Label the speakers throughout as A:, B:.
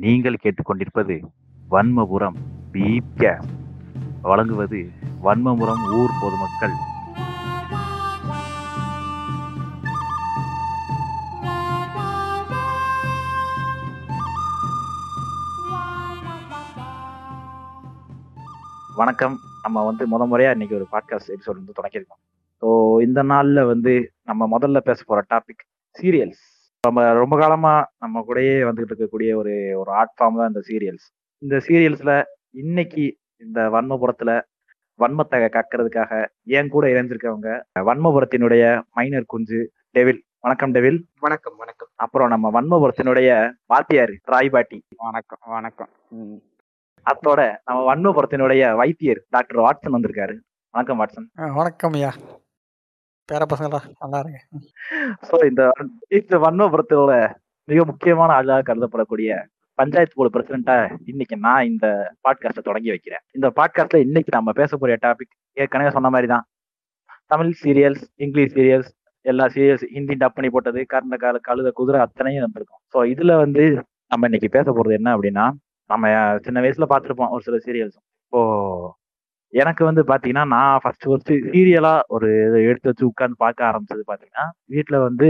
A: நீங்கள் கேட்டுக்கொண்டிருப்பது வன்மபுரம் பீப் வழங்குவது வன்மபுரம் ஊர் பொதுமக்கள். வணக்கம். நம்ம வந்து முத முறையா இன்னைக்கு ஒரு பாட்காஸ்ட் எபிசோட் வந்து தொடங்கியிருக்கோம். ஸோ இந்த நாள்ல வந்து நம்ம முதல்ல பேச போற டாபிக் சீரியல்ஸ் நம்ம ரொம்ப காலமா நம்ம கூடயே வந்துகிட்டு இருக்கக்கூடிய ஒரு ஒரு ஆர்ட் ஃபார்ம் தான் இந்த சீரியல்ஸ் இந்த சீரியல்ஸ்ல இன்னைக்கு இந்த வன்மபுரத்துல வன்மத்தை கக்கிறதுக்காக என் கூட இணைஞ்சிருக்கவங்க வன்மபுரத்தினுடைய மைனர் குஞ்சு டெவில். வணக்கம் டெவில்.
B: வணக்கம் வணக்கம்.
A: அப்புறம் நம்ம வன்மபுரத்தினுடைய வாத்தியார் ராய்பாட்டி
B: வணக்கம் வணக்கம். ம்.
A: அத்தோட நம்ம வன்மபுரத்தினுடைய வைத்தியர் டாக்டர் வாட்சன் வந்திருக்காரு. வணக்கம் வாட்சன்.
C: வணக்கம் ஐயா. பேர பசங்களா? நல்லா இருங்க
A: ஸோ இந்த இந்த வன்மபுரத்தோட மிக முக்கியமான ஆளாக கருதப்படக்கூடிய பஞ்சாயத்து போர்டு பிரசிடண்டா இன்னைக்கு நான் இந்த பாட்காஸ்ட்டை தொடங்கி வைக்கிறேன். இந்த பாட்காஸ்ட்ல இன்னைக்கு நம்ம பேச போற டாபிக் ஏற்கனவே சொன்ன மாதிரி தான் தமிழ் சீரியல்ஸ் இங்கிலீஷ் சீரியல்ஸ் எல்லா சீரியல்ஸ் ஹிந்தி டப் பண்ணி போட்டது கர்ண கால கழுத குதிரை அத்தனையும் வந்திருக்கும் ஸோ இதுல வந்து நம்ம இன்னைக்கு பேச போறது என்ன அப்படின்னா நம்ம சின்ன வயசுல பார்த்துருப்போம் ஒரு சில சீரியல்ஸ் இப்போ எனக்கு வந்து பாத்தீங்கன்னா நான் ஃபர்ஸ்ட் ஃபர்ஸ்ட் சீரியலா ஒரு இதை எடுத்து வச்சு உட்காந்து பார்க்க ஆரம்பிச்சது பாத்தீங்கன்னா வீட்டுல வந்து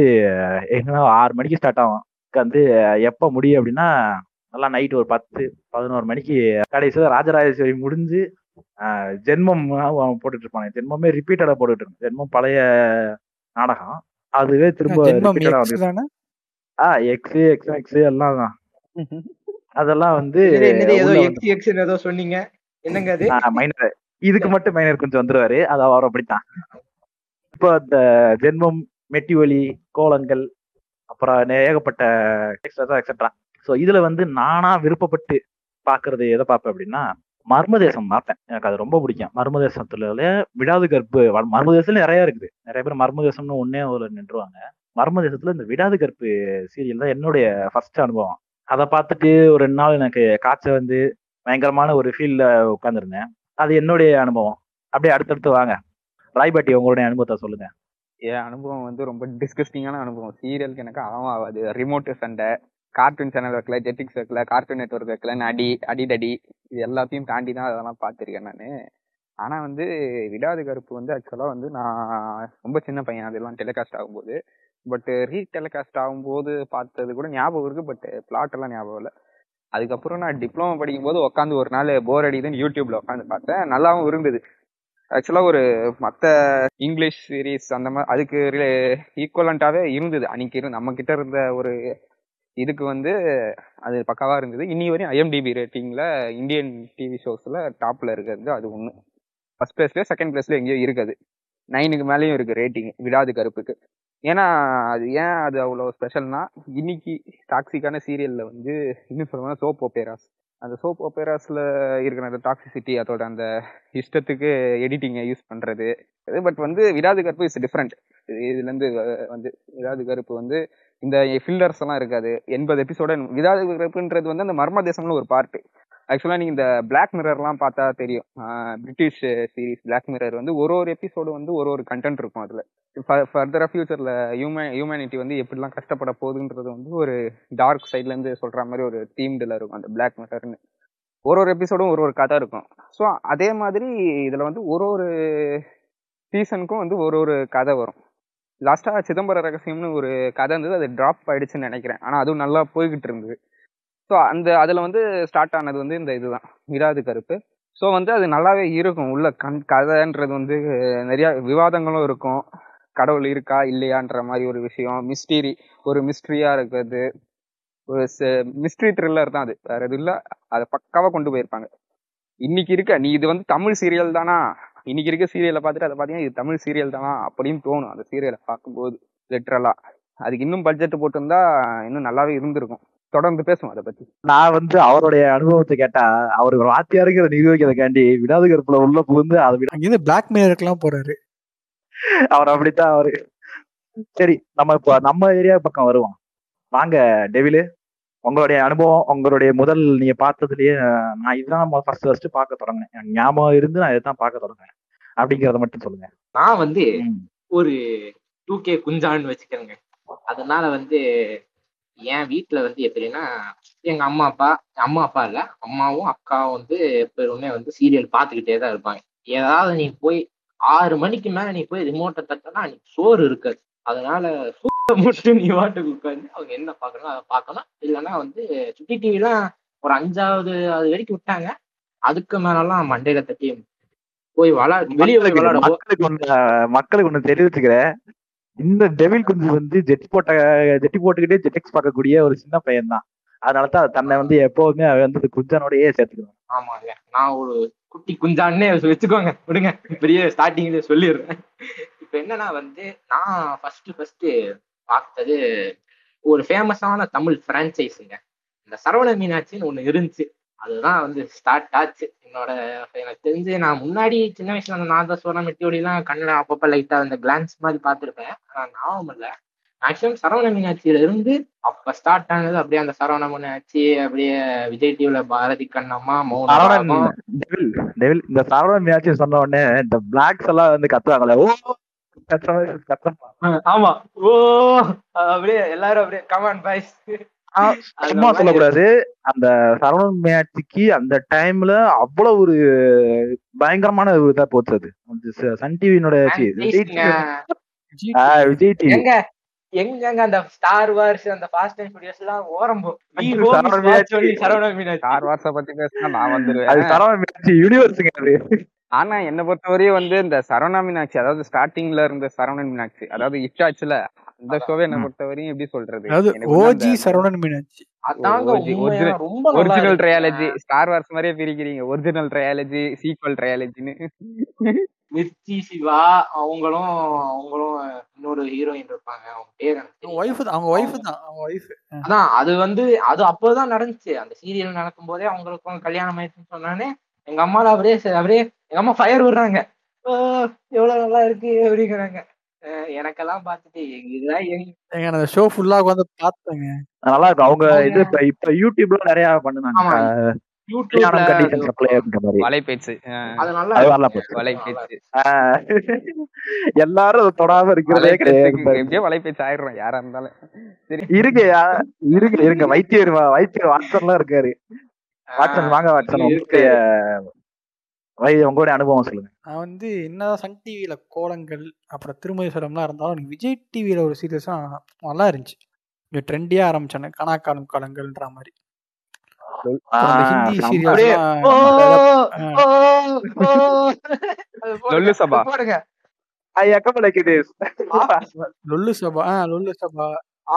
A: எங்கன்னா ஆறு மணிக்கு ஸ்டார்ட் ஆகும். உட்காந்து எப்ப முடியும் அப்படின்னா நல்லா நைட் ஒரு பத்து பதினோரு மணிக்கு கடைசியில் ராஜராஜேஸ்வரி முடிஞ்சு ஜென்மம் போட்டுட்டு இருப்பாங்க ஜென்மமே ரிப்பீட்டடா போட்டுட்டு இருக்கும் ஜென்மம் பழைய நாடகம். அதுவே திரும்ப ஆ எக்ஸ் எக்ஸ் எக்ஸ் எல்லாம் தான். அதெல்லாம் வந்து
B: ஏதோ எக்ஸ் எக்ஸ் ஏதோ சொன்னீங்க. என்னங்க அது?
A: மைனர் இதுக்கு மட்டும் மைனர் கொஞ்சம் வந்துருவாரு. அது அவர் அப்படித்தான். இப்போ இந்த ஜென்மம் மெட்டிவலி கோலங்கள் அப்புறம் ஏகப்பட்ட எக்ஸட்ரா எக்ஸட்ரா ஸோ இதுல வந்து நானா விருப்பப்பட்டு பாக்குறது எதை பார்ப்பேன் அப்படின்னா மர்மதேசம் பார்ப்பேன். எனக்கு அது ரொம்ப பிடிக்கும். மர்மதேசத்துல விடாது கற்பு. மர்மதேசத்துல நிறைய இருக்குது. நிறைய பேர் மர்மதேசம்னு ஒன்னே ஒரு நின்றுவாங்க. மர்மதேசத்துல இந்த விடாது கற்பு சீரியல் தான் என்னுடைய ஃபர்ஸ்ட் அனுபவம். அதை பார்த்துட்டு ஒரு ரெண்டு நாள் எனக்கு காய்ச்சல் வந்து பயங்கரமான ஒரு ஃபீல்ட்ல உட்காந்துருந்தேன் அது என்னுடைய அனுபவம். அப்படியே அடுத்தடுத்து வாங்க. ராய்பாட்டி உங்களுடைய அனுபவத்தை சொல்லுங்க.
D: என் அனுபவம் வந்து ரொம்ப டிஸ்கஸ்டிங்கான அனுபவம். சீரியலுக்கு எனக்கு அவன் ஆகாது. ரிமோட் சண்டை கார்ட்டூன் சேனல் வைக்கல ஜெட்டிக்ஸ் வைக்கல கார்ட்டூன் நெட்ஒர்க் வைக்கல அடி அடிடடி இது எல்லாத்தையும் தாண்டி தான் அதெல்லாம் பார்த்துருக்கேன் நான். ஆனால் வந்து விடாது கருப்பு வந்து ஆக்சுவலாக வந்து நான் ரொம்ப சின்ன பையன். அதெல்லாம் டெலிகாஸ்ட் ஆகும்போது. பட் ரீ டெலிகாஸ்ட் ஆகும்போது பார்த்தது கூட ஞாபகம் இருக்குது பட் பிளாட் எல்லாம் ஞாபகம் இல்லை. அதுக்கப்புறம் நான் டிப்ளமோ படிக்கும்போது உட்காந்து ஒரு நாள் போர் அடிக்குதுன்னு யூடியூப்ல உட்காந்து பார்த்தேன். நல்லாவும் இருந்தது. ஆக்சுவலாக ஒரு மற்ற இங்கிலீஷ் சீரீஸ் அந்த மாதிரி அதுக்கு ஈக்குவலண்ட்டாகவே இருந்தது. அன்னைக்கு இருந்து நம்ம கிட்ட இருந்த ஒரு இதுக்கு வந்து அது பக்காவா இருந்தது. இன்னி வரையும் ஐஎம்டிபி ரேட்டிங்ல இந்தியன் டிவி ஷோஸ்ல டாப்ல இருக்கிறது அது ஒன்று ஃபர்ஸ்ட் பிளேஸ்ல செகண்ட் பிளேஸ்ல எங்கேயோ இருக்குது. நைனுக்கு மேலேயும் இருக்கு ரேட்டிங் விடாது கருப்புக்கு. ஏன்னா அது ஏன் அது அவ்வளோ ஸ்பெஷல்னா இன்னைக்கு டாக்ஸிக்கான சீரியல்ல வந்து இன்னும் சொல்லணும்னா சோப் ஒப்பேராஸ் அந்த சோப் ஒப்பேராஸில் இருக்கிற அந்த டாக்ஸிசிட்டி அதோட அந்த இஷ்டத்துக்கு எடிட்டிங்கை யூஸ் பண்றது. பட் வந்து விடாது கருப்பு இஸ் டிஃப்ரெண்ட் இதுலேருந்து வந்து விடாது கருப்பு வந்து இந்த ஃபில்லர்ஸ் எல்லாம் இருக்காது. எண்பது எபிசோட விடாது கருப்புன்றது வந்து அந்த மர்ம தேசம்னு ஒரு பார்ட்டு ஆக்சுவலாக நீங்கள் இந்த பிளாக் மிரர்லாம் பார்த்தா தெரியும். பிரிட்டிஷ் சீரீஸ் பிளாக் மிரர் வந்து ஒரு ஒரு எபிசோடு வந்து ஒரு ஒரு கண்டென்ட் இருக்கும் அதில். ஃபர்தராக ஃபியூச்சரில் ஹியூமன் ஹியூமனிட்டி வந்து எப்படிலாம் கஷ்டப்பட போகுதுன்றது வந்து ஒரு டார்க் சைட்லேருந்து சொல்கிற மாதிரி ஒரு தீம்டில் இருக்கும் அந்த பிளாக் மிரர்னு ஒரு ஒரு எபிசோடும் ஒரு ஒரு கதை இருக்கும். ஸோ அதே மாதிரி இதில் வந்து ஒரு ஒரு சீசனுக்கும் வந்து ஒரு ஒரு கதை வரும். லாஸ்ட்டாக சிதம்பர ரகசியம்னு ஒரு கதை இருந்தது அது ட்ராப் ஆகிடுச்சுன்னு நினைக்கிறேன். ஆனால் அதுவும் நல்லா போய்கிட்டு இருந்தது. ஸோ அந்த அதில் வந்து ஸ்டார்ட் ஆனது வந்து இந்த இதுதான். விராது கருப்பு. ஸோ வந்து அது நல்லாவே இருக்கும். உள்ள கண் கதைன்றது வந்து நிறைய விவாதங்களும் இருக்கும். கடவுள் இருக்கா இல்லையான்ற மாதிரி ஒரு விஷயம். மிஸ்டீரி ஒரு மிஸ்ட்ரியாக இருக்கிறது. ஒரு மிஸ்ட்ரி த்ரில்லர் தான் அது. வேற எதுவும் இல்லை. அதை பக்காவாக கொண்டு போயிருப்பாங்க. இன்னைக்கு இருக்க நீ இது வந்து தமிழ் சீரியல் தானா? இன்னைக்கு இருக்க சீரியலை பார்த்துட்டு அதை பார்த்தீங்கன்னா இது தமிழ் சீரியல் தானா? அப்படின்னு தோணும். அந்த சீரியலை பார்க்கும்போது லிட்ரலாக அதுக்கு இன்னும் பட்ஜெட் போட்டிருந்தா இன்னும் நல்லாவே இருந்திருக்கும். தொடர்ந்து பேசுவோம் அதை பத்தி.
A: நான் வந்து அவருடைய அனுபவத்தை கேட்டா அவர் வாத்தியாருங்கிற நிரூபிக்கிறதுக்காண்டி விடாது கருப்புல உள்ள புகுந்து அதை விட
C: அங்கிருந்து பிளாக் மேயருக்குலாம் போறாரு.
A: அவர் அப்படித்தான் அவரு. சரி நம்ம இப்போ நம்ம ஏரியா பக்கம் வருவோம். வாங்க டெவிலு. உங்களுடைய அனுபவம் உங்களுடைய முதல் நீங்க பார்த்ததுலயே நான் இதுதான் ஃபர்ஸ்ட் ஃபர்ஸ்ட் பார்க்க தொடங்கினேன். ஞாபகம் இருந்து நான் இதைத்தான் பார்க்க தொடங்கினேன். அப்படிங்கறத மட்டும் சொல்லுங்க.
E: நான் வந்து. ஒரு டூ கே குஞ்சான்னு வச்சுக்கிறேங்க அதனால வந்து என் வீட்டுல வந்து எப்படின்னா எங்க அம்மா அப்பா அம்மா அப்பா இல்ல அம்மாவும் அக்காவும் வந்து எப்பவுமே வந்து சீரியல் பார்த்துக்கிட்டே தான் இருப்பாங்க. ஏதாவது நீ போய் ஆறு மணிக்கு மேல நீ போய் ரிமோட்டை தட்டினா அன்னைக்கு சோறு இருக்காது. அதனால சூப்பை மட்டும் நீ வாட்டுக்கு உட்காந்து அவங்க என்ன பார்க்கணும் அதை பார்க்கணும் இல்லைன்னா வந்து சுட்டி டிவிலாம் ஒரு அஞ்சாவது அது வரைக்கும் விட்டாங்க. அதுக்கு மேலலாம் மண்டையில தட்டி போய் விளா வெளியே
A: மக்களுக்கு ஒண்ணு மக்களுக்கு ஒண்ணு தெரிவிச்சுக்கிறேன். இந்த டெவில் குஞ்சு வந்து ஜெட் போட்ட ஜெட்டி போட்டுக்கிட்டே ஜெட்டிக்ஸ் பார்க்கக்கூடிய ஒரு சின்ன பையன் தான் அதனாலதான் தன்னை வந்து எப்போதுமே வந்து இந்த சேர்த்துக்கணும் சேர்த்துக்குவான்.
E: ஆமாங்க. நான் ஒரு குட்டி குஞ்சான்னே வச்சுக்கோங்க. விடுங்க. பெரிய ஸ்டார்டிங்ல சொல்லிடுறேன். இப்ப என்னன்னா வந்து நான் ஃபர்ஸ்ட் ஃபர்ஸ்ட் பார்த்தது ஒரு ஃபேமஸான தமிழ் பிரான்ச்சைஸுங்க இந்த சரவண மீனாட்சின்னு ஒண்ணு இருந்துச்சு. அதுதான் வந்து ஸ்டார்ட் ஆச்சு. என்னோட எனக்கு தெரிஞ்சு நான் முன்னாடி சின்ன வயசுல அந்த நாதஸ்வரம் மெட்டியோடிலாம் கண்ணுல அப்பப்ப லைட்டா அந்த கிளான்ஸ் மாதிரி பார்த்திருப்பேன். ஆனா ஞாபகம் இல்ல. மேக்ஸிமம் சரவண மீனாட்சியில இருந்து அப்ப ஸ்டார்ட் ஆனது அப்படியே அந்த சரவண மீனாட்சி அப்படியே விஜய் டிவில பாரதி கண்ணம்மா மௌன
A: டெவில் டெவில் இந்த சரவணன் மீனாட்சி சொன்ன உடனே இந்த பிளாக்ஸ் எல்லாம் வந்து கத்துவாங்களே ஓ.
E: ஆமா. ஓ அப்படியே எல்லாரும் அப்படியே கமான் பாய்ஸ்
A: சும்மா சொல்லக்கூடாது. அந்த சரவணன் மீனாட்சிக்கு அந்த டைம்ல அவ்வளவு ஒரு பயங்கரமான ஒரு இதா போச்சு அது. சன் டிவியினோட விஜய் டிவி
E: எங்க அந்த ஸ்டார் வார்ஸ் அந்த ஃபாஸ்ட் அண்ட் ஃபியூரியஸ் எல்லாம் ஓரம்போ
A: சரவண.
E: சரவண
D: ஸ்டார் வார்ஸ பத்தி பேசினா நான்
A: அது
D: வந்துருவேன்
A: சரவணன் மீனாட்சி யூனிவர்ஸுங்க அது.
D: ஆனா என்ன பொறுத்தவரையும் வந்து இந்த சரவணா மீனாட்சி அதாவது ஸ்டார்டிங்ல இருந்த சரவணன் மீனாட்சி அதாவது இட்டாச்சுல அந்த ஷோவை என்ன
A: ம்.
D: பொறுத்தவரையும் எப்படி சொல்றது? வந்து
C: OG Saravanan Meenakshi.
D: Original. Trilogy star wars மாதிரியே பிரிக்கிறீங்க. ஒரிஜினல் ட்ரையாலஜி சீக்வல் ட்ரையாலஜின்னு
E: மிர்ச்சி சிவா அவங்களும் அவங்களும் இன்னொரு ஹீரோயின் இருப்பாங்க. அவங்க பேர்
C: ஒய்ஃப். தான். அவங்க ஒய்ஃப் தான். அவங்க ஒய்ஃப்
E: அதான் அது வந்து அது அப்போதான் நடந்துச்சு. அந்த சீரியல் நடக்கும் போதே அவங்களுக்கும் கல்யாணம் ஆயிடுச்சுன்னு சொன்னானே எங்க அம்மால அப்படியே அப்படியே எங்க அம்மா ஃபயர் விடுறாங்க. "ஓ, எவ்வளவு நல்லா இருக்கு அப்படிங்கிறாங்க. எனக்கெல்லாம்
C: ஏங்க நான் அந்த ஷோ ஃபுல்லா உட்காந்து பார்த்தேங்க
A: நல்லா இருக்கும் அவங்க இது இப்ப இப்ப யூடியூப்ல நிறைய பண்ணுனாங்க.
E: இருக்கு.
A: எல்லாரும் தொடாம இருக்கிறதே கிடையாது.
D: வலைபேச்சு ஆயிடுறோம் யாரா இருந்தாலும். சரி.
A: இருங்க யா- இருங்க வைத்தியர் வா- வைத்தியர் வாட்சன்லாம் இருக்காரு. வாட்சன் வாங்க வாட்சன்
E: இருக்கு.
A: உங்களுடைய அனுபவம் சொல்லுங்க.
C: நான் வந்து என்னதான் சன் டிவியில கோலங்கள் அப்புறம் திருமதி சொல்லம்லாம் இருந்தாலும் எனக்கு விஜய் டிவியில ஒரு சீரியஸா நல்லா இருந்துச்சு. இங்க ட்ரெண்டியா ஆரம்பிச்சானு கணக்காலம் காலங்கள்ன்ற மாதிரி.
D: லொல்லு சபா.
C: லொல்லு சபா ஆ லொல்லு சபா.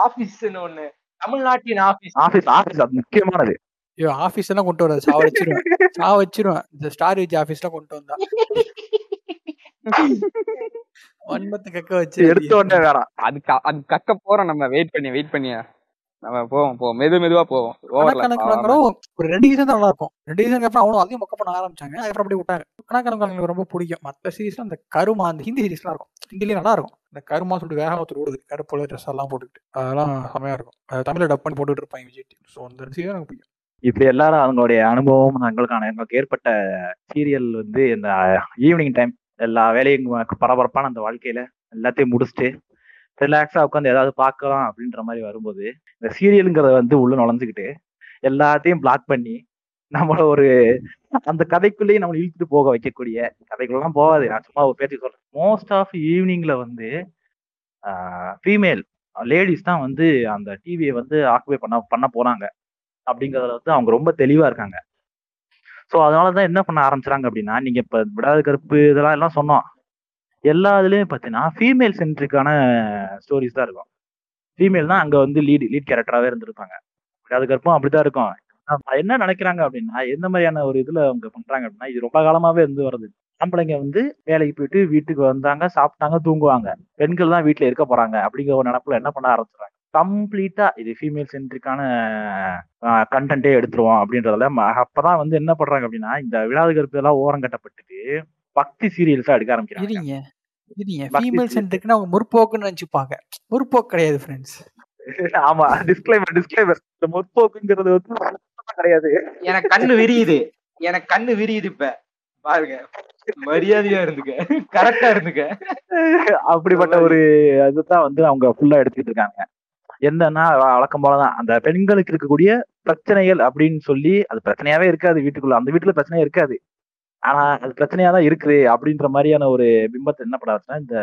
E: ஆபீஸ்னு ஒண்ணு. தமிழ்நாட்டின் ஆபீஸ்
A: ஆபீஸ் ஆபீஸ் அது முக்கியமானது.
C: ஐயோ ஆபீஸ் எல்லாம் கொண்டு வராது. சா வச்சிருவேன். சா வச்சிருவேன். இந்த ஸ்டார் விஜய் ஆபீஸ்லாம் கொண்டு வந்தா. வன்மத்தை கக்க வச்சு
A: எடுத்த உடனே வேணாம்.
D: அது அது கக்க போறோம் நம்ம. வெயிட் பண்ணி வெயிட் பண்ணி. நம்ம போவோம் போவோம். மெது மெதுவா போவோம்.
C: ஒரு ரெண்டு சீசன் தான் நல்லா இருக்கும் ரெண்டு சீசனுக்கு அப்புறம் அவனும் அதையும் மொக்க பண்ண ஆரம்பிச்சாங்க. அதுக்கப்புறம் அப்படியே விட்டாங்க எனக்கு ரொம்ப பிடிக்கும். மற்ற சீரீஸ்ல அந்த கருமா அந்த ஹிந்தி சீரீஸ்லாம் இருக்கும். ஹிந்திலயும் நல்லா இருக்கும் இந்த கருமா சொல்லிட்டு வேக ஒருத்தர் ஓடுது. கருப்புல ட்ரெஸ் எல்லாம் போட்டுக்கிட்டு. அதெல்லாம் செமையா இருக்கும். தமிழ்ல டப் பண்ணி போட்டுட்டு இருப்பாங்க விஜய் ஸோ அந்த சீசன் எனக்கு பிடிக்கும்.
A: இப்படி எல்லாரும் அவங்களுடைய அனுபவம் தங்களுக்கான எங்களுக்கு ஏற்பட்ட சீரியல் வந்து இந்த ஈவினிங் டைம் எல்லா வேலையும் பரபரப்பான அந்த வாழ்க்கையில எல்லாத்தையும் முடிச்சுட்டு ரிலாக்ஸா உட்காந்து ஏதாவது பார்க்கலாம் அப்படின்ற மாதிரி வரும்போது இந்த சீரியலுங்கிறத வந்து உள்ள நுழைஞ்சுக்கிட்டு எல்லாத்தையும் பிளாக் பண்ணி நம்மள ஒரு அந்த கதைக்குள்ளேயே நம்மளை இழுத்துட்டு போக வைக்கக்கூடிய கதைக்குள்ளலாம் போகாது. நான் சும்மா ஒரு பேச்சு சொல்றேன். மோஸ்ட் ஆஃப் ஈவினிங்ல வந்து ஃபீமேல் லேடிஸ் தான் வந்து அந்த டிவியை வந்து ஆக்குபை பண்ண பண்ண போறாங்க. அப்படிங்கறதுல வந்து அவங்க ரொம்ப தெளிவா இருக்காங்க. ஸோ அதனாலதான் என்ன பண்ண ஆரம்பிச்சாங்க அப்படின்னா நீங்க இப்ப விடாத கருப்பு இதெல்லாம் எல்லாம் சொன்னோம். எல்லா இதுலயும் பார்த்தீங்கன்னா ஃபீமேல் சென்ட்ரிக்கான ஸ்டோரிஸ் தான் இருக்கும். ஃபீமேல் தான் அங்க வந்து லீட் லீட் கேரக்டராகவே இருந்திருப்பாங்க. விடாத கருப்பும் அப்படிதான் இருக்கும். என்ன நினைக்கிறாங்க அப்படின்னா எந்த மாதிரியான ஒரு இதுல அவங்க பண்றாங்க அப்படின்னா இது ரொம்ப காலமாவே இருந்து வருது. ஆம்பளைங்க வந்து வேலைக்கு போயிட்டு வீட்டுக்கு வந்தாங்க சாப்பிட்டாங்க தூங்குவாங்க. பெண்கள் தான் வீட்டுல இருக்க போறாங்க அப்படிங்கிற ஒரு நினப்புல என்ன பண்ண ஆரம்பிச்சுறாங்க கம்ப்ளீட்டா இது ஃபீமேல் சென்ட்ரிக்கான கண்டென்ட்டே எடுத்துருவோம் அப்படின்றதுல ம- அப்பதான் வந்து என்ன பண்றாங்க அப்படின்னா இந்த விழாத கருப்பு எல்லாம் ஓரம் கட்டப்பட்டுட்டு பக்தி சீரியல்ஸா எடுக்க ஆரம்பிக்கிறாங்க.
C: இருங்க ஃபீமேல்
A: serial.
C: சென்டருக்குன்னு அவங்க முற்போக்குன்னு நினைச்சுப்பாங்க. முற்போக்கு கிடையாது ஃப்ரெண்ட்ஸ்
A: ஆமா டிஸ்க்ளைமர் டிஸ்க்ளைமர் இந்த முற்போக்குங்கிறது வந்து கிடையாது.
E: எனக்கு கண்ணு விரியுது. எனக்கு கண்ணு விரியுது இப்ப. பாருங்க. மரியாதையா இருந்துக்க. கரெக்டா இருந்துக்க.
A: அப்படிப்பட்ட ஒரு இதுதான் வந்து அவங்க ஃபுல்லா எடுத்துட்டு இருக்காங்க. என்னன்னா வழக்கம் போலதான். அந்த பெண்களுக்கு இருக்கக்கூடிய பிரச்சனைகள் அப்படின்னு சொல்லி அது பிரச்சனையாவே இருக்காது வீட்டுக்குள்ள. அந்த வீட்டுல பிரச்சனையே இருக்காது. ஆனா அது பிரச்சனையா தான் இருக்குது அப்படின்ற மாதிரியான ஒரு பிம்பத்தை என்ன பண்ண வச்சுன்னா இந்த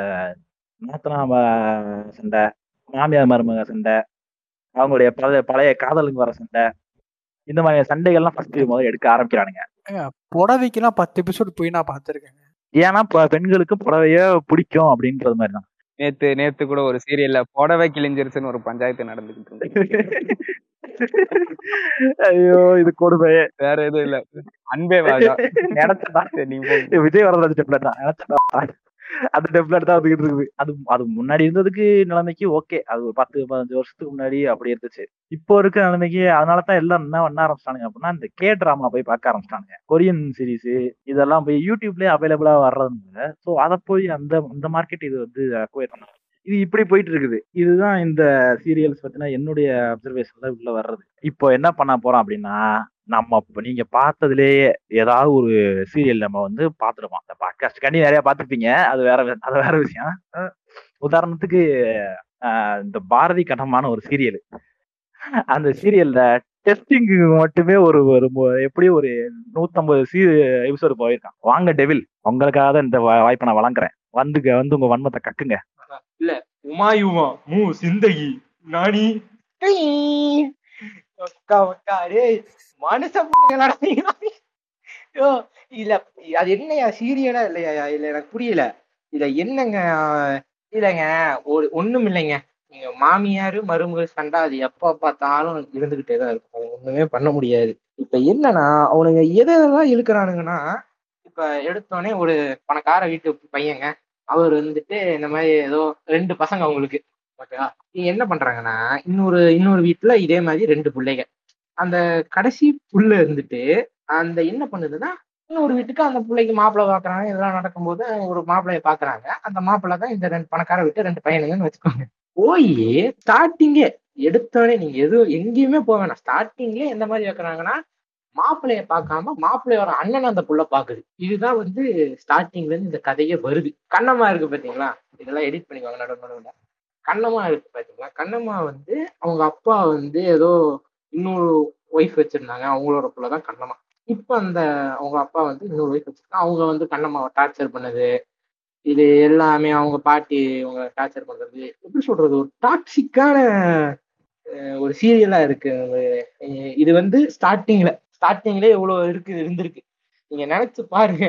A: நாத்தனா சண்டை மாமியார் மருமக சண்டை அவங்களுடைய பழைய பழைய காதலுக்கு வர சண்டை இந்த மாதிரி சண்டைகள்லாம் ஃபர்ஸ்ட் முதல்ல எடுக்க ஆரம்பிக்கிறானுங்க.
C: புடவைக்கெல்லாம் பத்து எபிசோடு போய் நான் பார்த்துருக்கேங்க.
A: ஏன்னா பெண்களுக்கு புடவைய பிடிக்கும் அப்படின்றது மாதிரி தான்
D: நேத்து நேத்து கூட ஒரு சீரியல்ல புடவை கிழிஞ்சிருச்சுன்னு ஒரு பஞ்சாயத்து நடந்துகிட்டு இருந்தது
A: ஐயோ இது கொடுமை.
D: வேற எதுவும் இல்ல. அன்பே வாஜா நீங்க போங்க.
A: விஜய் வரது டெம்ப்ளேட் தான் நினைச்சா அந்த டெம்ப்ளேட் தான் வந்துகிட்டு இருக்குது. அது அது முன்னாடி இருந்ததுக்கு நிலைமைக்கு ஓகே அது ஒரு பத்து பதினஞ்சு வருஷத்துக்கு முன்னாடி அப்படி இருந்துச்சு. இப்போ இருக்க நிலைமைக்கு அதனால தான் எல்லாம் என்ன பண்ண ஆரம்பிச்சிட்டானுங்க அப்படின்னா இந்த கே ட்ராமா போய் பார்க்க ஆரம்பிச்சிட்டானுங்க. கொரியன் சீரிஸ் இதெல்லாம் போய் யூடியூப்லயே அவைலபிளா வர்றதுனால ஸோ அதை போய் அந்த அந்த மார்க்கெட் இது வந்து அக்வயர் பண்ணாங்க. இது இப்படி போயிட்டு இருக்குது. இதுதான் இந்த சீரியல்ஸ் பத்தினா என்னுடைய அப்சர்வேஷன்ல உள்ள வர்றது. இப்போ என்ன பண்ண போறோம் அப்படின்னா நம்ம நீங்க பார்த்ததுலேயே ஏதாவது ஒரு சீரியல் நம்ம வந்து பார்த்துருப்போம். அந்த பாட்காஸ்ட் கண்டி நிறைய பார்த்துருப்பீங்க. அது வேற அது வேற விஷயம். உதாரணத்துக்கு இந்த பாரதி கட்டமான ஒரு சீரியல் அந்த சீரியல்ல டெஸ்டிங் மட்டுமே ஒரு ஒரு எப்படியும் ஒரு நூத்தம்பது சீ எபிசோடு போயிருக்கான். வாங்க டெவில் உங்களுக்காக தான் இந்த வாய்ப்பை நான் வழங்குறேன். வந்துங்க வந்து உங்க வன்மத்தை கக்குங்க.
E: இல்ல உமாயுமா மூ சிந்தகி நானி. அக்கா இல்ல அது என்னையா சீரியலா இல்லையா இல்ல எனக்கு புரியல. இத என்னங்க இல்லைங்க ஒரு ஒண்ணும் இல்லைங்க. நீங்க மாமியாரு மருமகள் சண்டை அது எப்ப பார்த்தாலும் இருந்துகிட்டே தான் இருக்கும். ஒண்ணுமே பண்ண முடியாது. இப்ப என்னன்னா அவனுங்க எதை எதெல்லாம் இழுக்கிறானுங்கன்னா இப்ப எடுத்தோடனே ஒரு பணக்கார வீட்டு பையங்க. அவர் வந்துட்டு இந்த மாதிரி ஏதோ ரெண்டு பசங்க அவங்களுக்கு. ஓகேவா uh, என்ன பண்றாங்கன்னா இன்னொரு இன்னொரு வீட்டுல இதே மாதிரி ரெண்டு பிள்ளைங்க அந்த கடைசி புள்ள இருந்துட்டு அந்த என்ன பண்ணுதுன்னா இன்னொரு வீட்டுக்கு அந்த பிள்ளைக்கு மாப்பிள்ளை பாக்குறாங்க இதெல்லாம் நடக்கும்போது ஒரு மாப்பிள்ளைய பாக்குறாங்க அந்த மாப்பிள்ளை தான் இந்த ரெண்டு பணக்கார விட்டு ரெண்டு பையனுங்கன்னு வச்சுக்கோங்க. போய் ஸ்டார்டிங்கே எடுத்தோடனே நீங்க எதுவும் எங்கேயுமே போக வேணாம். ஸ்டார்டிங்லேயே எந்த மாதிரி வைக்கிறாங்கன்னா மாப்பிள்ளைய பார்க்காம மாப்பிள்ளையோட அண்ணன் அந்த புள்ள பாக்குது இதுதான் வந்து ஸ்டார்டிங்ல இருந்து இந்த கதையே வருது. கண்ணமா இருக்கு பாத்தீங்களா? இதெல்லாம் எடிட் பண்ணிக்கோங்க நடுவு நடுவில். கண்ணம்மா இருக்கு பாத்தீங்களா? கண்ணம்மா வந்து அவங்க அப்பா வந்து ஏதோ இன்னொரு ஒய்ஃப் வச்சிருந்தாங்க. அவங்களோட புள்ளதான் கண்ணம்மா. இப்ப அந்த அவங்க அப்பா வந்து இன்னொரு ஒய்ஃப் வச்சிருக்காங்க. அவங்க வந்து கண்ணம்மாவை டார்ச்சர் பண்ணது. இது எல்லாமே அவங்க பாட்டி அவங்க டார்ச்சர் பண்றது. எப்படி சொல்றது? ஒரு டாக்ஸிக்கான ஒரு சீரியலா இருக்கு. இது வந்து ஸ்டார்டிங்ல ஸ்டார்டிங்ல இவ்வளவு இருக்கு இருந்திருக்கு. நீங்க நினைச்சு பாருங்க.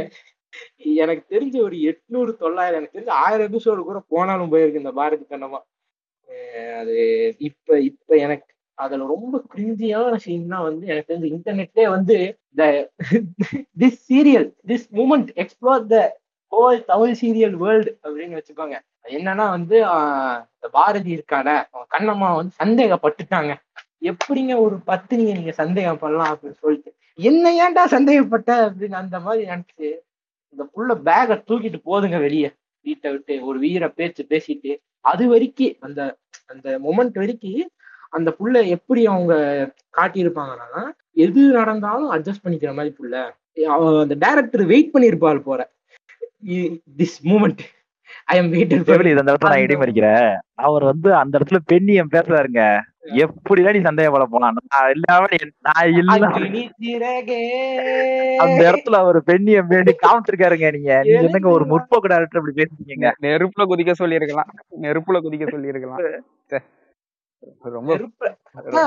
E: எனக்கு தெரிஞ்ச ஒரு எட்நூறு தொள்ளாயிரம் எனக்கு தெரிஞ்ச ஆயிரம் எபிசோடு கூட போனாலும் போயிருக்கு இந்த பாரதி கண்ணமா அது இப்ப இப்ப எனக்கு அதுல ரொம்ப கிரிஞ்சியான சீன்னா வந்து எனக்கு தெரிஞ்ச இன்டர்நெட்லயே வந்து the this serial this moment explore the whole Tamil serial world அப்படின்னு வச்சுக்கோங்க. என்னன்னா வந்து ஆஹ் பாரதி இருக்காட அவன் கண்ணம்மா வந்து சந்தேகப்பட்டுட்டாங்க. எப்படிங்க ஒரு பத்தினியை நீங்க சந்தேகம் பண்ணலாம் அப்படின்னு சொல்லிட்டு. என்ன ஏன்டா சந்தேகப்பட்ட அப்படின்னு அந்த மாதிரி நினைச்சு இந்த புள்ள பேகை தூக்கிட்டு போதுங்க வெளியே. வீட்டை விட்டு ஒரு வீர பேச்சு பேசிட்டு அது வரைக்கும் அந்த அந்த மொமெண்ட் வரைக்கும் அந்த புள்ள எப்படி அவங்க காட்டியிருப்பாங்கன்னா எது நடந்தாலும் அட்ஜஸ்ட் பண்ணிக்கிற மாதிரி புள்ள. அந்த டைரக்டர் வெயிட் பண்ணியிருப்பாள் போற திஸ் மூமெண்ட் ஐ எம்
A: எப்படி இந்த இடத்துல நான் இடிமறிக்கிறேன்? அவர் வந்து அந்த இடத்துல பெண்ணியம் பேசுறாருங்க. எப்படிலாம் நீ சந்தேகப்பட போலாம்? நான் இல்லாம நான் இல்ல. அந்த இடத்துல அவர் பெண்ணியம் வேண்டி காமிச்சிருக்காருங்க நீங்க. நீங்க என்னங்க ஒரு முற்போக்கு டேரக்டர் இப்படி பேசுறீங்க
D: நெ- நெருப்புல குதிக்க சொல்லியிருக்கலாம். நெருப்புல குதிக்க சொல்லியிருக்கலாம். ச்சே. ரொம்ப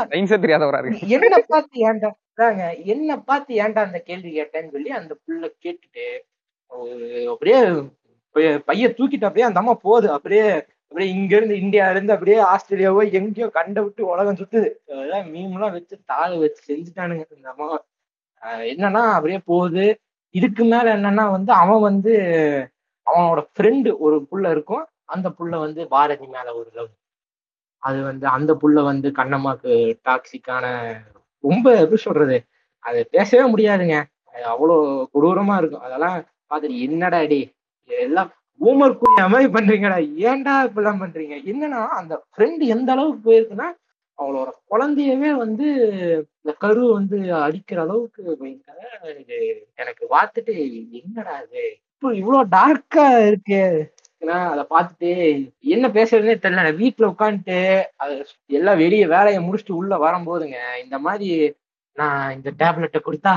D: சயின்ஸே தெரியாதவரா இருக்கு.
E: என்ன பார்த்து ஏன்டா என்ன பார்த்து ஏன்டா அந்த கேள்வி கேட்டேன்னு சொல்லி அந்த புள்ள கேட்டுட்டு ஒரு அப்படியே பைய- பைய தூக்கிட்டு அப்படியே அந்த அம்மா போகுது. அப்படியே அப்படியே இங்க இருந்து இந்தியா இருந்து அப்படியே ஆஸ்திரேலியாவோ எங்கேயோ கண்ட விட்டு உலகம் சுத்துது. அதெல்லாம் மீம்லாம் வச்சு தாள் வச்சு செஞ்சுட்டானுங்க இந்த அம்மா. என்னன்னா அப்படியே போகுது. இதுக்கு மேல என்னன்னா வந்து அவன் வந்து அவனோட ஃப்ரெண்டு ஒரு புள்ள இருக்கும். அந்த புள்ள வந்து பாரதி மேல ஒரு லவ் அது வந்து அந்த புள்ள வந்து கண்ணம்மாக்கு டாக்ஸிக்கான ரொம்ப எப்படி சொல்றது? அது பேசவே முடியாதுங்க. அது அவ்வளோ கொடூரமா இருக்கும். அதெல்லாம் பார்த்துட்டு என்னடா அடி எல்லாம் ஊமர் கூறிய மாதிரி பண்றீங்கடா. ஏன்டா இப்படிலாம் பண்றீங்க? என்னன்னா அந்த ஃப்ரெண்டு எந்த அளவுக்கு போயிருக்குன்னா அவளோட குழந்தையவே வந்து இந்த கரு வந்து அடிக்கிற அளவுக்கு பயங்கர இது எனக்கு பார்த்துட்டு என்னடா இது? இப்போ இவ்வளோ டார்க்கா இருக்கு. நான் அதை பார்த்துட்டு என்ன பேசுறதுனே தெரியல. வீட்டுல உட்காந்துட்டு அது எல்லாம் வெளியே வேலையை முடிச்சுட்டு உள்ள வரும்போதுங்க இந்த மாதிரி நான் இந்த டேப்லெட்டை கொடுத்தா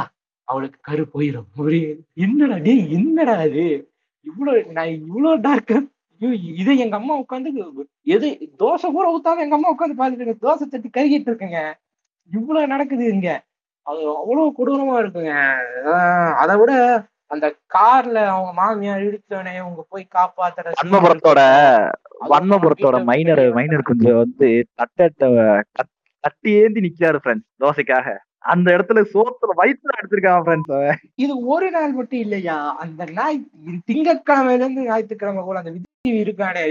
E: அவளுக்கு கரு போயிடும் ஒரு என்னடா டேய் என்னடா அது இவ்வளவு நான் இவ்வளவு டார்க் இதை எங்க அம்மா உட்காந்து எது தோசை கூட ஊத்தாம எங்க அம்மா உட்காந்து பாத்துட்டு தோசை தட்டி கருகிட்டு இருக்குங்க. இவ்வளவு நடக்குது இங்க. அது அவ்வளவு கொடூரமா இருக்குங்க. அதை விட அந்த கார்ல அவங்க மாமியார் இடிச்சவனே அவங்க போய் காப்பாத்துற
A: வன்மபுரத்தோட வன்மபுரத்தோட மைனர் மைனர் கொஞ்சம் வந்து கட்- தட்டி ஏந்தி நிக்காரு ஃப்ரெண்ட்ஸ் தோசைக்காக. அந்த இடத்துல சோத்துல வயிற்றுல அடிச்சிருக்கான்
E: இது ஒரு நாள் மட்டும் இல்லையா? அந்த நாய் திங்கக்கிழமையில இருந்து ஞாயிற்றுக்கிழமை கூட அந்த விதி இருக்கானே.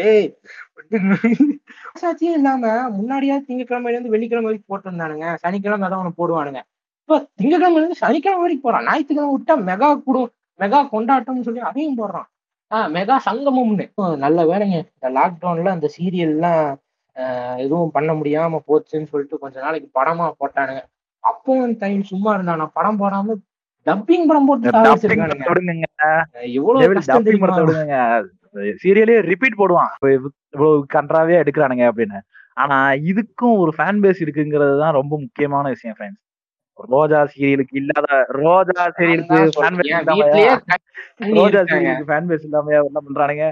E: சாட்சியும் இல்லாம முன்னாடியா திங்கக்கிழமையில இருந்து வெள்ளிக்கிழமை வரைக்கும் போட்டிருந்தானுங்க. சனிக்கிழமை தான் ஒண்ணு போடுவானுங்க. இப்ப திங்கட்கிழமையில இருந்து சனிக்கிழமை வரைக்கும் போறான். ஞாயிற்றுக்கிழமை விட்டா மெகா குடும் மெகா கொண்டாட்டம்னு சொல்லி அதையும் போடுறான். ஆஹ் மெகா சங்கமம்னு. நல்ல வேலைங்க. இந்த லாக்டவுன்ல அந்த சீரியல்லாம் எதுவும் பண்ண முடியாம போச்சுன்னு சொல்லிட்டு கொஞ்ச நாளைக்கு படமா போட்டானுங்க. அப்பவும் டைம் சும்மா இருந்தானா படம் போடாம டப்பிங் படம் போட்டு
A: சீரியலே ரிப்பீட் போடுவான். இவ்வளவு கன்றாவே எடுக்கிறானுங்க அப்படின்னு. ஆனா இதுக்கும் ஒரு ஃபேன் பேஸ் இருக்குங்கிறது தான் ரொம்ப முக்கியமான விஷயம் ஃப்ரெண்ட்ஸ் ரோஜா சீரியலுக்கு இல்லாத ரோஜா சீரியலுக்கு ஃபேன் பேஸ் இல்லாம ரோஜா. சீரியலுக்கு ஃபேன் பேஸ் இல்லாம என்ன பண்றானுங்க?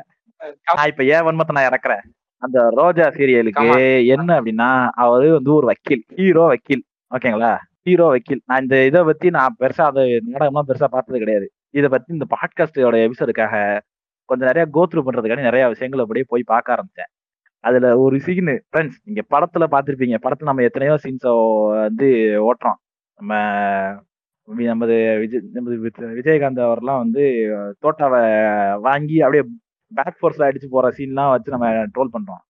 A: நான் இப்ப ஏன் வன்மத்தை நான் இறக்குறேன். அந்த ரோஜா சீரியலுக்கு. என்ன அப்படின்னா அவரு வந்து ஒரு வக்கீல் ஹீரோ வக்கீல். ஓகேங்களா? ஹீரோ வக்கீல். நான் இந்த இதை பத்தி நான் பெருசா அது நாடகம்லாம் பெருசா பார்த்தது கிடையாது. இதை பத்தி இந்த பாட்காஸ்டோட எபிசோடுக்காக கொஞ்சம் நிறைய கோத்ரூ பண்றதுக்காக நிறைய விஷயங்கள் அப்படியே போய் பார்க்க ஆரம்பிச்சேன். அதுல ஒரு சீனு ஃப்ரெண்ட்ஸ் நீங்க படத்துல பார்த்துருப்பீங்க. படத்துல நம்ம எத்தனையோ சீன்ஸோ வந்து ஓட்டுறோம். நம்ம நமது விஜய் நமது விஜயகாந்த் அவர்லாம் வந்து தோட்டாவை வாங்கி அப்படியே பேக் ஃபோர்ஸ்ல அடிச்சு போற சீன்லாம் வச்சு நம்ம ட்ரோல் பண்றோம்.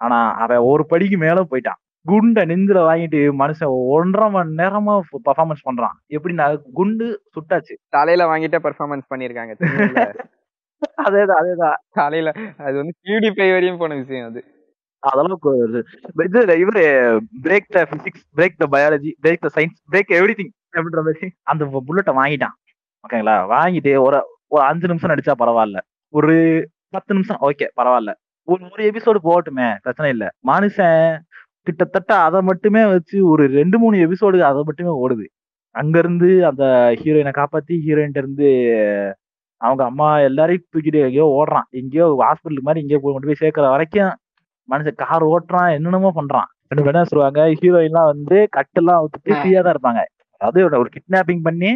A: ஆனா அவன் ஒரு படிக்கு மேல போயிட்டான். குண்டை நெஞ்சில வாங்கிட்டு மனுஷன் ஒன்றரை மணி நேரமா பர்ஃபார்மன்ஸ் பண்றான். எப்படின்னா குண்டு சுட்டாச்சு.
D: தலையில வாங்கிட்டே பெர்ஃபார்மன்ஸ் பண்ணிருக்காங்க?
A: அதேதான் அதேதான்.
D: தலையில அது வந்து பியூடிஃபை வரையும் போன விஷயம் அது.
A: அதெல்லாம் இது இவரு break the physics break the biology break the science break everything அப்படின்ற மாதிரி அந்த புல்லட்டை வாங்கிட்டான். ஓகேங்களா வாங்கிட்டு ஒரு ஒரு அஞ்சு நிமிஷம் நடிச்சா பரவாயில்ல. ஒரு பத்து நிமிஷம் ஓகே பரவாயில்ல. ஒரு ஒரு எபிசோடு போகட்டுமே பிரச்சனை இல்ல. மனுஷன் கிட்டத்தட்ட அதை மட்டுமே வச்சு ஒரு ரெண்டு மூணு எபிசோடு அதை மட்டுமே ஓடுது. அங்க இருந்து அந்த ஹீரோயினை காப்பாத்தி ஹீரோயின் இருந்து அவங்க அம்மா எல்லாரையும் தூக்கிட்டு எங்கேயோ ஓடுறான். எங்கேயோ ஹாஸ்பிட்டலுக்கு மாதிரி எங்கேயோ போய் கொண்டு போய் சேர்க்கிற வரைக்கும் மனுஷன் கார் ஓட்டுறான் என்னென்னமோ பண்றான். ரெண்டு பேரும் என்ன சொல்லுவாங்க ஹீரோயின்லாம் வந்து கட்டெல்லாம் விட்டுட்டு
E: ஆ.
A: ஃப்ரீயா தான் இருப்பாங்க. அதாவது ஒரு- ஒரு கிட்னாப்பிங் பண்ணி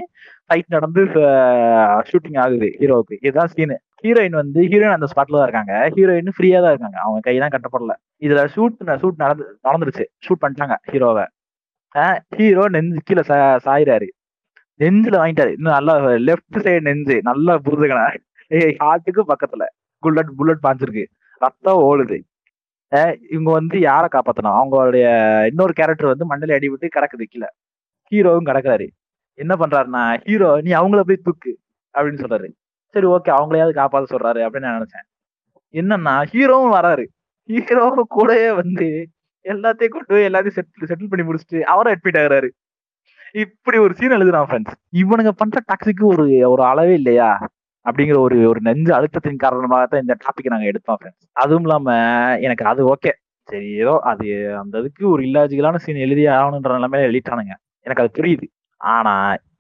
A: ஃபைட் நடந்து ஷூட்டிங் ஆகுது ஹீரோவுக்கு இதுதான் சீனு ஹீரோயின் வந்து ஹீரோயின் அந்த ஸ்பாட்ல தான் இருக்காங்க. ஹீரோயின் ஃப்ரீயா தான் இருக்காங்க. அவங்க கையெல்லாம் கட்டப்படல. இதுல ஷூட் ஷூட் நடந்து நடந்துருச்சு. ஷூட் பண்ணிட்டாங்க ஹீரோவை ஹீரோ நெஞ்சு கீழே சாயிறாரு. நெஞ்சுல வாங்கிட்டாரு. இன்னும் நல்லா லெஃப்ட் சைடு நெஞ்சு. நல்லா புரிதுக்கணா ஹார்ட்டுக்கு பக்கத்துல. புல்லட் புல்லட் பாஞ்சிருக்கு. ரத்தம் ஓடுது. இவங்க வந்து யாரை காப்பாத்தணும்? அவங்களுடைய இன்னொரு கேரக்டர் வந்து மண்டலி அடி விட்டு கிடக்குது கீழே. ஹீரோவும் கிடக்குறாரு. என்ன பண்றாருன்னா ஹீரோ நீ அவங்கள போய் தூக்கு. அப்படின்னு சொல்றாரு. சரி ஓகே அவங்களையாவது காப்பாத்த சொல்றாரு அப்படின்னு நான் நினைச்சேன். என்னன்னா ஹீரோவும் வராரு. ஹீரோ கூடயே வந்து எல்லாத்தையும் கொண்டு போய் எல்லாத்தையும் செட்டில் செட்டில் பண்ணி முடிச்சுட்டு அவரும் அட்மிட் ஆகுறாரு. இப்படி ஒரு சீன் எழுதுறான் ஃப்ரெண்ட்ஸ் இவனுங்க பண்ற டாக்ஸிக்கு ஒரு ஒரு அளவே இல்லையா? அப்படிங்கிற ஒரு ஒரு நெஞ்சு அழுத்தத்தின் காரணமாக தான் இந்த டாபிக் நாங்க எடுத்தோம் ஃப்ரெண்ட்ஸ் அதுவும் இல்லாம எனக்கு அது ஓகே சரி ஏதோ அது அந்த இதுக்கு ஒரு இல்லாஜிக்கலான சீன் எழுதி ஆகணுன்ற நிலைமையில எழுதிட்டானுங்க. எனக்கு அது புரியுது. ஆனா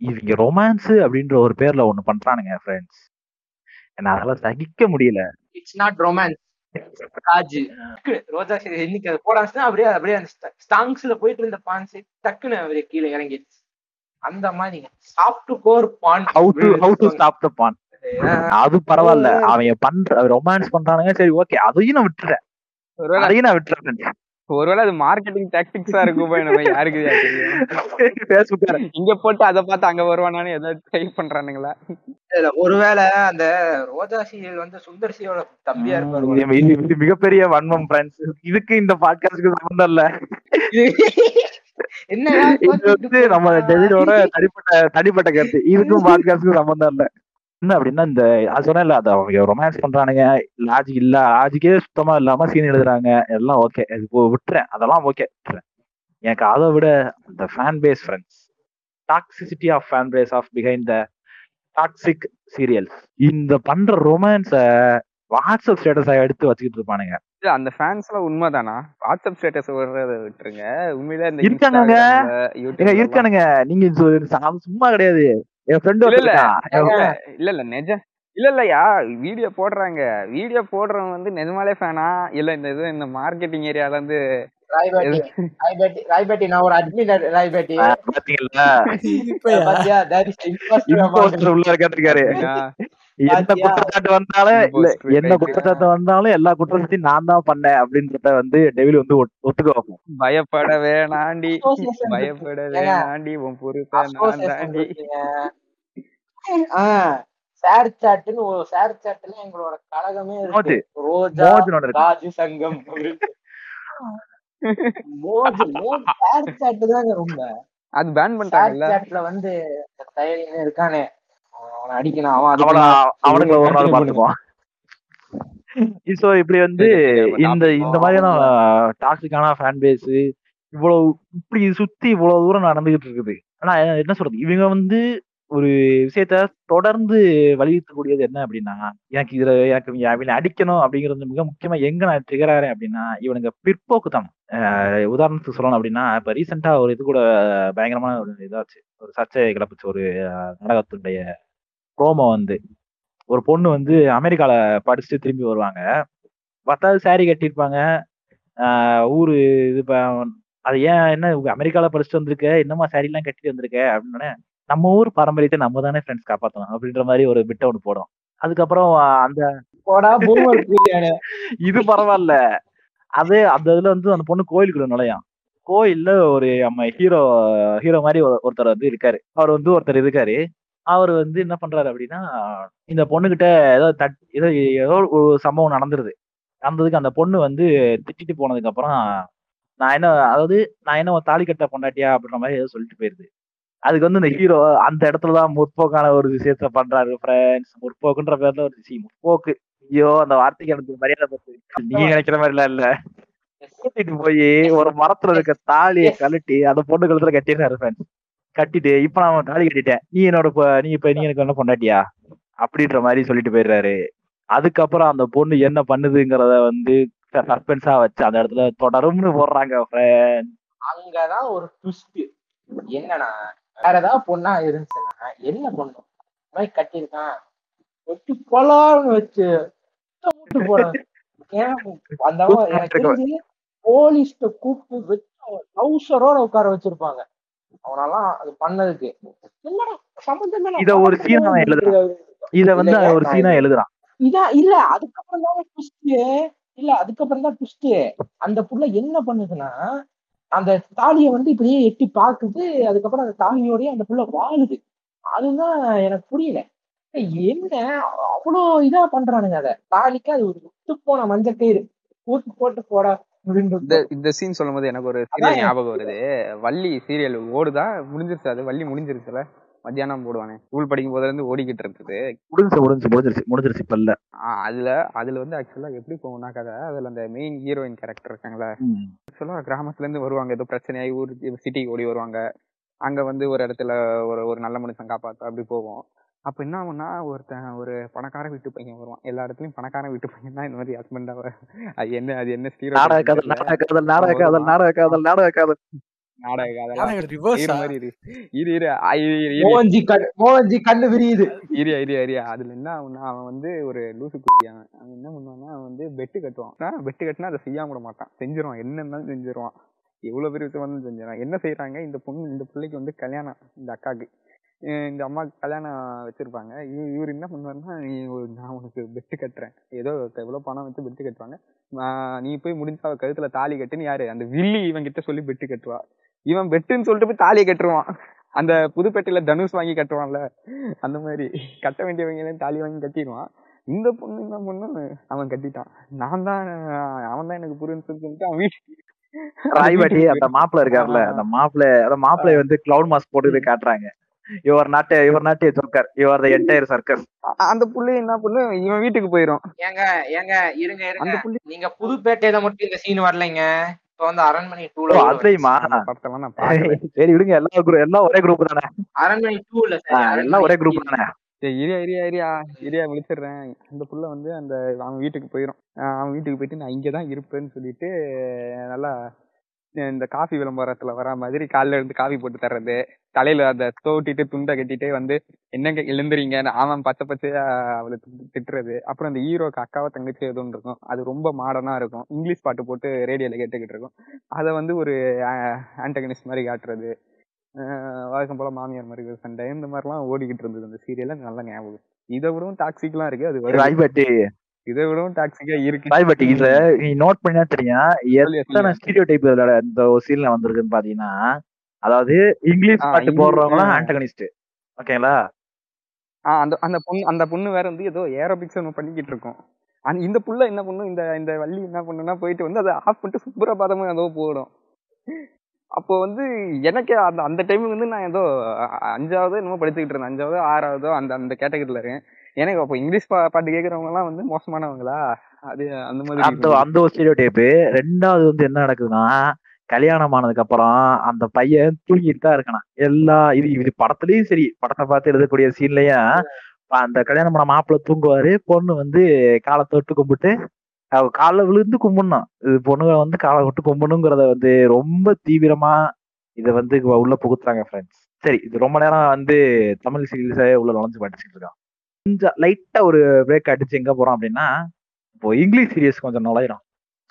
A: இவங்க ரொமான்ஸ் அப்படின்ற ஒரு பேர்ல ஒண்ணு பண்றானுங்க ஃப்ரெண்ட்ஸ் என்ன அதெல்லாம் சகிக்க முடியல.
E: It's not romance Raj Roja இன்னைக்கு அதை போடாச்சுன்னா அப்படியே அப்படியே அந்த ஸ்டாங்ஸ்ல போயிட்டு இருந்த பான்ஸ் டக்குன்னு அப்படியே கீழே இறங்கிடுச்சு. அந்த மாதிரிங்க soft core porn
A: how to how to stop the porn அது பரவாயில்ல. அவன் பண்ற ரொமான்ஸ் பண்றானுங்க. சரி ஓகே அதையும் நான் விட்டுறேன். அதையும் நான் விட்டுறேன்.
D: ஒருவேளை அது மார்க்கெட்டிங் டாக்டிக்ஸா இருக்கும் நம்ம யாருக்கு தெரியும்.
A: பேஸ்புக்
D: இங்க போட்டு அதை பார்த்து அங்க வருவானான்னு ஏதோ ட்ரை பண்றானுங்களா?
E: இல்ல, ஒருவேளை அந்த ரோஜா சீரியல் வந்து சுந்தர் சியோட தம்பியா இருப்பாரு.
A: மிகப்பெரிய வன்மம் ஃப்ரெண்ட்ஸ் இதுக்கு இந்த பாட்காஸ்டுக்கு சம்பந்தம் இல்ல.
E: என்னடா
A: இது வந்து நம்ம டெவிடோட தனிப்பட்ட தனிப்பட்ட கருத்து. இதுக்கும் பாட்காஸ்டுக்கும் சம்பந்தம் இல்ல. என்ன அப்படின்னா இந்த சொன்னேன்ல அது அவங்க ரொமான்ஸ் பண்றானுங்க. லாஜிக் இல்ல லாஜிக்கே சுத்தமா இல்லாம சீன் எழுதுறாங்க. எல்லாம் ஓகே விட்டுறேன். அதெல்லாம் ஓகே விட்டுறேன். எனக்கு அதை விட இந்த fan base friends toxicity of fan base of behind the toxic serials இந்த பண்ற ரொமான்ஸ வாட்ஸ்அப் ஸ்டேட்டஸை எடுத்து வச்சுக்கிட்டு இருப்பானுங்க.
D: இல்ல அந்த ஃபேன்ஸ் எல்லாம் உண்மைதானா? வாட்ஸ்அப் ஸ்டேட்டஸ் விடுறத விட்டுருங்க. உண்மையிலே இந்த
A: இருக்கானுங்க. இருக்கானுங்க. நீங்க சும்மா கிடையாது. என் ஃப்ரெண்டு
D: இல்ல, இல்ல. இல்ல நிஜம் இல்ல இல்லையா வீடியோ போடுறாங்க. வீடியோ போடுறவங்க வந்து நிஜமாலே ஃபேனா இல்ல இந்த இது இந்த மார்க்கெட்டிங் ஏரியால இருந்து
E: ராய்பேட்டி. ராய்பேட்டி ராய்பேட்டி நான் ஒரு அட்மின் ராய்பேட்டி. among
A: இம்போஸ்டர் உள்ள இருக்காரு.
E: பாத்தியா?
A: குற்றச்சாட்டு வந்தாலும் இல்ல என்ன. குற்றச்சாட்டு வந்தாலும் எல்லா குற்றச்சாட்டையும் நான் தான் பண்ணேன் அப்படின்றத வந்து டெவில் வந்து ஒத்- ஒத்துக்க வைப்போம்.
D: பயப்பட வேணாண்டி பயப்பட வேணாண்டி உன் பொறுப்ப நான் தாண்டி.
E: சாட்னு ஒரு ஷேர் சாட்ல எங்களோட கழகமே இருக்கு. ரோஜா. ராஜு சங்கம். மோஜ் மோஜ் ஷேர் சாட் தாங்க ரொம்ப.
D: அது பேன் பண்ணிட்டாங்கல்ல?
E: சாட்ல வந்து தைரியமே இருக்கானே. அவன் அடிக்கணும். அவன்
A: அவன அவனுங்களை ஒரு நாள் பாத்துக்குவான் சோ இப்படி வந்து இந்த இந்த மாதிரியான டாக்ஸிக்கான ஃபேன் பேஸ் இவ்வளவு இப்படி சுத்தி இவ்வளவு தூரம் நடந்துகிட்டு இருக்குது. ஆனா என்ன சொல்றது? இவங்க வந்து ஒரு விஷயத்த தொடர்ந்து வலியுறுத்தக்கூடியது என்ன அப்படின்னா எனக்கு இதுல எனக்கு அவனை அடிக்கணும் அப்படிங்கிறது மிக முக்கியமா எங்க நான் ட்ரிகராறேன் அப்படின்னா இவனுங்க பிற்போக்குத்தனம். உதாரணத்துக்கு சொல்லணும் அப்படின்னா இப்ப ரீசெண்டா ஒரு இது கூட பயங்கரமான ஒரு இதாச்சு. ஒரு சர்ச்சை கிளப்புச்சு ஒரு நாடகத்துடைய ப்ரோமோ வந்து ஒரு பொண்ணு வந்து அமெரிக்கால படிச்சுட்டு திரும்பி வருவாங்க. பத்தாவது saree கட்டியிருப்பாங்க. ஊரு இது அது ஏன் என்ன அமெரிக்கால படிச்சுட்டு வந்திருக்க? என்னமா எல்லாம் கட்டிட்டு வந்திருக்க? அப்படின்னு நம்ம ஊர் பாரம்பரியத்தை நம்ம தானே ஃப்ரெண்ட்ஸ் காப்பாத்தணும் அப்படின்ற மாதிரி ஒரு பிட்ட ஒன்று போடும். அதுக்கப்புறம் அந்த இது பரவாயில்ல. அது அந்த இதுல வந்து அந்த பொண்ணு கோயிலுக்குள்ள நுழையாம். கோயில்ல ஒரு நம்ம ஹீரோ ஹீரோ மாதிரி ஒரு- ஒருத்தர் வந்து இருக்காரு. அவர் வந்து ஒருத்தர் இருக்காரு. அவர் வந்து என்ன பண்றாரு அப்படின்னா இந்த பொண்ணுகிட்ட ஏதோ தட் ஏதோ ஏதோ ஒரு சம்பவம் நடந்துருது. நடந்ததுக்கு அந்த பொண்ணு வந்து திட்டிட்டு போனதுக்கு அப்புறம் நான் என்ன அதாவது நான் என்ன தாலி கட்ட பொண்டாட்டியா அப்படின்ற மாதிரி ஏதோ சொல்லிட்டு போயிருது. அதுக்கு வந்து இந்த ஹீரோ அந்த இடத்துலதான் முற்போக்கான ஒரு விஷயத்த பண்றாரு ஃப்ரெண்ட்ஸ் முற்போக்குன்ற பேர்ல ஒரு சி முற்போக்கு. ஐயோ அந்த வார்த்தைக்கு எனக்கு மரியாதை பத்து நீங்க நினைக்கிற மாதிரி எல்லாம் இல்ல கூட்டிட்டு போய் ஒரு மரத்துல இருக்க தாலியை கழட்டி அந்த பொண்ணு கழுத்துல கட்டிடுறாரு ஃப்ரெண்ட்ஸ் கட்டிட்டு இப்ப நான் உன் தாலி கட்டிட்டேன். நீ என்னோட நீ இப்ப நீ எனக்கு என்ன பொண்டாட்டியா? அப்படின்ற மாதிரி சொல்லிட்டு போயிடுறாரு. அதுக்கப்புறம் அந்த பொண்ணு என்ன பண்ணுதுங்கிறத வந்து சஸ்பென்ஸா வச்சு அந்த இடத்துல தொடரும்னு போடுறாங்க.
E: அங்கதான் ஒரு ட்விஸ்ட் என்னன்னா வேற ஏதாவது பொண்ணா இருந்துச்சுன்னா என்ன இந்த மாதிரி கட்டியிருக்கான். வெட்டி கொலான்னு வச்சு போலீஸ்ட கூப்பிட்டு வச்சு அவன் டவுசரோட உட்கார வச்சிருப்பாங்க. அவனெல்லாம் அது பண்ணதுக்கு.
A: இத ஒரு எழுதுறான். இத வந்து
E: இல்லைங்க,
A: ஒரு
E: நான்
A: சீனா எழுதுறான்.
E: இதான் இல்ல அதுக்கப்புறம் தான் ட்விஸ்ட் இல்ல அதுக்கப்புறம் தான் ட்விஸ்ட் அந்த புள்ள என்ன பண்ணுதுன்னா அந்த தாலியை வந்து இப்படியே எட்டி பாக்குது அதுக்கப்புறம் அந்த தாலியோடய அந்த புள்ள வாழுது. அதுதான் எனக்கு புரியல. என்ன? அவ்வளோ இதா பண்றானுங்க அத. தாலிக்கு அது ஒரு விட்டு போன மஞ்சக்கயிறு கூட்டு போட்டு போட.
D: இந்த இந்த சீன் சொல்லும் போது எனக்கு ஒரு சீரியல் ஞாபகம் வருது. வள்ளி சீரியல் ஓடுதா? முடிஞ்சிருச்சு? அது வள்ளி முடிஞ்சிருச்சுல? மத்தியானம் போடுவானே. ஸ்கூல் படிக்கும் போதுல இருந்து ஓடிக்கிட்டு இருக்குது
A: முடிஞ்சிருச்சு முடிஞ்சிருச்சு முடிஞ்சிருச்சு முடிஞ்சிருச்சு இப்ப
D: அதுல அதுல வந்து ஆக்சுவலா எப்படி போகும்னா கதை? அதுல அந்த மெயின் ஹீரோயின் கேரக்டர் இருக்காங்களா. ஆக்சுவலா கிராமத்துல இருந்து வருவாங்க. ஏதோ பிரச்சனையாகி ஊர் சிட்டிக்கு ஓடி வருவாங்க. அங்க வந்து ஒரு இடத்துல ஒரு ஒரு நல்ல மனுஷன் காப்பாத்த அப்படி போவோம் அப்ப என்ன ஆகும்னா ஒருத்தன் ஒரு பணக்கார வீட்டு பையன் வருவான். எல்லா இடத்துலயும் பணக்கார வீட்டு பையன் தான் இந்த மாதிரி ஹஸ்பண்டா அது என்ன அது என்ன ஸ்டீரோ
A: நாடக காதல் நாடக காதல் நாடக காதல் நாடக காதல் நாடக காதல்.
D: நாடக
C: ரிவர்ஸ்
D: இரு மாதிரி இரு. இரு
E: மோகன்ஜி கண் மோகன்ஜி கண்ணு விரியுது.
D: இரியா இரியா இரியா அதுல என்ன ஆகும்னா அவன் வந்து ஒரு லூசு குட்டி அவன் அவன் என்ன பண்ணுவான்னா அவன் வந்து பெட்டு கட்டுவான். பெட்டு கட்டினா அதை செய்யாம விட மாட்டான். செஞ்சிருவான். என்ன இருந்தாலும் செஞ்சிருவான். எவ்வளவு பெரிய விஷயம் வந்து செஞ்சிருவான். என்ன செய்யறாங்க இந்த பொண்ணு இந்த பிள்ளைக்கு வந்து கல்யாணம் இந்த அக்காக்கு. இந்த அம்மா கல்யாணம் வச்சிருப்பாங்க. இவ- இவர் என்ன பண்ணுவாருன்னா நீ ஒரு- நான் உனக்கு பெட்டு கட்டுறேன். ஏதோ எவ்வளவு பணம் வச்சு பெட்டு கட்டுவாங்க. நீ போய் முடிஞ்சா கழுத்துல தாலி கட்டுன்னு யாரு? அந்த வில்லி இவன் கிட்ட சொல்லி பெட்டு கட்டுவா. இவன் பெட்டுன்னு சொல்லிட்டு போய் தாலியை கட்டுருவான். அந்த புதுப்பேட்டையில தனுஷ் வாங்கி கட்டுவான்ல. அந்த மாதிரி கட்ட வேண்டியவங்க தாலி வாங்கி கட்டிடுவான். இந்த பொண்ணு என்ன பொண்ணு? அவன் கட்டிட்டான். நான் தான் அவன் தான் எனக்கு புரியுன்னு சொல்லிட்டு அவன் வீட்டுக்கு
A: ராய்பாட்டி அந்த மாப்பிள்ள இருக்காருல்ல அந்த மாப்பிள்ள அந்த மாப்பிள்ளை வந்து கிளவுட் மாஸ்க் போட்டு காட்டுறாங்க. யுவர் நாட்டு யுவர் நாட்டு சர்க்கர் யுவர் த என்டையர் சர்க்கஸ்
D: அந்த புள்ளை என்ன பண்ணு இவன் வீட்டுக்கு போயிரும்.
E: ஏங்க ஏங்க இருங்க
D: அந்த
E: இருங்க
D: புள்ளை
E: நீங்க புதுப்பேட்டையில மட்டும் இந்த சீன் வரலைங்க. இப்ப வந்து அரண்மனை டூல
A: அதுலயுமா? சரி விடுங்க. எல்லா குரூப் எல்லாம் ஒரே குரூப் தானே?
E: அரண்மனை டூல
A: எல்லாம் ஒரே குரூப் தானே?
D: இரியா இரியா இரியா. இரியா முடிச்சிடுறேன் அந்த புள்ள வந்து அந்த அவன் வீட்டுக்கு போயிடும் அவன் வீட்டுக்கு போயிட்டு நான் இங்கே தான் இருப்பேன்னு சொல்லிட்டு நல்லா இந்த காஃபி விளம்பரத்துல வர மாதிரி காலைல இருந்து காஃபி போட்டு தர்றது தலையில அதை தோட்டிட்டு துண்டை கட்டிட்டு வந்து என்னங்க எழுந்துறீங்க? ஆமாம் பச்சை பச்சையா அவளை திட்டுறது. அப்புறம் அந்த ஹீரோக்கு அக்காவை தங்கச்சி எதுவும் இருக்கும். அது ரொம்ப மாடர்னா இருக்கும். இங்கிலீஷ் பாட்டு போட்டு ரேடியோல கேட்டுக்கிட்டு இருக்கும். அதை வந்து ஒரு ஆண்டகனிஸ்ட் மாதிரி காட்டுறது. வழக்கம் போல மாமியார் மாதிரி சண்டை. இந்த மாதிரிலாம் ஓடிக்கிட்டு இருந்தது அந்த சீரியல்ல நல்லா ஞாபகம் இதை விடவும் டாக்ஸிக்லாம் இருக்கு. அது வருது இதை விடவும் டாக்ஸிக்கா இருக்கு.
A: ராய்பட்டி இதுல நீ நோட் பண்ணா தெரியும் எத்தனை. ஸ்டீரியோ டைப் இந்த ஒரு சீன்ல வந்திருக்குன்னு பாத்தீங்கன்னா அதாவது இங்கிலீஷ் பாட்டு
D: இங்கிலீஷ்,
A: போடுறவங்க
D: ஆ.
A: ஆண்டகனிஸ்ட் ஓகேங்களா?
D: அந்த அந்த பொண்ணு அந்த பொண்ணு வேற வந்து ஏதோ ஏரோபிக்ஸ் ஒன்று பண்ணிக்கிட்டு இருக்கும். இந்த புள்ள என்ன பண்ணும்? இந்த இந்த வள்ளி என்ன பண்ணுன்னா போயிட்டு வந்து அதை ஆஃப் பண்ணிட்டு சுப்ரபாதமும் ஏதோ போடும். அப்போ வந்து எனக்கு அந்த அந்த டைமுக்கு வந்து நான் ஏதோ அஞ்சாவது என்னமோ படிச்சுக்கிட்டு இருந்தேன். அஞ்சாவது ஆறாவதோ அந்த அந்த கேட்டகரியில இருக்கேன். எனக்கு அப்போ இங்கிலீஷ் பா பாட்டு கேட்கறவங்க எல்லாம் வந்து மோசமானவங்களா? அது அந்த மாதிரி
A: அந்த. அந்த ஒரு ஸ்டீரியோ டைப் ரெண்டாவது வந்து என்ன நடக்குதுன்னா கல்யாணம் ஆனதுக்கு அப்புறம் அந்த பையன் தூங்கிட்டு தான் இருக்கணும் எல்லா இது இது படத்துலயும் சரி. படத்தை பார்த்து எழுதக்கூடிய சீன்லயும் அந்த கல்யாணம் பண்ண மாப்பிள்ளை தூங்குவாரு. பொண்ணு வந்து காலை தொட்டு கும்பிட்டு அவ காலை விழுந்து கும்பிடணும். இது பொண்ணுங்க வந்து காலை விட்டு கும்பிடணுங்கிறத வந்து ரொம்ப தீவிரமா இதை வந்து உள்ள புகுத்துறாங்க ஃப்ரெண்ட்ஸ் சரி இது ரொம்ப நேரம் வந்து தமிழ் சீரியஸே உள்ள நுழைஞ்சு படிச்சுட்டு இருக்கோம். கொஞ்சம் லைட்டா ஒரு பிரேக் அடிச்சு எங்க போறோம் அப்படின்னா இப்போ இங்கிலீஷ் சீரியஸ் கொஞ்சம் நுழையிறோம்.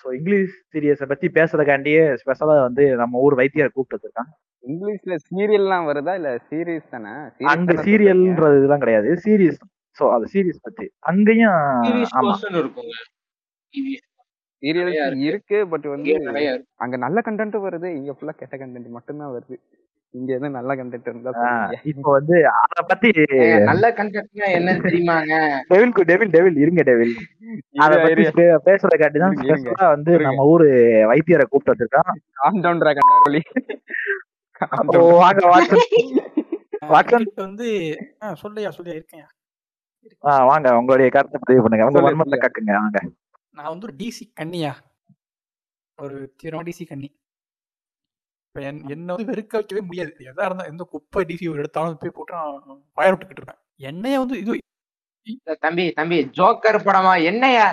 A: ஸோ இங்கிலீஷ் சீரியஸை பத்தி பேசுறதுக்காண்டியே ஸ்பெஷலா வந்து நம்ம ஊர் வைத்தியர் கூப்பிட்டு வச்சிருக்கான்
D: இங்கிலீஷ்ல சீரியல்லாம் வருதா? இல்ல சீரியஸ் தானே?
A: அங்க
D: சொல்றீங்க?
A: சீரியல்ன்றது இதெல்லாம் கிடையாது. சீரியஸ் ஸோ அது சீரியஸ் பத்தி. அங்கேயும் ஆமா.
D: சீரியல்
E: இருக்கு.
D: பட் வந்து அங்க நல்ல கண்டென்ட் வருது இங்க ஃபுல்லா கெட்ட கண்டென்ட் மட்டும்தான் வருது. இங்க எதுவும் நல்ல கண்டென்ட் இருந்தா
A: இப்போ வந்து அத பத்தி
E: நல்ல கண்டென்ட்னா என்னன்னு தெரியுமாங்க?
A: டெவில் டெவில் டெவில் இருங்க டெவில். அத பத்தி
D: இரியா.
A: பே- பேசுறதுக்காண்டி தான் வந்து. நம்ம ஊரு வைத்தியரை கூப்பிட்டு வச்சிருக்கான்
D: Calm down டா கண்டாரொலி.
A: வாங்க வாட்சன் வாட்சன்
C: கிட்ட வந்து ஆ, சொல்லையா சொல்லியா இருக்கேன்.
A: ஆ வாங்க உங்களுடைய கருத்தை பதிவு பண்ணுங்க. உங்க
D: சொல்லு.
A: கக்குங்க வாங்க.
C: நான் வந்து ஒரு டிசி கன்னியா ஒரு தீவிரமா டிசி கன்னி என்னை வந்து வெறுக்க வைக்கவே முடியாது. எதா இருந்தா எந்த குப்பை டிசி ஒரு எடுத்தாலும் போய் போட்டு நான் ஃபயர் விட்டுக்கிட்டு இருப்பேன். என்னைய வந்து இது
E: தம்பி தம்பி ஜோக்கர் படமா? என்னையா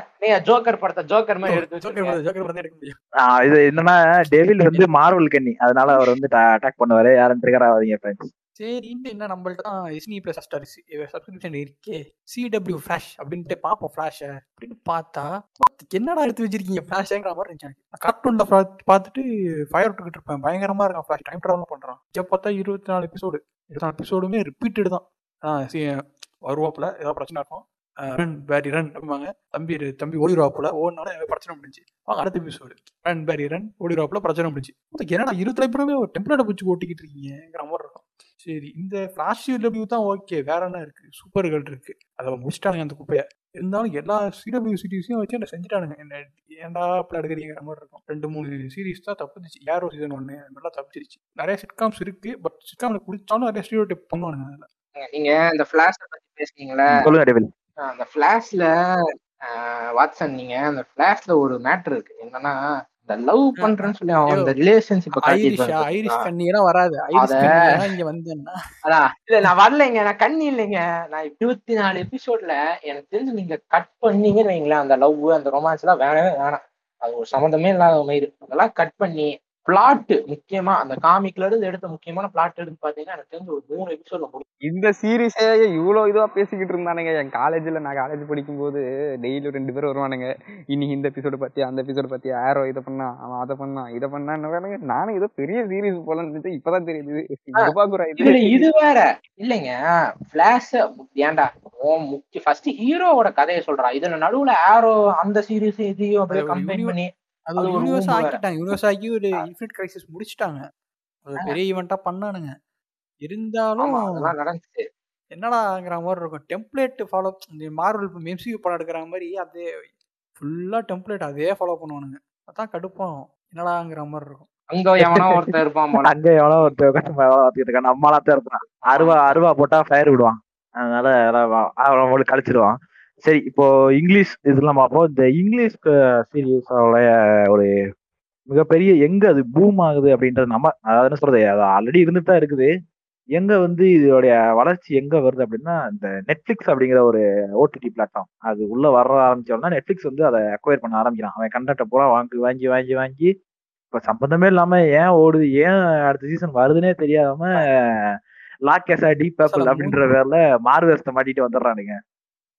E: ஜோக்கர் படத்தை ஜோக்கர் மாதிரி எடுத்து
C: ஜோக்கர்
E: வச்சிருக்க
C: படம் ஜோக்கர் படம் தான் எடுக்க முடியும்
A: இது என்னன்னா டெவில் வந்து மார்வல் கண்ணி. அதனால அவர் வந்து அட்டாக் பண்ணுவாரு. யாரும் ட்ரிகர் ஆகாதீங்க ஃப்ரெண்ட்ஸ்
C: சரின்ட்டு என்ன நம்மள்ட்ட தான் எஸ்னி பிளஸ் ஸ்டார் சப்ஸ்கிரிப்ஷன் இருக்கே. சிடபிள்யூ ஃபிளாஷ் அப்படின்ட்டு பார்ப்போம் ஃபிளாஷை அப்படின்னு பார்த்தா என்னடா எடுத்து வச்சிருக்கீங்க ஃபிளாஷேங்கிற மாதிரி இருந்துச்சு நான் கார்ட்டூன்ல பார்த்துட்டு ஃபயர் விட்டுக்கிட்டு இருப்பேன். பயங்கரமா இருக்கும் ஃபிளாஷ் டைம் ட்ராவல் பண்றான். இப்போ பார்த்தா இருபத்தி நாலு எபிசோடு இருபத்தி நாலு எபிசோடுமே ரிப்பீட்டடு தான். ஆ, சி- வருவாப்புல. ஏதாவது பிரச்சனை இருக்கும். ரன் பேரி ரன் அப்படிம்பாங்க. தம்பி தம்பி ஓடிடுவாப்புல ஓடினால பிரச்சனை முடிஞ்சு வாங்க அடுத்த எபிசோடு ரன் பேரி ரன் ஓடிடுவாப்புல பிரச்சனை முடிஞ்சு என்னடா இருபத்தி எபிசோடுமே ஒரு டெம்ப்ளேட்டை பிடிச்சி ஓட்டிக்கிட்டு இருக்கீங்கிற மாதிரி இருக்கும். சரி இந்த ஃபிளாஷ் டபிள்யூ தான் ஓகே வேற என்ன இருக்கு? சூப்பர்கள் இருக்கு. அதை முடிச்சிட்டானுங்க அந்த குப்பையை. இருந்தாலும் எல்லா சிடபிள்யூ சீரிஸையும் வச்சு என்ன செஞ்சுட்டானுங்க. என்ன ஏன்டா அப்படி எடுக்கிறீங்கிற மாதிரி இருக்கும். ரெண்டு மூணு சீரிஸ் தான் தப்புச்சு யாரோ சீசன் ஒன்று நல்லா தப்பிச்சிருச்சு. நிறைய சிட்காம்ஸ் இருக்கு. பட் சிட்காம்ல குடிச்சாலும் நிறைய ஸ்டீரியோ டைப் பண்ணுவானுங்க அதில்
E: நீங்க இந்த பிளாஷ பத்தி பேசுனீங்களே?
A: சொல்லுங்க
E: அந்த பிளாஷ்ல வாட்சன் நீங்க அந்த பிளாஷ்ல ஒரு மேட்டர் இருக்கு. என்னன்னா லவ் பண்றேன்னு சொல்லி அவன் அந்த ரிலேஷன்ஷிப்
C: ஐரிஷா ஐரிஷ் கண்ணியெல்லாம் வராது. இங்க வந்தேன்னா.
E: இல்ல நான் வரலைங்க. நான் கண்ணி இல்லைங்க. நான் இருபத்தி நாலு எபிசோட்ல எனக்கு தெரிஞ்சு நீங்க கட் பண்ணீங்கன்னு வைங்களேன். அந்த லவ் அந்த ரொமான்ஸ் எல்லாம் வேணவே வேணாம். அது ஒரு சம்மந்தமே இல்லாத மயிறு அதெல்லாம் கட் பண்ணி பிளாட் முக்கியமா அந்த காமிக்ல இருந்து எடுத்த முக்கியமான பிளாட் எடுத்து பாத்தீங்கன்னா எனக்கு தெரிஞ்சு ஒரு மூணு எபிசோட்ல முடியும்.
D: இந்த சீரிஸே இவ்வளவு இதுவா பேசிக்கிட்டு இருந்தானுங்க. என் காலேஜ்ல நான் காலேஜ் படிக்கும்போது டெய்லி ரெண்டு பேரும் வருவானுங்க. இன்னைக்கு இந்த எபிசோடு பத்தியா அந்த எபிசோடு பத்தியா ஆரோ இதை பண்ணா அவன் அதை பண்ணா இதை பண்ணான்னு நானும் ஏதோ பெரிய சீரிஸ் போல இருந்துச்சு இப்பதான் தெரியுது. இது
E: வேற. இல்லைங்க பிளாஷ ஏன்டா முக்கிய ஃபர்ஸ்ட் ஹீரோவோட கதையை சொல்றா. இதுல நடுவுல ஆரோ அந்த சீரிஸ் இதையும் அப்படியே கம்பைன் பண்ணி
C: அது யூனிவர்ஸ். ஆக்கிட்டாங்க. யூனிவர்ஸ் ஆக்கி ஒரு இன்ஃபினிட் கிரைசிஸ் முடிச்சிட்டாங்க. அது ஒரு பெரிய ஈவெண்ட்டா பண்ணானுங்க. இருந்தாலும்
E: நடந்துச்சு.
C: என்னடாங்கிற மாதிரி இருக்கும். டெம்ப்ளேட் ஃபாலோ இந்த மார்வல் எம்சியூ படம் எடுக்கிற மாதிரி அதே ஃபுல்லா டெம்ப்ளேட் அதே ஃபாலோ பண்ணுவானுங்க. அதான் கடுப்பாகும் என்னடாங்கிற மாதிரி இருக்கும்.
E: அங்க எவனோ ஒருத்தன் இருப்பான் போல.
A: அங்க எவ்வளவு ஒருத்தன் உட்கார்ந்து பார்த்துக்கிட்டு இருக்கான் நம்மளா தான் இருப்பான். அருவா அருவா போட்டா ஃபயர் விடுவான். அதனால அவங்களுக்கு கழிச்சிடுவான் சரி இப்போ இங்கிலீஷ் இதெல்லாம் பார்ப்போம். இந்த இங்கிலீஷ் சீரியஸோட ஒரு மிகப்பெரிய எங்க அது பூம் ஆகுது அப்படின்றது நம்ம அதாவது என்ன சொல்றது அது ஆல்ரெடி இருந்துட்டு தான் இருக்குது. எங்க வந்து இதோடைய வளர்ச்சி எங்க வருது அப்படின்னா இந்த நெட்ஃபிளிக்ஸ் அப்படிங்கிற ஒரு ஓடிடி பிளாட்ஃபார்ம் அது உள்ள வர ஆரம்பிச்சோம்னா நெட்ஃபிளிக்ஸ் வந்து அதை அக்வயர் பண்ண ஆரம்பிக்கிறான். அவன் கண்டென்ட்டை பூரா வாங்கி வாங்கி வாங்கி வாங்கி இப்ப சம்பந்தமே இல்லாம ஏன் ஓடுது ஏன் அடுத்த சீசன் வருதுன்னே தெரியாம லாக்கேசா டீப் பேப்பிள் அப்படின்ற பேர்ல மார்வெஸ்ட மாட்டிட்டு வந்துடுறானுங்க.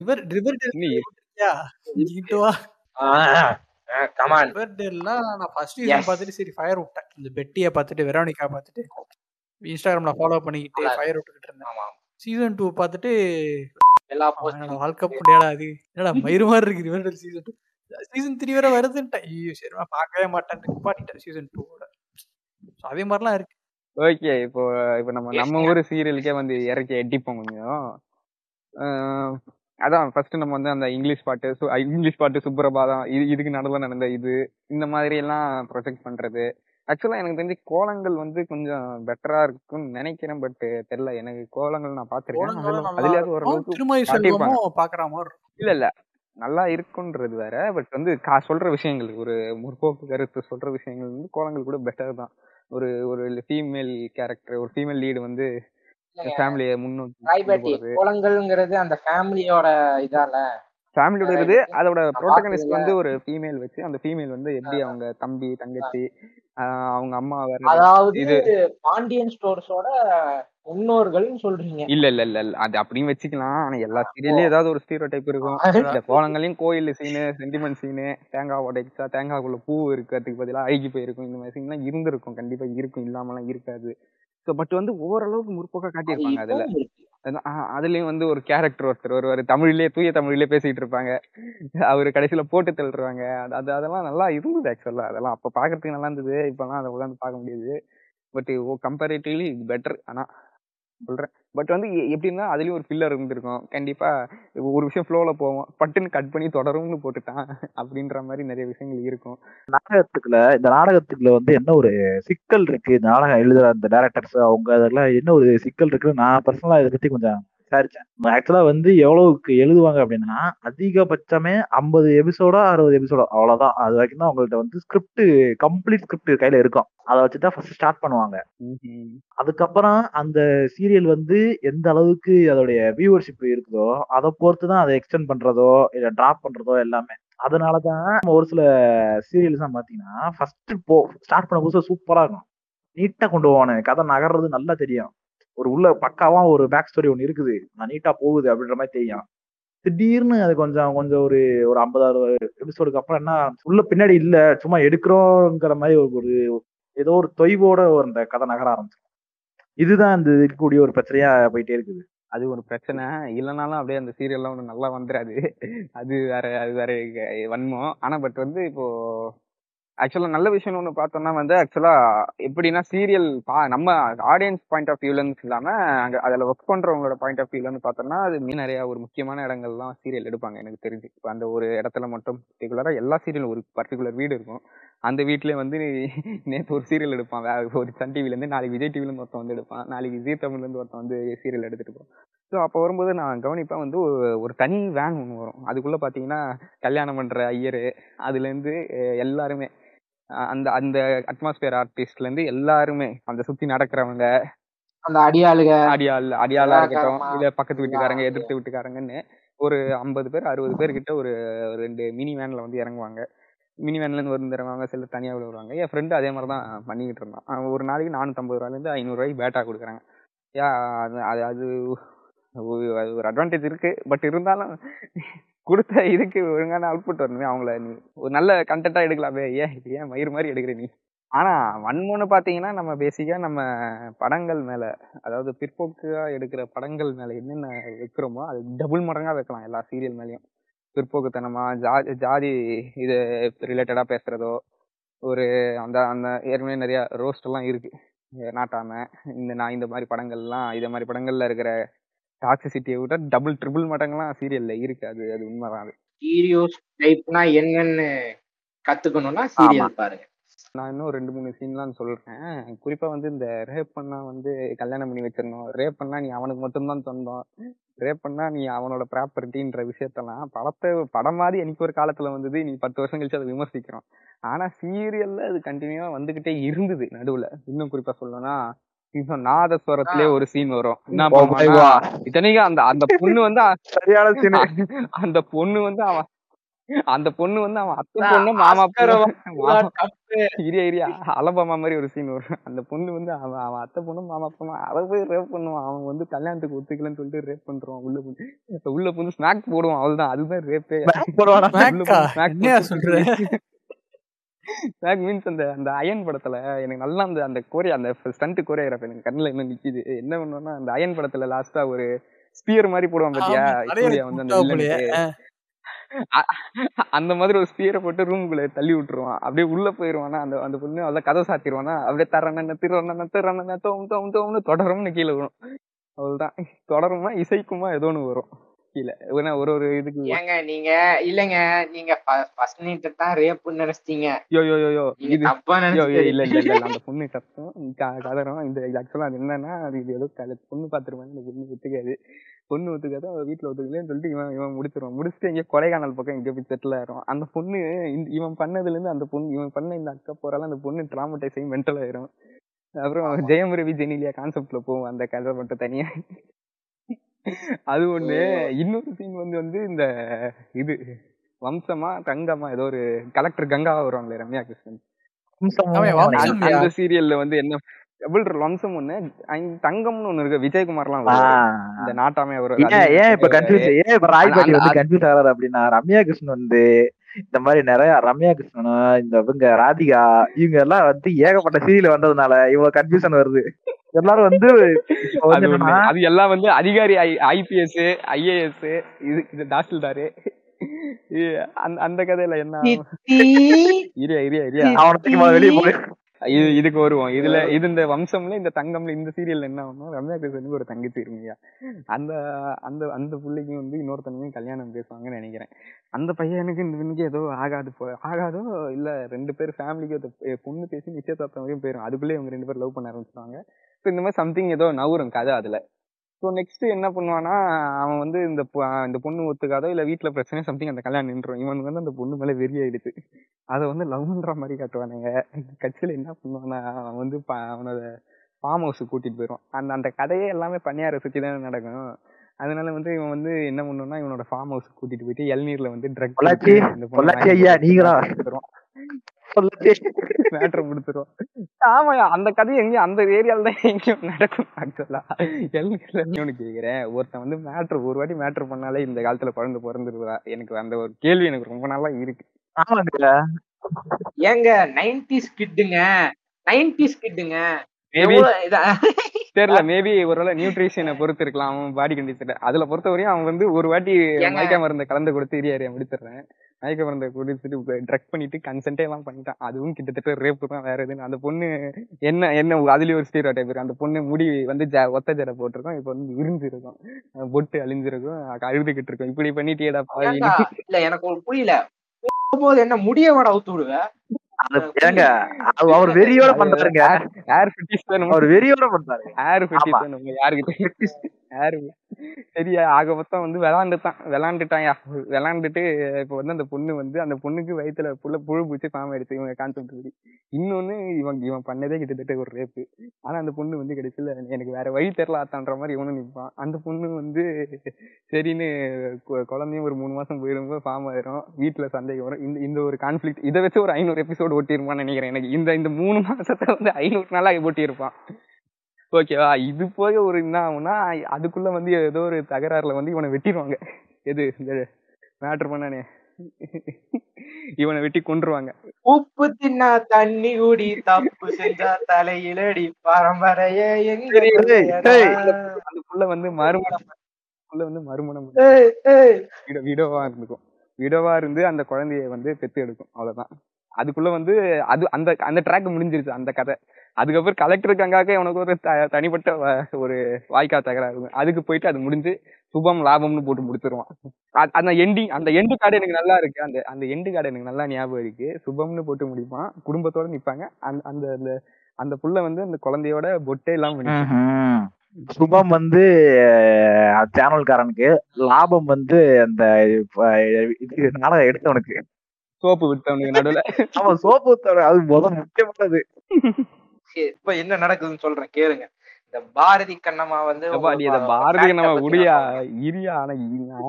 C: ரிவர் ரிவர்
E: கமான்
C: ரிவர் டெல்லாம் நான் ஃபர்ஸ்ட். சீசன் பார்த்துட்டு சரி ஃபயர் விட்டேன். இந்த பெட்டியை பார்த்துட்டு வெரோனிகா பார்த்துட்டு இன்ஸ்டாகிராம்ல ஃபாலோ பண்ணிக்கிட்டு ஃபயர் விட்டுக்கிட்டு இருந்தேன். சீசன் டூ பார்த்துட்டு
E: எல்லா
C: வாழ்க்கை புண்டையாடா அது என்னடா மயிறு மாதிரி இருக்கு Riverdale season two season three வேற வருதுன்ட்டேன். ஐயோ சரி நான் பார்க்கவே மாட்டேன் நிப்பாட்டிட்டேன் சீசன் டூவோட அதே மாதிரிலாம் இருக்கு.
D: ஓகே இப்போ இப்போ நம்ம நம்ம ஊர் சீரியலுக்கே வந்து இறக்கி எட்டிப்போம் கொஞ்சம். அதான் ஃபர்ஸ்ட் நம்ம வந்து அந்த இங்கிலீஷ் பாட்டு இங்கிலீஷ் பாட்டு சுப்ரபாதம் இது இதுக்கு நடுவில் நடந்த இது இந்த மாதிரி எல்லாம் ப்ரொஜெக்ட் பண்றது. ஆக்சுவலா எனக்கு தெரிஞ்சு கோலங்கள் வந்து கொஞ்சம் பெட்டரா இருக்கும்னு நினைக்கிறேன் பட் தெரியல. எனக்கு கோலங்கள் நான்
C: நல்லா
D: அதுலயாவது ஓரளவுக்கு
C: பாக்குற மாதிரி
D: இல்ல இல்ல. நல்லா இருக்குன்றது வேற பட் வந்து கா சொல்ற விஷயங்கள் ஒரு முற்போக்கு கருத்து சொல்ற விஷயங்கள் வந்து கோலங்கள் கூட பெட்டர் தான். ஒரு ஒரு ஃபீமேல் கேரக்டர் ஒரு ஃபீமேல் லீடு வந்து ஃபேமிலியை முன்னோக்கி
E: கோலங்கள்ங்கிறது அந்த ஃபேமிலியோட இதால.
D: ஃபேமிலியோட இருக்குது அதோட ப்ரோட்டகனிஸ்ட் வந்து ஒரு ஃபீமேல் வச்சு அந்த ஃபீமேல் வந்து எப்படி அவங்க தம்பி தங்கச்சி அவங்க அம்மா வேற
E: அதாவது
D: இது.
E: பாண்டியன் ஸ்டோர்ஸோட முன்னோர்கள்னு சொல்றீங்க.
D: இல்ல இல்ல இல்ல இல்ல. அது அப்படியும் வச்சுக்கலாம். ஆனா எல்லா சீரியல்லயும் ஏதாவது ஒரு ஸ்டீரியோ டைப் இருக்கும் இந்த கோலங்களையும் கோயில் சீனு சென்டிமெண்ட் சீனு தேங்காய் உடைச்சா தேங்காய்க்குள்ள பூ இருக்கிறதுக்கு பதிலா அழுகி போயிருக்கும். இந்த மாதிரி சீன்லாம் இருந்திருக்கும். கண்டிப்பா இருக்கும். இல்லாமலாம் இருக்காது. பட் வந்து ஓரளவுக்கு முற்போக்கா காட்டியிருப்பாங்க அதுல. அதுலயும் வந்து ஒரு கேரக்டர் ஒருத்தர் வருவாரு. தமிழ்லயே தூய தமிழ்லயே பேசிட்டு இருப்பாங்க. அவரு கடைசியில போட்டு தள்ளுறாங்க அது அது அதெல்லாம் நல்லா இருந்தது ஆக்சுவலா அதெல்லாம் அப்ப பாக்குறதுக்கு நல்லா இருந்தது. இப்பெல்லாம் அதை உட்காந்து பார்க்க முடியுது. பட் ஓ கம்பேரிட்டிவ்லி பெட்டர் ஆனா சொல்றேன். பட் வந்து எ- எப்படின்னா அதுலயும் ஒரு ஃபில்லர் இருந்திருக்கும். கண்டிப்பா ஒரு விஷயம் ஃப்ளோல போவோம். பட்டுன்னு கட் பண்ணி தொடரும்னு போட்டுட்டான். அப்படின்ற மாதிரி நிறைய விஷயங்கள் இருக்கும்.
A: நாடகத்துக்குள்ள இந்த நாடகத்துக்குள்ள வந்து என்ன ஒரு சிக்கல் இருக்கு? நாடகம் எழுதுற அந்த டேரக்டர்ஸ் அவங்க அதெல்லாம் என்ன ஒரு சிக்கல் இருக்குன்னு நான் பர்சனலா இதை பத்தி கொஞ்சம் விசாரிச்சேன் ஆக்சுவலா வந்து எவ்வளவுக்கு எழுதுவாங்க அப்படின்னா அதிகபட்சமே ஐம்பது எபிசோடோ அறுபது எபிசோடோ அவ்வளவுதான். அது வரைக்கும் தான் அவங்கள்ட்ட வந்து ஸ்கிரிப்ட் கம்ப்ளீட் ஸ்கிரிப்ட் கையில இருக்கும். அதை வச்சு தான் ஃபர்ஸ்ட் ஸ்டார்ட் பண்ணுவாங்க. அதுக்கப்புறம் அந்த சீரியல் வந்து எந்த அளவுக்கு அதோடைய வியூவர்ஷிப் இருக்குதோ அதை பொறுத்து தான் அதை எக்ஸ்டெண்ட் பண்றதோ இல்ல டிராப் பண்றதோ எல்லாமே. அதனாலதான் நம்ம ஒரு சில சீரியல்ஸ் தான் பாத்தீங்கன்னா ஃபர்ஸ்ட் போ ஸ்டார்ட் பண்ண புதுசா சூப்பரா இருக்கும். நீட்டா கொண்டு போவானு கதை நகர்றது நல்லா தெரியும். ஒரு உள்ள பக்காவா ஒரு பேக் ஸ்டோரி ஒன்று இருக்குது. நான் நீட்டா போகுது அப்படின்ற மாதிரி தெரியும். திடீர்னு அது கொஞ்சம் கொஞ்சம் ஒரு ஒரு ஐம்பது அறுபது எபிசோடுக்கு அப்புறம் என்ன உள்ள பின்னாடி இல்ல சும்மா எடுக்கிறோங்கிற மாதிரி ஒரு ஏதோ ஒரு தொய்வோட ஒரு அந்த கதை நகர ஆரம்பிச்சிடும் இதுதான் இந்த இருக்கக்கூடிய ஒரு பிரச்சனையா போயிட்டே இருக்குது.
D: அது ஒரு பிரச்சனை. இல்லைனாலும் அப்படியே அந்த சீரியல்லாம் ஒன்று நல்லா வந்துடாது. அது வேற அது வேற வன்மம். ஆனா பட் வந்து இப்போ ஆக்சுவலாக நல்ல விஷயம் ஒன்று பார்த்தோம்னா வந்து ஆக்சுவலாக எப்படின்னா சீரியல் பா நம்ம ஆடியன்ஸ் பாயிண்ட் ஆஃப் வியூல இல்லாமல் அங்கே அதில் ஒர்க் பண்ணுறவங்களோட பாயிண்ட் ஆஃப் வியூல பார்த்தோம்னா அது மீன் நிறையா ஒரு முக்கியமான இடங்கள்லாம் சீரியல் எடுப்பாங்க எனக்கு தெரிஞ்சு. இப்போ அந்த ஒரு இடத்துல மட்டும் பர்டிகுலராக எல்லா சீரியலும் ஒரு பர்டிகுலர் வீடு இருக்கும். அந்த வீட்டிலே வந்து நேற்று ஒரு சீரியல் எடுப்பான். வேற ஒரு சன் டிவிலேருந்து நாளைக்கு விஜய் டிவிலேருந்து ஒருத்தன் வந்து எடுப்பான். நாளைக்கு விஜய் தமிழ்லேருந்து ஒருத்தன் வந்து சீரியல் எடுத்துகிட்டு போவான். ஸோ அப்போ வரும்போது நான் கவனிப்பேன் வந்து ஒரு- தனி வேன் ஒன்று வரும். அதுக்குள்ளே பார்த்தீங்கன்னா கல்யாணம் பண்ணுற ஐயர் அதுலேருந்து எல்லாருமே அந்த அந்த அட்மாஸ்பியர் ஆர்டிஸ்ட்ல இருந்து எல்லாருமே அந்த சுத்தி நடக்கிறவங்க
E: அந்த அடியாளுக
D: அடியாள் அடியாளா இருக்கட்டும். இல்ல பக்கத்து வீட்டுக்காரங்க எதிர்த்து வீட்டுக்காரங்கன்னு ஒரு ஐம்பது பேர் அறுபது பேர் கிட்ட ஒரு ரெண்டு மினி வேன்ல வந்து இறங்குவாங்க. மினி வேன்ல இருந்து வந்து இறங்குவாங்க சிலர் தனியா வருவாங்க. என் ஃப்ரெண்டு அதே மாதிரி தான் பண்ணிக்கிட்டு இருந்தான். ஒரு நாளைக்கு நானூத்தம்பது ரூபாயில இருந்து ஐநூறு ரூபாய்க்கு பேட்டா கொடுக்குறாங்க. யா அது அது அது ஒரு- அது ஒரு அட்வான்டேஜ் இருக்கு. பட் இருந்தாலும் கொடுத்த இதுக்கு ஒழுங்கான அவுட்புட் வரணுமே அவங்கள நீ ஒரு நல்ல கண்டென்ட்டாக எடுக்கலாமே ஏன் ஏன் மயிறு மாதிரி எடுக்கிற நீ? ஆனால் வன்மம்னு பார்த்தீங்கன்னா நம்ம பேசிக்காக நம்ம படங்கள் மேலே அதாவது பிற்போக்காக எடுக்கிற படங்கள் மேலே என்னென்ன வைக்கிறோமோ அது டபுள் மடங்காக வைக்கலாம் எல்லா சீரியல் மேலேயும். பிற்போக்குத்தனமாக ஜா ஜாதி இது ரிலேட்டடாக பேசுகிறதோ ஒரு அந்த அந்த ஏற்கனவே நிறையா ரோஸ்ட் இருக்குது நாட்டாமல் இந்த நான் இந்த மாதிரி படங்கள்லாம் இதை மாதிரி படங்களில் இருக்கிற டாக்ஸிசிட்டியை விட டபுள் ட்ரிபிள் மடங்கெல்லாம் சீரியல்ல இருக்கு. அது அது உண்மைதான் அது.
E: சீரியஸ் டைப்னா என்னன்னு கத்துக்கணும்னா சீரியல் பாருங்க.
D: நான் இன்னும் ரெண்டு மூணு சீன்லாம் சொல்றேன். குறிப்பா வந்து இந்த ரேப் பண்ணா வந்து கல்யாணம் பண்ணி வச்சிடணும். ரேப் பண்ணா நீ அவனுக்கு மட்டும்தான் சொந்தம். ரேப் பண்ணா நீ அவனோட ப்ராப்பர்ட்டின்ற விஷயத்தெல்லாம் படத்தை படம் மாதிரி எனக்கு ஒரு காலத்துல வந்தது. நீ பத்து வருஷம் கழிச்சு அதை விமர்சிக்கிறோம். ஆனா சீரியல்ல அது கண்டினியூவா வந்துகிட்டே இருந்தது நடுவுல. இன்னும் குறிப்பா சொல்லணும்னா நாதஸ்வரத்திலே ஒரு சீன் வரும். இத்தனைக்கும் அந்த அந்த பொண்ணு வந்து. அந்த பொண்ணு வந்து அவன் அந்த பொண்ணு வந்து அவன் அத்தை பொண்ணு மாமா பொண்ணு. இரியா இரியா. அலபாமா மாதிரி ஒரு சீன் வரும். அந்த பொண்ணு வந்து அவன் அவன் அத்தை பொண்ணு மாமா பொண்ணு அவ போய் ரேப் பண்ணுவான். அவன் வந்து கல்யாணத்துக்கு ஒத்துக்கலன்னு சொல்லிட்டு ரேப் பண்றான். உள்ள புந்து உள்ள புந்து ஸ்நாக் போடுவான். அவ்வளவுதான். அதுதான் ரேப்பே ஸ்நாக் மீன்ஸ் அந்த அந்த அயன் படத்துல எனக்கு நல்லா அந்த அந்த கோரியா அந்த ஸ்டண்ட் கோரியோகிராஃப் எனக்கு கண்ணுல இன்னும் நிக்குது. என்ன பண்ணுவோம்னா அந்த அயன் படத்துல லாஸ்டா ஒரு ஸ்பியர் மாதிரி போடுவான் பாத்தியா? சூர்யா வந்து அந்த அந்த மாதிரி ஒரு ஸ்பியரை போட்டு ரூமுக்குள்ள தள்ளி விட்டுருவான். அப்படியே உள்ள போயிருவானா அந்த அந்த பொண்ணு அதான் கதை சாத்திடுவானா அப்படியே தரண திரண திரண தோம் தோம் தோம்னு தொடரும்னு கீழே விழும். அவ்வளவுதான். தொடருமா இசைக்குமா ஏதோ ஒண்ணு வரும். ஏன்னா ஒரு ஒரு இதுக்கு
E: ஏங்க நீங்க இல்லங்க நீங்க ஃபர்ஸ்ட் நைட் தான் ரேப்னு நினைச்சிட்டீங்க.
D: யோ யோ யோ இது
E: தப்பா நினைச்சிட்டீங்க
D: இல்ல இல்ல இல்ல இல்ல, அந்த பொண்ணு கத்தும் க- கதறும் இந்த ஆக்சுவலா அது என்னன்னா அது இது ஏதோ பொண்ணு பாத்துருவாங்க இந்த பொண்ணு ஒத்துக்காது. பொண்ணு ஒத்துக்காது அவ வீட்டுல ஒத்துக்கலன்னு சொல்லிட்டு இவன் இவன் முடிச்சிருவான். முடிச்சுட்டு எங்க கொடைக்கானல் பக்கம் எங்க போய் செட்டில் ஆயிரும். அந்த பொண்ணு இவன் பண்ணதுல இருந்து அந்த பொண்ணு இவன் பண்ண இந்த அக்கா போறால அந்த பொண்ணு டிராமடைஸ் ஆகி மென்டல் ஆயிரும். அப்புறம் ஜெயம் ரவி ஜெனிலியா கான்செப்ட்ல போவோம். அந்த கதை மட்டும் தனியா. அது ஒண்ணு. இன்னொரு சீன் வந்து வந்து இந்த இது வம்சமா தங்கமா ஏதோ ஒரு கலெக்டர் கங்காவா வருவாங்களே ரம்யா கிருஷ்ணன். அந்த- சீரியல்ல வந்து என்ன வம்சம் ஒண்ணு தங்கம்னு ஒண்ணு இருக்கு விஜயகுமார்லாம்
A: ஆ.
D: வருவாரு. இந்த நாட்டாமே ஒரு
A: ஏன் ஏன் இப்ப கன்ஃபியூஸ் ஏன் இப்ப ராய்பாட்டி
D: அந்த-
A: வந்து கன்ஃபியூஸ் ஆகிறாரு அப்படின்னா ரம்யா கிருஷ்ணன் வந்து இந்த மாதிரி நிறைய ரம்யா கிருஷ்ணனும் இந்த இவங்க ராதிகா இவங்க எல்லாம் வந்து ஏகப்பட்ட சீரியல் வந்ததுனால இவ்வளவு கன்ஃபியூஷன் வருது. எல்லாரும் வந்து
D: அது எல்லாம் வந்து அதிகாரி ஐபிஎஸ் ஐஏஎஸ் இது இது தாசில்தாரு. அந்த அந்த கதையில என்ன? இரியா இரியா இரியா
A: அவனத்துக்கு முதல்ல வெளியே போய்
D: இது இதுக்கு வருவோம். இதுல இது இந்த வம்சம்ல இந்த தங்கம்ல இந்த சீரியல்ல என்ன ஆகும் ரம்யா கிருஷ்ணனுக்கு ஒரு தங்கச்சி இருங்கய்யா அந்த அந்த அந்த பிள்ளைக்கும் வந்து இன்னொருத்தனுக்கும் கல்யாணம் பேசுவாங்கன்னு நினைக்கிறேன். அந்த பையனுக்கு இந்த பொண்ணுக்கு ஏதோ ஆகாது போ ஆகாதோ இல்ல ரெண்டு பேர் ஃபேமிலிக்கு பொண்ணு பேசி நிச்சயதார்த்தம் வரையும் போயிடும் அதுக்குள்ளே இவங்க ரெண்டு பேரும் லவ் பண்ண ஆரம்பிச்சிருவாங்க. ஸோ இந்த மாதிரி சம்திங் ஏதோ நவரும் கதை அதுல. ஸோ நெக்ஸ்ட் என்ன பண்ணுவானா அவன் வந்து இந்த இந்த பொண்ணு ஒத்துக்காதோ இல்ல வீட்ல பிரச்சனை சம்திங் அந்த கல்யாணம் நின்றும் இவனுக்கு வந்து அந்த பொண்ணு மேல வெறி ஆயிடுச்சு. அதை வந்து லவ்ன்ற மாதிரி காட்டுவானுங்க. கட்சியில என்ன பண்ணுவானா அவன் வந்து ப- அவனோட ஃபார்ம் ஹவுஸ் கூட்டிட்டு போயிடுவான். அந்த அந்த கதையே எல்லாமே பன்னியாரை சுத்தி தானே நடக்கும். அதனால வந்து இவன் வந்து என்ன பண்ணுவான்னா இவனோட ஃபார்ம் ஹவுஸ் கூட்டிட்டு போயிட்டு இளநீர்ல வந்து ட்ரக்
A: பொள்ளாச்சி, நீங்களா?
D: மேட்ரு முடிச்சிருவோம் ஆமாயா அந்த கதை எங்கேயும் அந்த ஏரியால தான் எங்கேயும் நடக்கும் ஆக்சுவலா இன்னொன்னு கேக்குறேன். ஒருத்தன் வந்து மேட்ரு ஒரு வாட்டி மேட்ரு பண்ணாலே இந்த காலத்துல குழந்தை பிறந்துருவா எனக்கு அந்த ஒரு கேள்வி எனக்கு ரொம்ப நாளா இருக்கு.
A: ஆமாங்க.
E: ஏங்க நைன்டிஸ் கிட்டுங்க நைன்டிஸ் கிட்டுங்க
D: மேபி
E: எவ்வளவு இதா-
D: தெரியல மேபி ஒருவேளை நியூட்ரிஷனை பொறுத்து இருக்கலாம் அவன் பாடி கண்டிஷன் அதுல பொறுத்த வரையும் அவன் வந்து ஒரு வாட்டி? மயக்க மருந்தை கலந்து கொடுத்து ஏரியா முடிச்சிடுறேன். மயக்க மருந்தை கொடுத்துட்டு ட்ரக் பண்ணிட்டு கன்சென்டே எல்லாம் பண்ணிட்டான். அதுவும் கிட்டத்தட்ட ரேப் தான் வேற எதுன்னு அந்த பொண்ணு என்ன என்ன அதுலயும் ஒரு ஸ்டீரோ டைப் இருக்கு. அந்த பொண்ணு முடி வந்து ஜ ஒத்த ஜடை போட்டிருக்கோம். இப்ப வந்து விரிஞ்சிருக்கும். பொட்டு அழிஞ்சிருக்கும். அழுதுகிட்டு இருக்கும். இப்படி
E: ஏங்க, இல்ல எனக்கு ஒரு புரியல. போது என்ன முடிய வட அவுத்து விடுவ?
A: அது ஏங்க அவர் வெறியோட பண்றாருங்க.
D: ஏர் ஃபிட்டிஸ்
A: அவர் வெறியோட பண்றாரு
D: ஏர் ஃபிட்டிஸ் யாருக்கிட்ட யாரு சரியா ஆக மொத்தம் வந்து விளாண்டுட்டான். விளாண்டுட்டான்யா விளாண்டுட்டு இப்ப வந்து அந்த பொண்ணு வந்து அந்த பொண்ணுக்கு வயித்துல புள்ள புழு பூச்சி பாம்பு எடுத்து இவங்க கான்செப்ட் படி இன்னொன்னு இவன் இவன் பண்ணதே கிட்டத்தட்ட ஒரு ரேப்பு ஆனா அந்த பொண்ணு வந்து கடைசியில எனக்கு வேற வழி தெரியல ஆத்தான்ற மாதிரி இவனும் நிப்பான். அந்த பொண்ணு வந்து சரின்னு குழந்தையும் ஒரு மூணு மாசம் போயிரும்போது ஃபார்ம் ஆயிரும். வீட்டுல சந்தேகம் வரும். இந்த இந்த ஒரு கான்ஃபிளிக் இதை வச்சு ஒரு ஐநூறு எபிசோடு ஓட்டியிருப்பான்னு நினைக்கிறேன். எனக்கு இந்த இந்த மூணு மாசத்தை வந்து ஐநூறு நாளாக ஓட்டியிருப்பான் ஓகேவா இது போக ஒரு என்ன ஆகும்னா அதுக்குள்ள வந்து ஏதோ ஒரு தகராறுல வந்து இவனை வெட்டிடுவாங்க. எது இந்த மேட்ரு பண்ணானே? இவனை வெட்டி கொன்றுவாங்க.
E: உப்பு தின்னா தண்ணி குடி தப்பு செஞ்சா தலையிலடி பரம்பரையே
D: புள்ள வந்து மறுமணம். புள்ள வந்து மறுமணம் விடவா இருந்துக்கும். விடவா இருந்து அந்த குழந்தைய வந்து பெத்து எடுக்கும். அவ்வளவுதான். அதுக்குள்ள வந்து அது அந்த அந்த ட்ராக் முடிஞ்சிருச்சு அந்த கதை. அதுக்கப்புறம் கலெக்டர் கங்காக்க உனக்கு ஒரு தனிப்பட்ட ஒரு வாய்க்கா தகராறு. இருக்கும். அதுக்கு போயிட்டு அது முடிஞ்சு சுபம் லாபம்னு போட்டு முடிச்சிருவான். அந்த எண்டிங் அந்த எண்டு கார்டு எனக்கு நல்லா இருக்கு. அந்த அந்த எண்டு கார்டு எனக்கு நல்லா ஞாபகம் இருக்கு. சுபம்னு போட்டு முடிப்பான். குடும்பத்தோட நிப்பாங்க. அந்த அந்த அந்த அந்த புள்ள வந்து அந்த குழந்தையோட பொட்டே நிக்கும்.
A: ம்ஹும். சுபம் வந்து சேனல்காரனுக்கு லாபம் வந்து அந்த நாடகம் எடுத்தவனுக்கு.
D: சோப்பு விட்டவனுக்கு நடுவுல.
A: அவன் சோப்பு ஊத்தவன் அது முதல் முக்கியமானது.
E: இப்ப என்ன நடக்குதுன்னு சொல்றேன் கேளுங்க. இந்த பாரதி கண்ணம்மா வந்து
D: பாரதி
E: பத்தி
D: உடியா. இரியா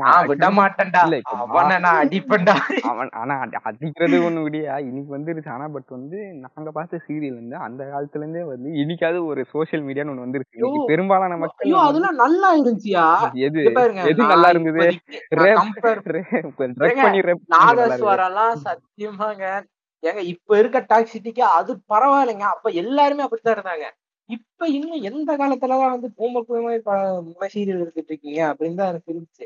D: ஆனா
E: விட மாட்டேன்டா அவனை நான் அடிப்பேன்டா.
D: அவன் ஆனா அடி- அடிக்கிறது ஒண்ணு விடியா இன்னைக்கு வந்துருச்சு ஆனா பட் வந்து நாங்க பார்த்த சீரியல் வந்து அந்த காலத்துல இருந்தே வந்து இன்னைக்காவது ஒரு சோசியல் மீடியான்னு ஒண்ணு வந்துருச்சு
E: ஐயோ,
D: பெரும்பாலான மக்கள்
E: அதெல்லாம் நல்லா இருந்துச்சியா?
D: எது? எது நல்லா இருந்தது?
E: சத்தியமாங்க ஏங்க இப்ப இருக்க டாக்ஸிட்டிக்கு அது பரவாயில்லைங்க. அப்ப எல்லாருமே அப்படித்தான் இருந்தாங்க. இப்ப இன்னும் எந்த காலத்துலதான் வந்து பூம பூமை சீரியல் எடுத்துட்டு இருக்கீங்க அப்படின்னு தான் எனக்கு இருந்துச்சு.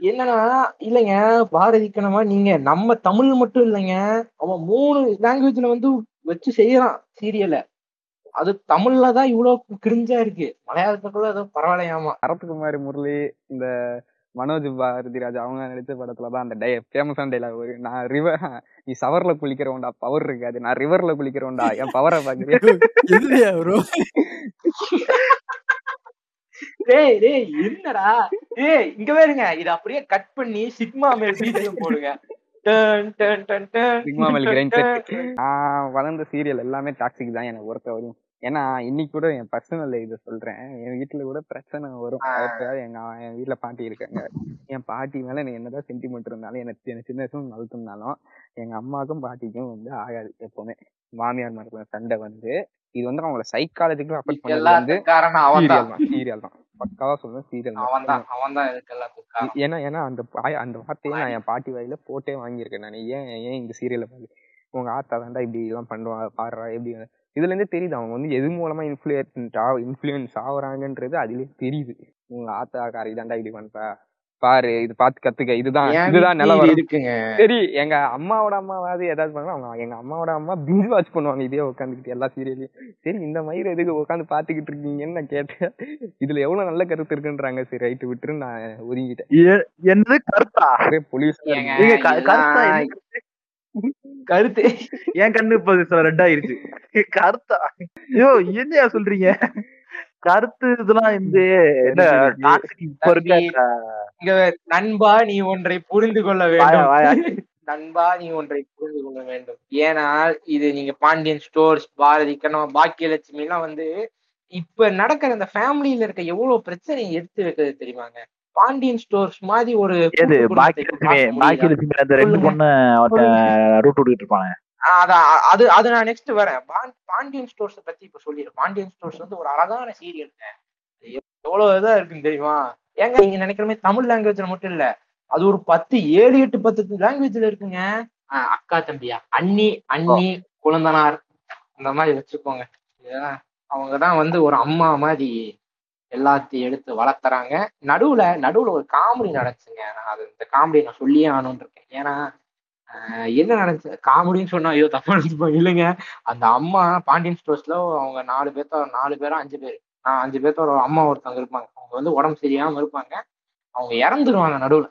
E: என்னன்னா இல்லைங்க பாரதி கண்ணம்மா நீங்க நம்ம தமிழ் மட்டும் இல்லைங்க. அவன் மூணு லாங்குவேஜ்ல வந்து வச்சு செய்யறான் சீரியலை. அது தமிழ்ல தான் இவ்வளவு கிரிஞ்சா இருக்கு. மலையாளத்துக்குள்ள ஏதோ பரவாயில்லையாமா.
D: அரத்துக்குமாரி முரளி இந்த மனோஜ் பாரதிராஜ் அவங்க நடிச்ச படத்துலதான் அந்த டை ஃபேமஸான டைலாக் வரும் நான் ரிவர் நீ சவர்ல குளிக்கிறவன்டா பவர் இருக்காது. நான் ரிவர்ல குளிக்கிறவன்டா என் பவரை பாக்குறேன்.
E: டேய் டேய் என்னடா? டேய் இங்க பாருங்க. இத அப்படியே கட் பண்ணி சிக்மா மேல் பிஜிஎம் போடுங்க.
D: சிக்மா மேல் கிரைண்ட் நான் வளர்ந்த சீரியல் எல்லாமே டாக்ஸிக் தான் எனக்கு ஒருத்த வரும் ஏன்னா இன்னைக்கு கூட என் பர்சனல் இதை சொல்றேன். என் வீட்டுல கூட பிரச்சனை வரும். எங்க என் வீட்டுல பாட்டி இருக்காங்க. என் பாட்டி மேல எனக்கு என்னதான் சென்டிமெண்ட் இருந்தாலும் எனக்கு எனக்கு சின்ன வயசுல வளர்த்துனாலும் எங்க அம்மாவுக்கும் பாட்டிக்கும் வந்து ஆகாது எப்பவுமே. மாமியார் மருத்துவ சண்டை வந்து இது வந்து அவங்கள சைக்காலஜிக்கலா அஃபெக்ட் பண்ணது வந்து சீரியல்
E: தான்.
D: சீரியல் தான். பக்காவா சொல்லுவேன் சீரியல் ஏன்னா ஏன்னா அந்த அந்த வார்த்தையை நான் என் பாட்டி வாயில போட்டே வாங்கியிருக்கேன் நான். ஏன் ஏன் இந்த சீரியலை பாரு? உங்க ஆத்தா தாண்டா இப்படி எல்லாம் பண்ணுவா பாடுறா எப்படி இதுல இருந்தே தெரியுது. அவங்க வந்து எது மூலமா இன்ஃபுளுயன்ஸ் இன்ஃபுளுயன்ஸ் ஆகுறாங்கன்றது அதுலயே தெரியுது. உங்க ஆத்தா காரி தாண்டா இப்படி பண்றா. பாரு இது பார்த்து கத்துக்க. இதுதான் இதுதான் நிலவரம்.
E: இருக்குங்க?
D: சரி எங்க அம்மாவோட அம்மாவாவது ஏதாவது பண்ணா அவங்க எங்க அம்மாவோட அம்மா பிஞ்ச் வாட்ச் பண்ணுவாங்க. இதே உட்காந்துக்கிட்டு எல்லா சீரியலையும் சரி இந்த மயிர் எதுக்கு உட்காந்து பாத்துக்கிட்டு இருக்கீங்கன்னு நான் கேட்டேன். இதுல எவ்வளவு நல்ல கருத்து இருக்குன்றாங்க. சரி ரைட்டு விட்டுரு நான் ஒதுங்கிட்டேன்.
A: என்னது கருத்தா?
D: ஒரே பொல்யூஷன்
A: கருத்தா. என் கண்ணு இப்ப ரெட் ஆயிருச்சு. கருத்தா? ஐயோ என்னையா சொல்றீங்க? கருத்து இதெல்லாம்
E: இங்க நண்பா நீ ஒன்றை புரிந்து கொள்ள. வேண்டும். நண்பா நீ ஒன்றை புரிந்து கொள்ள வேண்டும். ஏனால் இது நீங்க பாண்டியன் ஸ்டோர்ஸ் பாரதி கண்ணம் பாக்கியலட்சுமி எல்லாம் வந்து இப்ப நடக்கிற அந்த ஃபேமிலியில இருக்க எவ்வளவு பிரச்சனை எடுத்து வைக்கிறது தெரியுமாங்க? பாண்டியன் ஸ்டோர்ஸ் மாதிரி ஒரு
A: எது?
E: முடியுதா?
A: பாக்கியலட்சுமி அந்த ரெண்டு. பொண்ணு அவட்ட ரூட் விட்டுட்டு இருப்பாங்க
E: அது அது நான் நெக்ஸ்ட் வரேன். பாண்- பாண்டியன் ஸ்டோர்ஸ் பத்தி இப்ப சொல்லிடுறேன். பாண்டியன் ஸ்டோர்ஸ் வந்து ஒரு அழகான சீரியல்ங்க எவ்வளவு இதா இருக்குன்னு தெரியுமா? ஏங்க நீங்க நினைக்கிற மாதிரி தமிழ் லாங்குவேஜ்ல மட்டும் இல்ல. அது ஒரு பத்து ஏழு எட்டு பத்து லாங்குவேஜ்ல இருக்குங்க. அக்கா தம்பியா அண்ணி அண்ணி குழந்தனார் இந்த மாதிரி வச்சுக்கோங்க அவங்க தான் வந்து ஒரு அம்மா மாதிரி. எல்லாத்தையும் எடுத்து வளர்த்துறாங்க. நடுவுல நடுவுல ஒரு காமெடி நடந்துச்சுங்க. நான் அது இந்த காமெடி நான் சொல்லியே ஆகணும்னு இருக்கேன் ஏன்னா என்ன நடந்துச்சு? காமெடின்னு சொன்னா ஐயோ தப்பா நினைச்சுப்பாங்க இல்லைங்க. அந்த அம்மா பாண்டியன் ஸ்டோர்ஸ்ல அவங்க நாலு பேர்த்த நாலு பேரும் அஞ்சு பேர். அஞ்சு பேர்த்த ஒரு அம்மா ஒருத்தவங்க இருப்பாங்க. அவங்க வந்து உடம்பு சரியாம இருப்பாங்க. அவங்க இறந்துருவாங்க நடுவுல.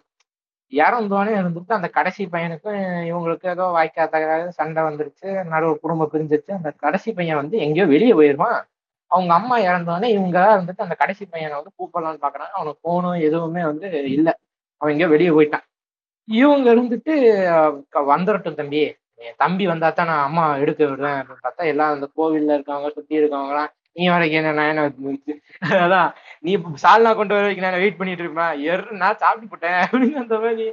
E: இறந்தோடனே இருந்துட்டு அந்த கடைசி பையனுக்கும் இவங்களுக்கும் ஏதோ வாய்க்காத சண்டை வந்துருச்சு. நடுவு குடும்பம் பிரிஞ்சிருச்சு. அந்த கடைசி பையன் வந்து எங்கேயோ வெளியே போயிருவான். அவங்க அம்மா இறந்தோடனே இவங்க வந்துட்டு அந்த கடைசி பையனை வந்து கூப்பிடலாம்னு பாக்குறாங்க. அவனுக்கு போகணும் எதுவுமே வந்து இல்ல. அவன் எங்கேயோ வெளியே போயிட்டான். இவங்க இருந்துட்டு வந்துடட்டும் தம்பி. என் தம்பி வந்தா தான் நான் அம்மா எடுக்க விடுவேன் அப்படின்னு பார்த்தா எல்லாம் அந்த கோவில்ல இருக்கவங்க சுத்தி இருக்கவங்களாம் நீ வரைக்கும் என்ன நான் என்ன அதான் நீ சால்னா கொண்டு வர வரைக்கும் நான் வெயிட் பண்ணிட்டு இருப்பேன் எர் நான் சாப்பிட்டு போட்டேன். அப்படின்னு அந்த மாதிரி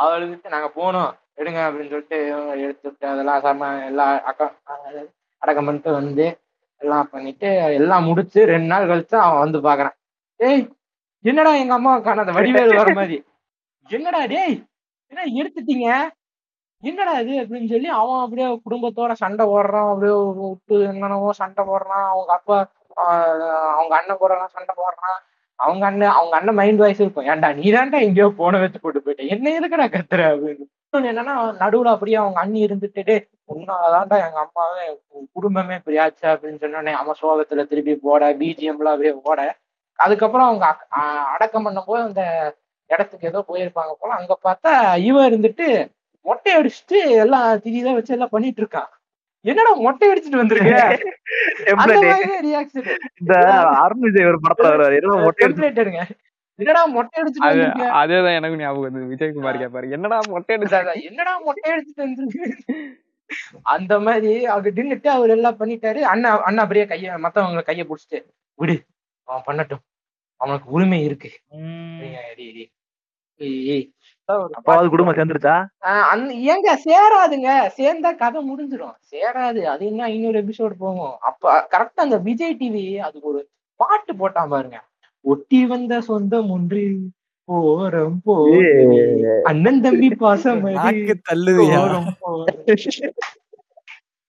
E: அவள் இருந்துட்டு நாங்க போனோம் எடுங்க அப்படின்னு சொல்லிட்டு இவங்க எடுத்துட்டு அதெல்லாம் சாம எல்லாம் அக்கா அடக்கம் பண்ணிட்டு வந்து எல்லாம் பண்ணிட்டு எல்லாம் முடிச்சு ரெண்டு நாள் கழிச்சு அவன் வந்து பாக்குறான் ஏய் என்னடா எங்க அம்மா காணாத வடிவேல் வர மாதிரி? என்னடா டேய் என்ன எடுத்துட்டீங்க? என்னடா இது அப்படின்னு சொல்லி அவன் அப்படியே குடும்பத்தோட சண்டை போடுறான் அப்படியே விட்டு என்னென்னவோ சண்டை போடுறான். அவங்க அப்பா அவங்க அண்ணன் கூட எல்லாம் சண்டை போடுறான். அவங்க அண்ணன் அவங்க அண்ணன் மைண்ட் வாய்ஸ் இருக்கும். ஏன்டா நீ தான்டா எங்கேயோ போன வச்சு போட்டு போயிட்டேன் என்ன எதுக்குடா கத்துற அப்படின்னு. இன்னொன்னு என்னன்னா நடுவுல அப்படியே அவங்க அண்ணி இருந்துட்டு உன்னாலதான்டா எங்க அம்மாவே குடும்பமே ஆச்சு அப்படின்னு சொன்னோடனே அவன் சோகத்துல திருப்பி போட பிஜிஎம்லாம் அப்படியே போட அதுக்கப்புறம் அவங்க அடக்கம் பண்ணும்போது அந்த இடத்துக்கு ஏதோ போயிருப்பாங்க போல அங்க பார்த்தா இவன் இருந்துட்டு மொட்டை அடிச்சுட்டு எல்லாம் திடீர்னு வச்சு எல்லாம் பண்ணிட்டு இருக்கான் என்னடா மொட்டை அடிச்சுட்டு வந்திருக்க? அந்த
A: Template.
E: மாதிரி ரியாக்ஷன்
A: இந்த அருண் விஜய் ஒரு படத்துல வருவாரு. மொட்டை
E: என்னடா மொட்டை அடிச்சுட்டு
D: அதேதான் எனக்கு ஞாபகம் வருது. விஜயகுமார் கேப்பாரு என்னடா மொட்டை அடிச்சு
E: அதான், என்னடா மொட்டை அடிச்சுட்டு வந்திருக்கு? அந்த மாதிரி அவர் நின்னுட்டு அவர் எல்லாம் பண்ணிட்டாரு. அண்ணா அண்ணா அப்படியே கைய மத்தவங்க கைய புடிச்சிட்டு விடு அவன் பண்ணட்டும். அவனுக்கு உரிமை இருக்கு.
A: குடும்பம் சேர்ந்துருச்சா?
E: ஏங்க சேராதுங்க. சேர்ந்தா கதை முடிஞ்சிடும். சேராது. அது இன்னும் ஐநூறு எபிசோடு போகும். அப்ப கரெக்டா அந்த விஜய் டிவி அதுக்கு ஒரு பாட்டு போட்டான் பாருங்க. ஒட்டி வந்த சொந்தம் ஒன்று போறம் போ அண்ணன் தம்பி பாசம் போரும் போரும்.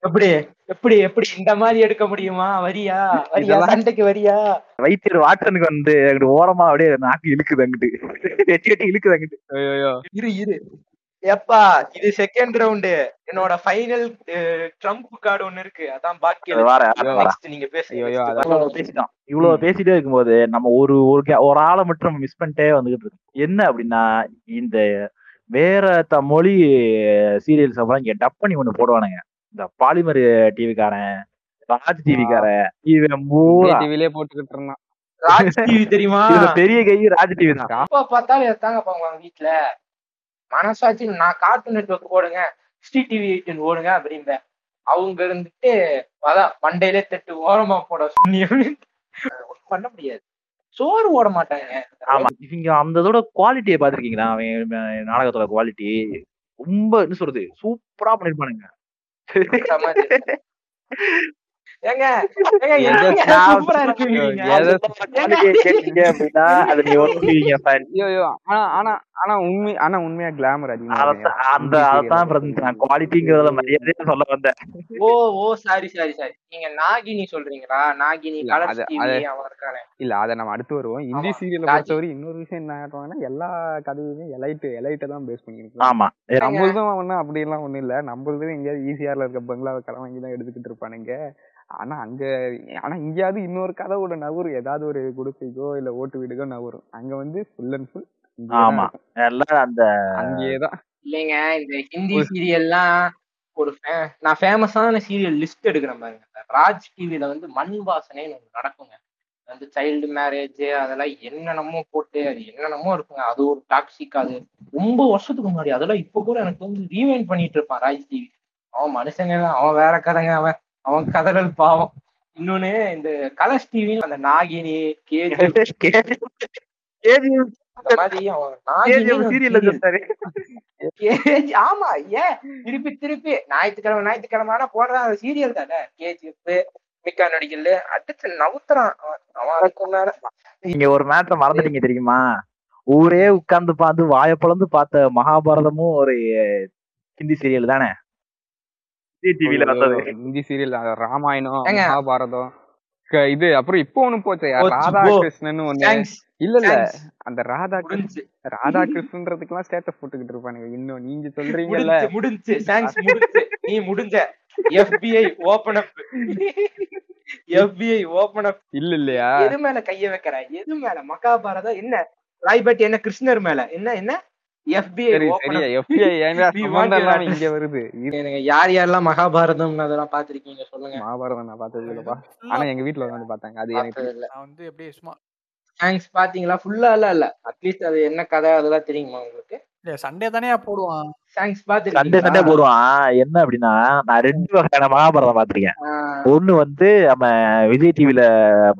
E: எப்படி எப்படி எப்படி? இந்த மாதிரி எடுக்க முடியுமா? வரியா? வரியா? சண்டைக்கு வரியா?
A: வைத்தியர் வாட்டனுக்கு வந்து அங்கிட்டு ஓரமா அப்படியே நாக்கு இழுக்குது அங்கிட்டு. வெட்டி வெட்டி இழுக்குது அங்கிட்டு.
D: ஐயோ
E: இரு இரு. எப்பா இது செகண்ட் ரவுண்டு என்னோட ஃபைனல் ட்ரம்ப் கார்டு ஒண்ணு இருக்கு. அதான் பாக்கி. நெக்ஸ்ட் நீங்க
A: பேசிட்டோம். இவ்வளவு பேசிட்டே இருக்கும்போது நம்ம ஒரு ஒரு ஒரு ஆளை மட்டும் மிஸ் பண்ணிட்டே வந்துகிட்டு இருக்கோம். என்ன அப்படின்னா இந்த வேற த மொழி சீரியல்ஸ் அப்புறம் இங்க டப் பண்ணி ஒண்ணு போடுவானுங்க. இந்த பாலிமர் டிவிக்காரன் ராஜ் டிவிக்காரன் இவன் பூரா.
D: டிவிலே போட்டுக்கிட்டு இருந்தான்.
E: ராஜ் டிவி தெரியுமா?
A: பெரிய கை ராஜ் டிவி தான்.
E: அப்பா பார்த்தாலும் எடுத்தாங்க பாங்க வீட்டுல மனசாட்சி நான் கார்ட்டூன் நெட்வொர்க் போடுங்க ஸ்ரீ டிவி எயிட்டின் ஓடுங்க அப்படிம்பேன் அவங்க இருந்துட்டு அதான் மண்டையிலே தட்டு ஓரமா போட ஒண்ணும் பண்ண முடியாது. சோறு ஓட மாட்டாங்க.
A: ஆமா. இவங்க அந்த இதோட குவாலிட்டியை பாத்திருக்கீங்களா அவன் நாடகத்தோட குவாலிட்டி ரொம்ப என்ன சொல்றது? சூப்பரா பண்ணிருப்பானுங்க.
E: ஏங்க
D: ஆனா ஆனா ஆனா உண்மை ஆனா உண்மையா கிளாமர் அதிகமா
A: அதான் அந்த அதான் பிரச்சனை. நான் குவாலிட்டிங்கிறதுல மரியாதையா சொல்ல வந்தேன்.
E: ஓ ஓ சாரி சாரி சாரி. நீங்க நாகினி சொல்றீங்களா? நாகினி
D: இல்ல, அது- நம்ம அடுத்து வருவோம். இந்தி. சீரியலை. பொறுத்தவரை இன்னொரு விஷயம் என்ன ஆட்டுவாங்கன்னா எல்லா கதையுமே எலைட் எலைட்டை தான் பேஸ் பண்ணிருக்காங்க
A: ஆமா.
D: நம்மளதும் ஒண்ணும் அப்படி எல்லாம் ஒண்ணும் இல்ல. நம்மளதும் எங்கேயாவது ஈசிஆர்ல இருக்க பங்களாவை கடன் வாங்கி தான் எடுத்துக்கிட்டு இருப்பானுங்க. ஆனா அங்க ஆனா இங்கேயாவது இன்னொரு கதவோட நகரு ஏதாவது ஒரு குடிசைக்கோ இல்ல ஓட்டு வீடுக்கோ நகரும் அங்க வந்து ஃபுல் அண்ட் ஃபுல்
A: ஆமா. எல்லாம் அந்த
D: அங்கேயேதான்.
E: இல்லைங்க இந்த ஹிந்தி சீரியல்லாம் ஒரு நான் ஃபேமஸான சீரியல் லிஸ்ட் எடுக்கிறேன் பாருங்க. ராஜ் டிவில வந்து மண் வாசனைன்னு ஒண்ணு நடக்குங்க. வந்து சைல்டு மேரேஜ் அதெல்லாம் என்னென்னமோ போட்டு அது என்னென்னமோ இருக்குங்க. அது ஒரு டாக்ஸிக் அது ரொம்ப வருஷத்துக்கு முன்னாடி. அதெல்லாம் இப்ப கூட எனக்கு வந்து ரீவைண்ட் பண்ணிட்டு இருப்பான் ராஜ் டிவி. அவன் மனுஷங்க தான், அவன் வேற கதைங்க அவன் அவன் கதறல் பாவம். இன்னொன்னு இந்த கலர்ஸ் டிவி அந்த நாகினி கேஜி. அந்த கேஜி ஆமா ஏன்? திருப்பி திருப்பி. ஞாயிற்றுக்கிழமை ஞாயிற்றுக்கிழமை போடுறான். அது சீரியல் தானே? கேஜிஎஃப் மிக்கா நடிகல் அடிச்சு நவுத்துறான் அவன்.
A: நீங்க ஒரு மேட்டர் மறந்துட்டீங்க தெரியுமா? ஊரே உட்கார்ந்து பார்த்து வாயை பிளந்து பார்த்த மகாபாரதமும் ஒரு ஹிந்தி சீரியல் தானே? டிவில வந்தது.
D: இந்தி சீரியல் ராமாயணம். மகாபாரதம் இது அப்புறம் இப்போ ஒண்ணு போச்சு
E: போச்சு,
D: ராதா
E: போ.
D: கிருஷ்ணன் ஒண்ணு. இல்ல இல்ல.
E: Thanks.
D: அந்த ராதா ராதா கிருஷ்ணன்றதுக்கெல்லாம் ஸ்டேட்டஸ் போட்டுக்கிட்டு இருப்பானுங்க. இன்னும் நீங்க சொல்றீங்கல்ல.
E: முடிஞ்சு முடிஞ்சு தேங்க்ஸ் முடிஞ்சு நீ முடிஞ்ச. FBI open up FBI open up
D: இல்ல இல்லையா?
E: எது மேல கைய வைக்கிற? எது மேல? மகாபாரதம்? என்ன? ராய்பட் என்ன? கிருஷ்ணர் மேல? என்ன என்ன? யார் யாரெல்லாம் மகாபாரதம் அதெல்லாம் பாத்திருக்கீங்க சொல்லுங்க.
D: மகாபாரதம் நான் பார்த்தது இல்லப்பா ஆனா எங்க வீட்ல வந்து பார்த்தாங்க அது எனக்கு
C: நான் வந்து அப்படியே சும்மா
E: தேங்க்ஸ் பாத்தீங்களா ஃபுல்லா இல்ல இல்ல. அட்லீஸ்ட் அது என்ன கதை அதெல்லாம் தெரியுமா உங்களுக்கு?
C: இல்ல சண்டே தானே போடுவான்?
E: தேங்க்ஸ்
A: சண்டே சண்டே
E: பாத்துருக்கீங்களா
A: போடுவான். என்ன அப்படின்னா நான் ரெண்டு வகையான மகாபாரதம் பாத்திருக்கேன் ஒண்ணு வந்து நம்ம விஜய் டிவில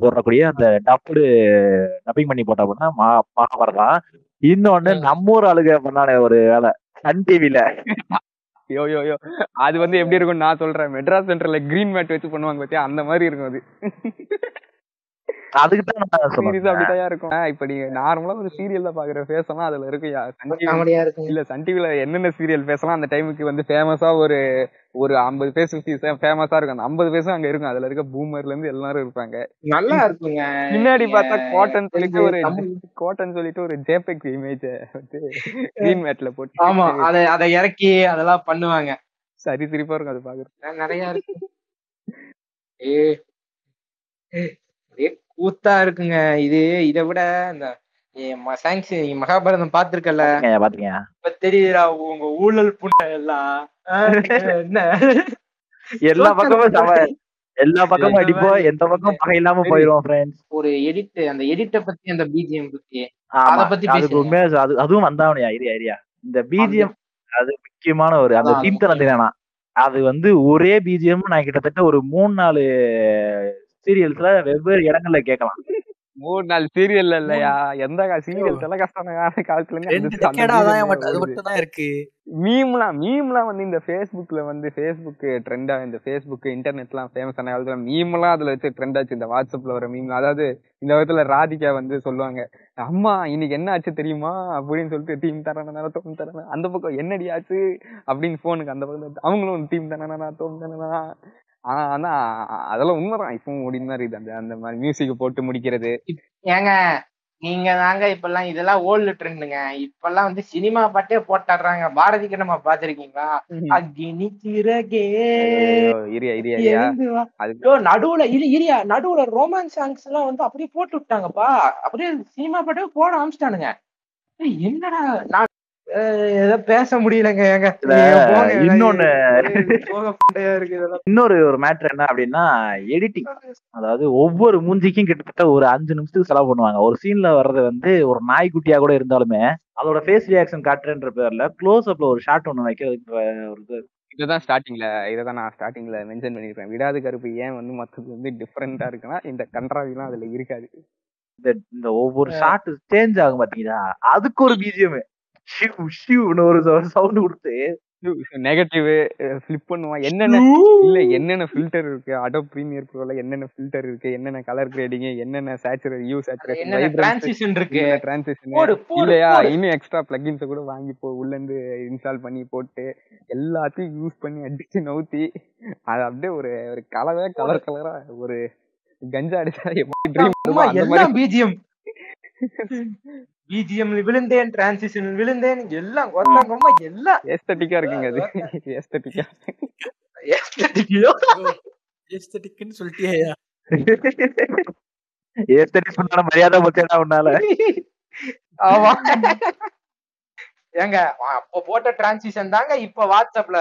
A: போடக்கூடிய அந்த டப்புடு டப்பிங் பண்ணி போட்ட அப்படின்னா மகா மகாபாரதம். இன்னொன்னு. நம்ம ஊர் ஆளுக பண்ணான ஒரு வேலை. சன் டிவில
D: யோ யோ யோ. அது வந்து எப்படி இருக்கும் நான் சொல்றேன். மெட்ராஸ் சென்டர்ல கிரீன் மேட் வச்சு பண்ணுவாங்க பாத்தியா? அந்த மாதிரி இருக்கும் அது.
A: அதுக்கு தான்
D: இருக்கும். ஆ, இப்ப நீங்க நார்மலா ஒரு சீரியல்ல பாக்குற ஃபேஸ் எல்லாம் அதுல இருக்கும். யா- சன் டிவி இல்ல சன் டிவில என்னென்ன சீரியல் பேசலாம் அந்த டைமுக்கு வந்து ஃபேமஸா ஒரு ஒரு ஐம்பது பேஸ் ஃபேமஸா இருக்கும். அந்த ஐம்பது பேசும் அங்க இருக்கும். அதுல இருக்க பூமர்ல இருந்து எல்லாரும் இருப்பாங்க.
E: நல்லா இருக்குங்க.
D: பின்னாடி பார்த்தா கோட்டன் சொல்லிட்டு ஒரு கோட்டன் சொல்லிட்டு ஒரு ஜேபெக் இமேஜ வந்து கிரீன் மேட்ல போட்டு
E: ஆமா அத அத இறக்கி அதெல்லாம் பண்ணுவாங்க.
D: சரி சிரிப்பா இருக்கும் அது பாக்குறது
E: நிறைய இருக்கு. ஏ கூத்தா இருக்குங்க. இது இதை விட இந்த சயின்ஸ் மகாபாரதம் பாத்திருக்கல
A: பாத்தீங்க
E: இப்ப தெரியுதுடா உங்க ஊழல் புண்ண எல்லாம்.
A: எல்லா பக்கமும் எல்லா பக்கமும் அடிப்போம். எந்த பக்கம் பகை இல்லாம போயிரும் ஃப்ரெண்ட்ஸ்
E: ஒரு எடிட் அந்த எடிட்ட பத்தி அந்த பிஜிஎம் பத்தி அத பத்தி
A: அதுக்கு. உண்மையா அது அதுவும் வந்தாவணியா ஐடியா ஐடியா. இந்த பிஜிஎம் அது முக்கியமான ஒரு அந்த டீம் தரம் அது வந்து ஒரே பிஜிஎம் நான் கிட்டத்தட்ட ஒரு மூணு நாலு சீரியல்ஸ்ல வெவ்வேறு இடங்கள்ல கேட்கலாம்.
D: மூணு நாள் சீரியல் இல்லையா? எந்த சீரியல் தலை கஷ்டமான காலத்துல
C: இருக்கு.
D: மீம்லாம் மீம்லாம் வந்து இந்த ஃபேஸ்புக்ல வந்து ஃபேஸ்புக் ட்ரெண்டா இந்த ஃபேஸ்புக் இன்டர்நெட்லாம் ஃபேமஸ் ஆன காலத்துல மீம்லாம் அதுல வச்சு ட்ரெண்ட் ஆச்சு. இந்த வாட்ஸ்அப்ல வர மீம் அதாவது இந்த விதத்துல ராதிகா வந்து சொல்லுவாங்க அம்மா இன்னைக்கு என்ன ஆச்சு தெரியுமா? அப்படின்னு சொல்லிட்டு டீம் தரானா தோம் தரானா அந்த பக்கம் என்னடி ஆச்சு? அப்படின்னு போனுக்கு அந்த பக்கம் அவங்களும் டீம் தரானா தோம் தரானா ஆனா ஆனா அதெல்லாம் உண்மைதான். இப்பவும் ஓடின்னு தான் இருக்குது. அந்த அந்த மாதிரி மியூசிக் போட்டு முடிக்கிறது.
E: ஏங்க நீங்க தாங்க இப்பெல்லாம் இதெல்லாம் ஓல்டு ட்ரெண்டுங்க இப்பெல்லாம் வந்து சினிமா பாட்டே போட்டாடுறாங்க. பாரதி கண்ணம்மா பாத்திருக்கீங்களா அக்னி சிறகே.
D: ஐயோ, இரியா இரியா
E: நடுவுல இது இரியா நடுவுல ரோமான்ஸ் சாங்ஸ் எல்லாம் வந்து அப்படியே போட்டு விட்டாங்கப்பா அப்படியே சினிமா பாட்டே போட ஆரம்பிச்சிட்டானுங்க. என்னடா நான் பேச முடியலங்க. ஏங்க
A: இன்னொன்னு.
E: எனக்கு சோக புண்டையா இருக்கு இதெல்லாம்.
A: இன்னொரு ஒரு மேட்ரு என்ன அப்படின்னா எடிட்டிங் அதாவது ஒவ்வொரு மூஞ்சிக்கும் கிட்டத்தட்ட ஒரு அஞ்சு நிமிஷத்துக்கு செலவு பண்ணுவாங்க. ஒரு சீன்ல வர்றது வந்து ஒரு நாய்க்குட்டியா கூட இருந்தாலுமே அதோட ஃபேஸ் ரியாக்ஷன் காட்டுறன்ற பேர்ல க்ளோஸ் அப்ல ஒரு ஷாட் ஒண்ணு வைக்கிறதுக்கு ஒரு இது.
D: இதுதான் ஸ்டார்டிங்ல இதை தான் நான் ஸ்டார்டிங்ல மென்ஷன் பண்ணிருக்கேன் விடாது கருப்பு ஏன் வந்து மத்தது வந்து டிஃப்ரெண்டா இருக்குன்னா இந்த கன்றாவிலாம் அதுல இருக்காது.
A: இந்த இந்த ஒவ்வொரு ஷாட் சேஞ்ச் ஆகும் பாத்தீங்களா? அதுக்கு ஒரு பிஜிஎம் ஷிவ் ஷிவ்னு ஒரு சவுண்ட் கொடுத்து.
D: நெகட்டிவ் ஃபிளிப் பண்ணுவான் என்னென்ன இல்ல என்னென்ன ஃபில்டர் இருக்கு? அடோ பிரீமியர் ப்ரோல என்னென்ன ஃபில்டர் இருக்கு? என்னென்ன கலர் கிரேடிங் என்னென்ன சேச்சுரேட் யூ சேச்சுரேஷன்
E: டிரான்சிஷன் இருக்கு?
D: டிரான்சிஷன் இல்லையா. இன்னும் எக்ஸ்ட்ரா பிளகின்ஸ கூட வாங்கி போ உள்ள இருந்து இன்ஸ்டால் பண்ணி போட்டு எல்லாத்தையும் யூஸ் பண்ணி அடிச்சு நவுத்தி அது அப்படியே ஒரு ஒரு கலவே கலர் கலரா ஒரு கஞ்சா அடிச்சா எப்படி ட்ரீம்
E: எல்லாம் பிஜிஎம் பிஜிஎம் விழுந்தேன் டிரான்சிஷன் விழுந்தேன் எல்லாம் கொத்தங்கம்மா எல்லாம்.
D: ஏஸ்தட்டிக்கா இருக்குங்க அது. ஏஸ்தட்டிக்கா
C: ஏஸ்தட்டிக்னு சொல்லிட்டியா
A: ஏஸ்தட்டிக் பண்ணால மரியாதை பத்தியா உன்னால.
E: ஆமா. ஏங்க அப்ப போட்ட டிரான்சிஷன் தாங்க இப்ப வாட்ஸ்அப்ல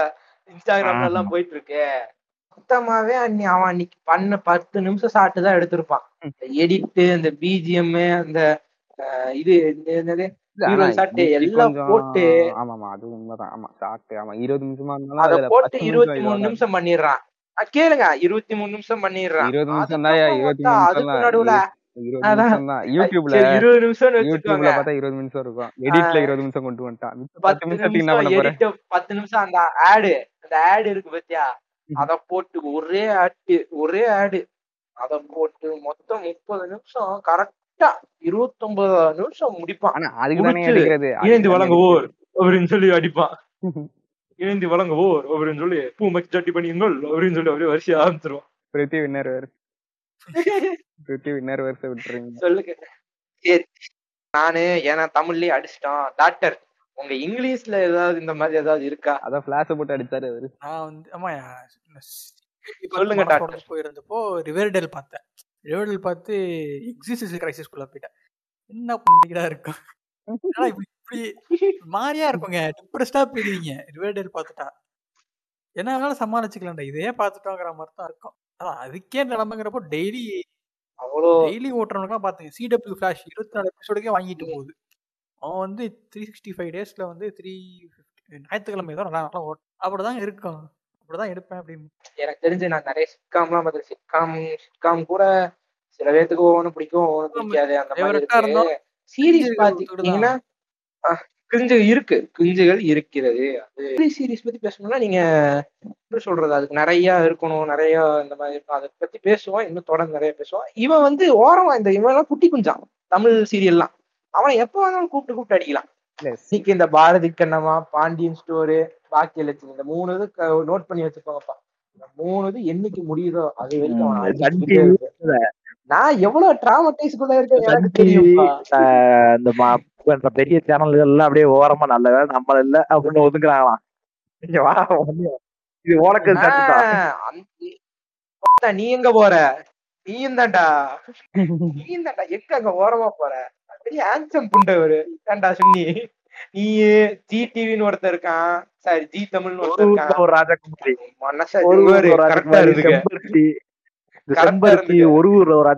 E: இன்ஸ்டாகிராம்ல எல்லாம் போயிட்டு இருக்கு மொத்தமாவே அன்னி அவன் அன்னைக்கு பண்ண பத்து நிமிஷம் சாப்பிட்டு தான் எடுத்திருப்பான். எடிட் இந்த பிஜிஎம் அந்த இது என்னது? shot எல்லாம் போட்டு
D: ஆமாமா அது உண்மைதான். ஆமா இருபது நிமிஷமா இருந்தாலும்
E: அத போட்டு இருபத்தி மூணு. நிமிஷம் பண்ணிடுறான். கேளுங்க இருபத்தி மூணு நிமிஷம் பண்ணிடுறான்.
D: இருபது நிமிஷம் தான் இருபத்தி மூணு நிமிஷம்
E: நடுவுல
D: இருபது. நிமிஷம் யூடியூப்ல
E: இருபது நிமிஷம் வச்சுக்கோங்க.
D: யூடியூப்ல பார்த்தா இருபது நிமிஷம் இருக்கும். எடிட்ல இருபது நிமிஷம் கொண்டு வந்துட்டான். பத்து
E: நிமிஷம் பத்து நிமிஷம் அந்த ஆடு அந்த ஆடு இருக்கு பாத்தியா? அத போட்டு ஒரே ஆட்டு ஒரே ஆடு அத போட்டு மொத்தம் முப்பது நிமிஷம் கரெக்டா இருபத்தொன்பது நிமிஷம் முடிப்பான்.
D: ஆனா அதுக்கு தானே
E: முடிச்சு,
D: எடுக்கிறது?
E: இணைந்து வழங்குவோர் அப்படின்னு சொல்லி அடிப்பான். இணைந்து வழங்குவோர் அப்படின்னு சொல்லி பூ மச்சி சட்டி பண்ணியுங்கள் அப்படின்னு சொல்லி அப்படியே வரிசையா ஆரம்பிச்சிருவான்
D: பிரித்தி வின்னர் வேறு பிரித்தி வின்னர் விட்டுறீங்க.
E: சொல்லுங்க. சரி. நானு ஏன்னா தமிழ்லயே அடிச்சிட்டான் டாக்டர் உங்க இங்கிலீஷ்ல ஏதாவது இந்த மாதிரி ஏதாவது இருக்கா?
D: அதான் பிளாஷ போட்டு அடிச்சாரு அவரு.
C: நான் வந்து ஆமா
E: சொல்லுங்க, டாக்டர்.
C: போயிருந்தப்போ ரிவர்டேல் பார்த்தேன். ரிவர்டேல் பார்த்து எக்ஸிஸ்டன்ஸ் கிரைசிஸ்குள்ள போயிட்டேன். என்ன பண்ணிக்கிட்டா இருக்கும்? இப்படி இப்படி மாறியா இருக்குங்க. டிப்ரெஸ்டா போயிடுவீங்க. ரிவர்டேல் பார்த்துட்டா. என்ன வேணாலும் சமாளிச்சுக்கலாம்டா. இதே பார்த்துட்டோங்கிற மாதிரி தான் இருக்கும். அதான் அதுக்கே நிலமைங்கிறப்போ டெய்லி
E: அவ்வளோ
C: டெய்லி ஓட்டுறவனுக்குலாம் பாத்துங்க சிடபிள்யூ ஃபிளாஷ் இருபத்தி நாலு எபிசோடுக்கே வாங்கிட்டு போகுது. அவன் வந்து த்ரீ சிக்ஸ்டி ஃபைவ் டேஸ்ல வந்து த்ரீ ஞாயிற்றுக்கிழமை தான் நல்லா நல்லா ஓட்டும் அப்படிதான் இருக்கும். அப்படிதான் எடுப்பேன் அப்படின்னு.
E: எனக்கு தெரிஞ்சு நான் நிறைய சிட்காம்லாம் பார்த்து சிட்காம் சிட்காம் கூட சில பேர்த்துக்கு ஒவ்வொன்று பிடிக்கும் ஒவ்வொன்று பிடிக்காது. அந்த மாதிரி சீரீஸ் பாத்தீங்கன்னா கிஞ்சு இருக்கு. கிஞ்சுகள் இருக்கிறது. அது சீரீஸ் பத்தி பேசணும்னா நீங்க எப்படி சொல்றது? அதுக்கு நிறைய இருக்கணும் நிறைய இந்த மாதிரி இருக்கும். அதை பத்தி பேசுவோம். இன்னும் தொடர்ந்து நிறைய பேசுவோம். இவன் வந்து ஓரமா இந்த இவன் எல்லாம் குட்டி குஞ்சான். தமிழ் சீரியல்லாம் அவனை எப்ப வேணாலும் கூப்பிட்டு கூப்பிட்டு அடிக்கலாம். இன்னைக்கு இந்த பாரதி கண்ணம்மா பாண்டியன் ஸ்டோரு பாக்கியலட்சுமி இந்த மூணு இது நோட் பண்ணி வச்சுக்கோங்கப்பா இந்த மூணு இது என்னைக்கு முடியுதோ அது வரைக்கும். நான் எவ்வளவு டிராமடைஸ் கூட இருக்கேன் எனக்கு தெரியும்ப்பா
A: இந்த பெரிய சேனல்கள் எல்லாம் அப்படியே ஓரமா நல்ல வேலை நம்மள இல்ல அப்படின்னு ஒதுக்குறாங்களாம் இது உனக்கு
E: நீ எங்க போற? நீயும் தான்டா. நீயும் தான்டா. எங்க அங்க ஓரமா போற? பெரிய ஆன்சம் புண்டவரு ஏன்டா சொன்னி. நீ ஜி டிவின்னு ஒருத்தர் இருக்கான். சாரி ஜி தமிழ்னு
A: ஒரு ஊர்ல ஒரு ராஜகுமாரி. ஒரு ஊர்ல ஒரு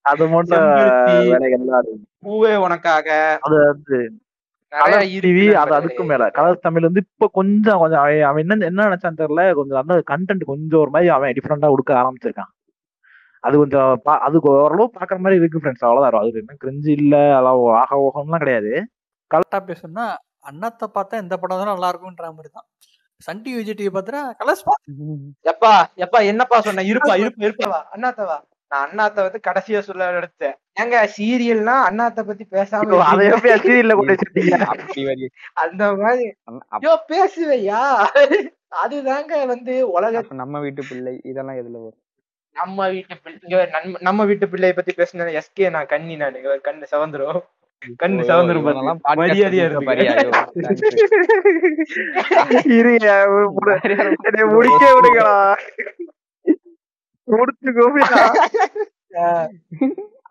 A: அது மட்டும். வேலைகள்லாம்
E: பூவே உனக்காக.
A: அது வந்து அது. அதுக்கும் மேல. கலர்ஸ் தமிழ் வந்து இப்ப கொஞ்சம் கொஞ்சம் அவன் அவன் என்ன என்ன நினைச்சான்னு தெரியல. கொஞ்சம் அந்த கண்டென்ட் கொஞ்சம் ஒரு மாதிரி அவன் டிஃப்ரெண்டா கொடுக்க ஆரம்பிச்சிருக்கான். அது கொஞ்சம் பா- அது ஓரளவு பாக்குற மாதிரி இருக்கு ஃப்ரெண்ட்ஸ் அவ்வளவுதான். அது என்ன கிரிஞ்சு இல்ல அதான் ஆக ஓகம்லாம் கிடையாது.
C: கரெக்டா பேசணும்னா அண்ணாத்தை பார்த்தா எந்த படம் தான் நல்லா இருக்கும்ன்ற மாதிரி தான். சன் டிவி விஜய் டிவி பார்த்தா கலர்ஸ்
B: எப்பா எப்பா என்னப்பா சொன்ன? இருப்பா இருப்பா இருப்பா அண்ணாத்தவா நான் அண்ணாத்த வந்து கடைசியா சொல்ல எடுத்தேன். ஏங்க சீரியல்னா அண்ணாத்த பத்தி பேசாம
A: அதை. எப்படி சீரியல்ல கொண்டு வச்சிருக்கீங்க.
B: அந்த மாதிரி. ஐயோ பேசுவையா? அதுதாங்க வந்து உலக
D: நம்ம வீட்டு பிள்ளை இதெல்லாம் எதுல வரும்?
B: நம்ம வீட்டு பிள்ளை நம்ம- வீட்டு பிள்ளைய பத்தி பேசின எஸ்கே நான் கண்ணி நான். கண்ணு செவந்துரும். கண்ணு
D: podcast
B: மரியாதையா
A: முடிக்க விடுங்களா முடிச்சு கோபிடா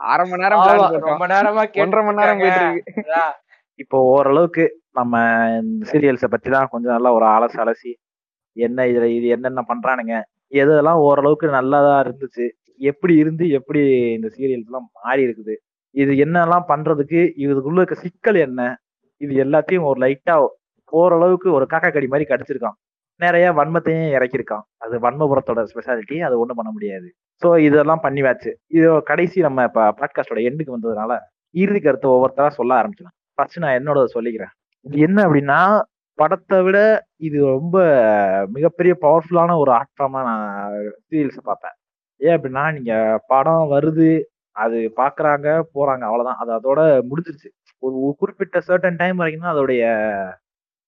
D: அரை மணி நேரம்.
B: ரொம்ப நேரமா
D: ஒன்றரை மணி நேரம் போயிட்டு இருக்கு.
B: அதான்.
A: இப்போ ஓரளவுக்கு நம்ம இந்த சீரியல்ஸை பத்தி தான் கொஞ்சம் நல்லா ஒரு அலசி அலசி என்ன இதுல இது என்னென்ன பண்றானுங்க எதெல்லாம் ஓரளவுக்கு நல்லதா இருந்துச்சு எப்படி இருந்து எப்படி இந்த சீரியல்ஸ் எல்லாம் மாறி இருக்குது இது என்னெல்லாம் பண்றதுக்கு இதுக்குள்ள இருக்க சிக்கல் என்ன? இது எல்லாத்தையும் ஒரு லைட்டா ஓரளவுக்கு ஒரு காக்கா கடி மாதிரி கடிச்சிருக்கான். நிறைய வன்மத்தையும் இறக்கியிருக்கான். அது வன்மபுரத்தோட ஸ்பெஷாலிட்டி அது ஒண்ணும் பண்ண முடியாது. ஸோ இதெல்லாம் பண்ணிவாச்சு இது கடைசி நம்ம இப்போ பாட்காஸ்டோட எண்டுக்கு வந்ததுனால இறுதி கருத்தை ஒவ்வொருத்தரா சொல்ல ஆரம்பிச்சிடலாம். ஃபர்ஸ்ட் நான் என்னோட சொல்லிக்கிறேன். இது என்ன அப்படின்னா படத்தை விட இது ரொம்ப மிகப்பெரிய பவர்ஃபுல்லான ஒரு ஆர்ட் ஃபார்மா நான் சீரியல்ஸ் பார்ப்பேன். ஏன் அப்படின்னா நீங்க படம் வருது அது பாக்குறாங்க போறாங்க. அவ்வளவுதான். அது அதோட முடிஞ்சிருச்சு. ஒரு குறிப்பிட்ட சர்டன் டைம் வரைக்கும் தான் அதோடைய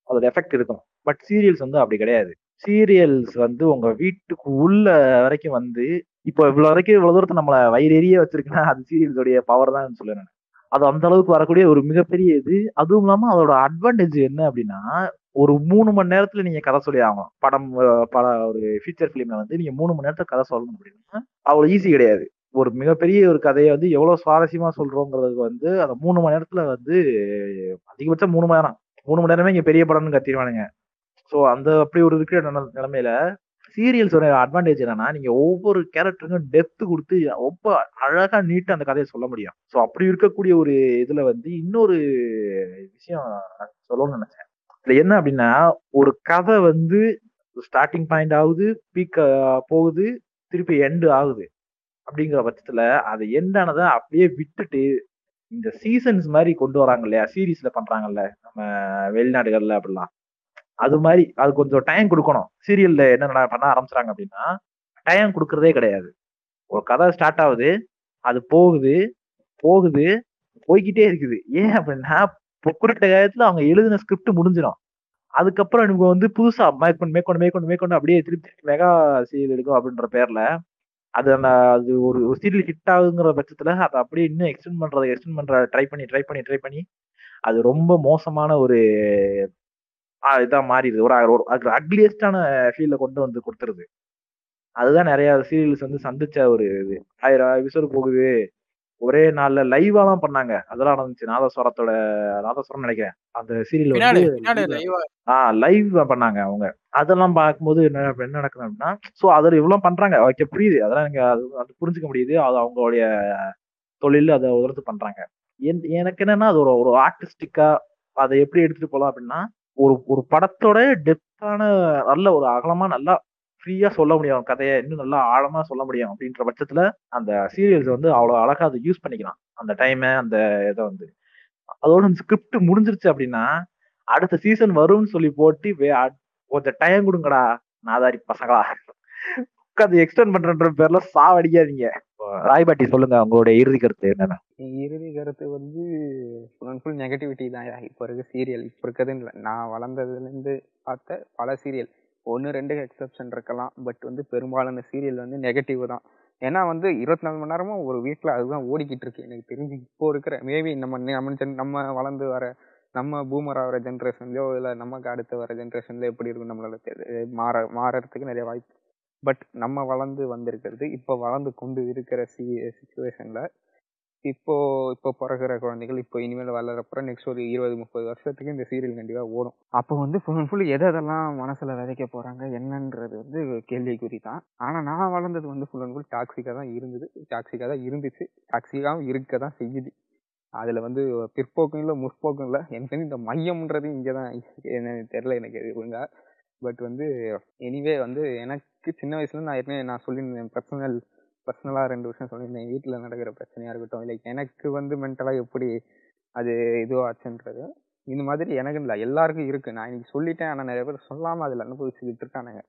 A: அதோட எஃபெக்ட் இருக்கும். பட் சீரியல்ஸ் வந்து அப்படி கிடையாது. சீரியல்ஸ் வந்து உங்க வீட்டுக்கு உள்ள வரைக்கும் வந்து இப்போ இவ்வளவு வரைக்கும் இவ்வளவு தூரத்தை நம்மள வயிறெறிய வச்சிருக்குன்னா அது சீரியல்ஸோடைய பவர் தான் சொல்லுவேன் அது அந்த அளவுக்கு வரக்கூடிய ஒரு மிகப்பெரிய இது. அதுவும் இல்லாம அதோட அட்வான்டேஜ் என்ன அப்படின்னா ஒரு மூணு மணி நேரத்துல நீங்க கதை சொல்லி ஆகணும். படம் பட ஒரு ஃபீச்சர் ஃபிலிம்ல வந்து நீங்க மூணு மணி நேரத்துல கதை சொல்லணும் அப்படின்னா அவ்வளவு ஈஸி கிடையாது. ஒரு மிகப்பெரிய ஒரு கதையை வந்து எவ்வளவு சுவாரஸ்யமா சொல்றோங்கிறதுக்கு வந்து அந்த மூணு மணி நேரத்துல வந்து அதிகபட்சம் மூணு மணி நேரம். மூணு மணி நேரமே இங்க பெரிய படம்னு கத்திடுவானுங்க. ஸோ அந்த அப்படி ஒரு இருக்கிற நில- நிலைமையில சீரியல்ஸோட அட்வான்டேஜ் என்னன்னா நீங்க ஒவ்வொரு கேரக்டருக்கும் டெப்த் கொடுத்து ரொம்ப அழகா நீட்டு அந்த கதையை சொல்ல முடியும். ஸோ அப்படி இருக்கக்கூடிய ஒரு இதுல வந்து இன்னொரு விஷயம் சொல்லணும்னு நினைச்சேன். இதுல என்ன அப்படின்னா ஒரு கதை வந்து ஸ்டார்டிங் பாயிண்ட் ஆகுது பீக் போகுது திருப்பி எண்டு ஆகுது. அப்படிங்கிற பட்சத்துல அது எண்டானதை அப்படியே விட்டுட்டு இந்த சீசன்ஸ் மாதிரி கொண்டு வராங்க இல்லையா? சீரீஸ்ல பண்றாங்கல்ல நம்ம வெளிநாடுகள்ல அப்படிலாம். அது மாதிரி அது கொஞ்சம் டைம் கொடுக்கணும். சீரியல்ல என்ன பண்ண ஆரம்பிச்சாங்க அப்படின்னா டைம் கொடுக்கறதே கிடையாது. ஒரு கதை ஸ்டார்ட் ஆகுது அது போகுது போகுது போய்கிட்டே இருக்குது. ஏன் அப்படின்னா குறிப்பிட்ட காலத்துல அவங்க எழுதின ஸ்கிரிப்ட் முடிஞ்சிடும். அதுக்கப்புறம் இவங்க வந்து புதுசா மேற்கொண்டு மேற்கொண்டு மேற்கொண்டு மேற்கொண்டு அப்படியே திருப்பி திருப்பி மெகா சீரியல் எடுக்கும் அப்படின்ற பேர்ல அது அந்த அது ஒரு சீரியல் ஹிட் ஆகுங்கிற பட்சத்துல அதை அப்படியே இன்னும் எக்ஸ்டெண்ட் பண்றதை எக்ஸ்டெண்ட் பண்ற ட்ரை பண்ணி ட்ரை பண்ணி ட்ரை பண்ணி அது ரொம்ப மோசமான ஒரு இதா மாறிடுது. ஒரு அக்லியஸ்டான ஃபீல்ல கொண்டு வந்து கொடுத்துருது. அதுதான் நிறைய சீரியல்ஸ் வந்து சந்திச்ச ஒரு இது. ஆயிரம் எபிசோடு போகுது. ஒரே நாள்ல லைவாலாம் பண்ணாங்க. அதெல்லாம் நடந்துச்சு. நாதஸ்வரத்தோட நாதஸ்வரம் நினைக்கிறேன். அந்த சீரியல் வந்து
C: லைவா
A: ஆஹ் லைவ் பண்ணாங்க அவங்க. அதெல்லாம் பார்க்கும்போது என்ன என்ன நடக்குது அப்படின்னா ஸோ அதில் இவ்வளோ பண்றாங்க. ஓகே புரியுது. அதெல்லாம் எனக்கு அது அது புரிஞ்சுக்க முடியுது. அது அவங்களுடைய தொழில் அதை உதர்த்து பண்றாங்க. என்- எனக்கு என்னன்னா அது ஒரு ஒரு ஆர்டிஸ்டிக்கா அதை எப்படி எடுத்துட்டு போகலாம் அப்படின்னா ஒரு ஒரு படத்தோட டெப்த்தான நல்ல ஒரு அகலமா நல்லா ஃப்ரீயா சொல்ல முடியும். கதையை இன்னும் நல்லா ஆழமா சொல்ல முடியும் அப்படின்ற பட்சத்துல அந்த சீரியல்ஸ் வந்து அவ்வளோ அழகா அதை யூஸ் பண்ணிக்கலாம். அந்த டைமை அந்த இதை வந்து. அதோட ஸ்கிரிப்ட் முடிஞ்சிருச்சு அப்படின்னா அடுத்த சீசன் வரும்னு சொல்லி போட்டு வே- கொஞ்சம் டைம் கொடுங்கடா. நாதாரி பசங்களா. உட்காந்து எக்ஸ்டெண்ட் பண்றன்ற பேர்ல சாவடிக்காதீங்க. ராய்பாட்டி சொல்லுங்க அவங்களோட இறுதி கருத்து என்னன்னா?
D: இறுதி கருத்து வந்து ஃபுல் அண்ட் ஃபுல் நெகட்டிவிட்டி தான் இப்போ இருக்க சீரியல் இப்போ இருக்கிறதுன்னு இல்லை. நான் வளர்ந்ததுலேருந்து பார்த்த பல சீரியல் ஒன்று ரெண்டு எக்ஸப்ஷன் இருக்கலாம். பட் வந்து பெரும்பாலான சீரியல் வந்து நெகட்டிவ் தான். ஏன்னா வந்து இருபத்தி நாலு மணி நேரமும் ஒரு வீட்டில் அதுதான் ஓடிக்கிட்டு இருக்கு. எனக்கு தெரிஞ்சு இப்போ இருக்கிற மேபி நம்ம நம்ம நம்ம வளர்ந்து வர நம்ம பூமர் ஆகிற ஜென்ரேஷன்லையோ இல்லை நமக்கு அடுத்து வர ஜென்ரேஷன்ல எப்படி இருக்கும் நம்மளால மாற மாறறதுக்கு நிறைய வாய்ப்பு. பட் நம்ம வளர்ந்து வந்திருக்கிறது இப்போ வளர்ந்து கொண்டு இருக்கிற சி சுச்சுவேஷனில் இப்போ இப்போ பிறகுற குழந்தைகள் இப்போ இனிமேல் வளரப்புறம் நெக்ஸ்ட் ஒரு இருபது முப்பது வருஷத்துக்கு இந்த சீரியல் கண்டிப்பாக ஓடும். அப்போ வந்து ஃபுல் அண்ட் ஃபுல் எதை எதெல்லாம் மனசில் விதைக்க போகிறாங்க என்னன்றது வந்து கேள்விக்குறி தான். ஆனால் நான் வளர்ந்தது வந்து ஃபுல் அண்ட் ஃபுல் டாக்ஸிக்காக தான் இருந்தது. டாக்ஸிக்காக தான் இருந்துச்சு. டாக்ஸிக்காகவும் இருக்க தான் செய்யுது. அதில் வந்து பிற்போக்கும் இல்லை முற்போக்கும் இல்லை எனக்கு தெரிஞ்சு இந்த மையம்ன்றது இங்கதான். என்னன்னு தெரியல எனக்கு எது ஒழுங்கா. பட் வந்து எனிவே வந்து எனக்கு சின்ன வயசுல நான் ஏற்கனவே நான் சொல்லியிருந்தேன் பர்சனல் பர்சனலாக ரெண்டு விஷயம் சொல்லியிருந்தேன். வீட்டில் நடக்கிற பிரச்சனையாக இருக்கட்டும் இல்லை எனக்கு வந்து மென்டலாக எப்படி அது இதுவாச்சுன்றது. இந்த மாதிரி எனக்கு இல்லை எல்லாருக்கும் இருக்குது நான் இன்னைக்கு சொல்லிட்டேன் ஆனால் நிறைய பேர் சொல்லாமல் அதில் அனுபவிச்சுக்கிட்டு இருக்கானுங்க.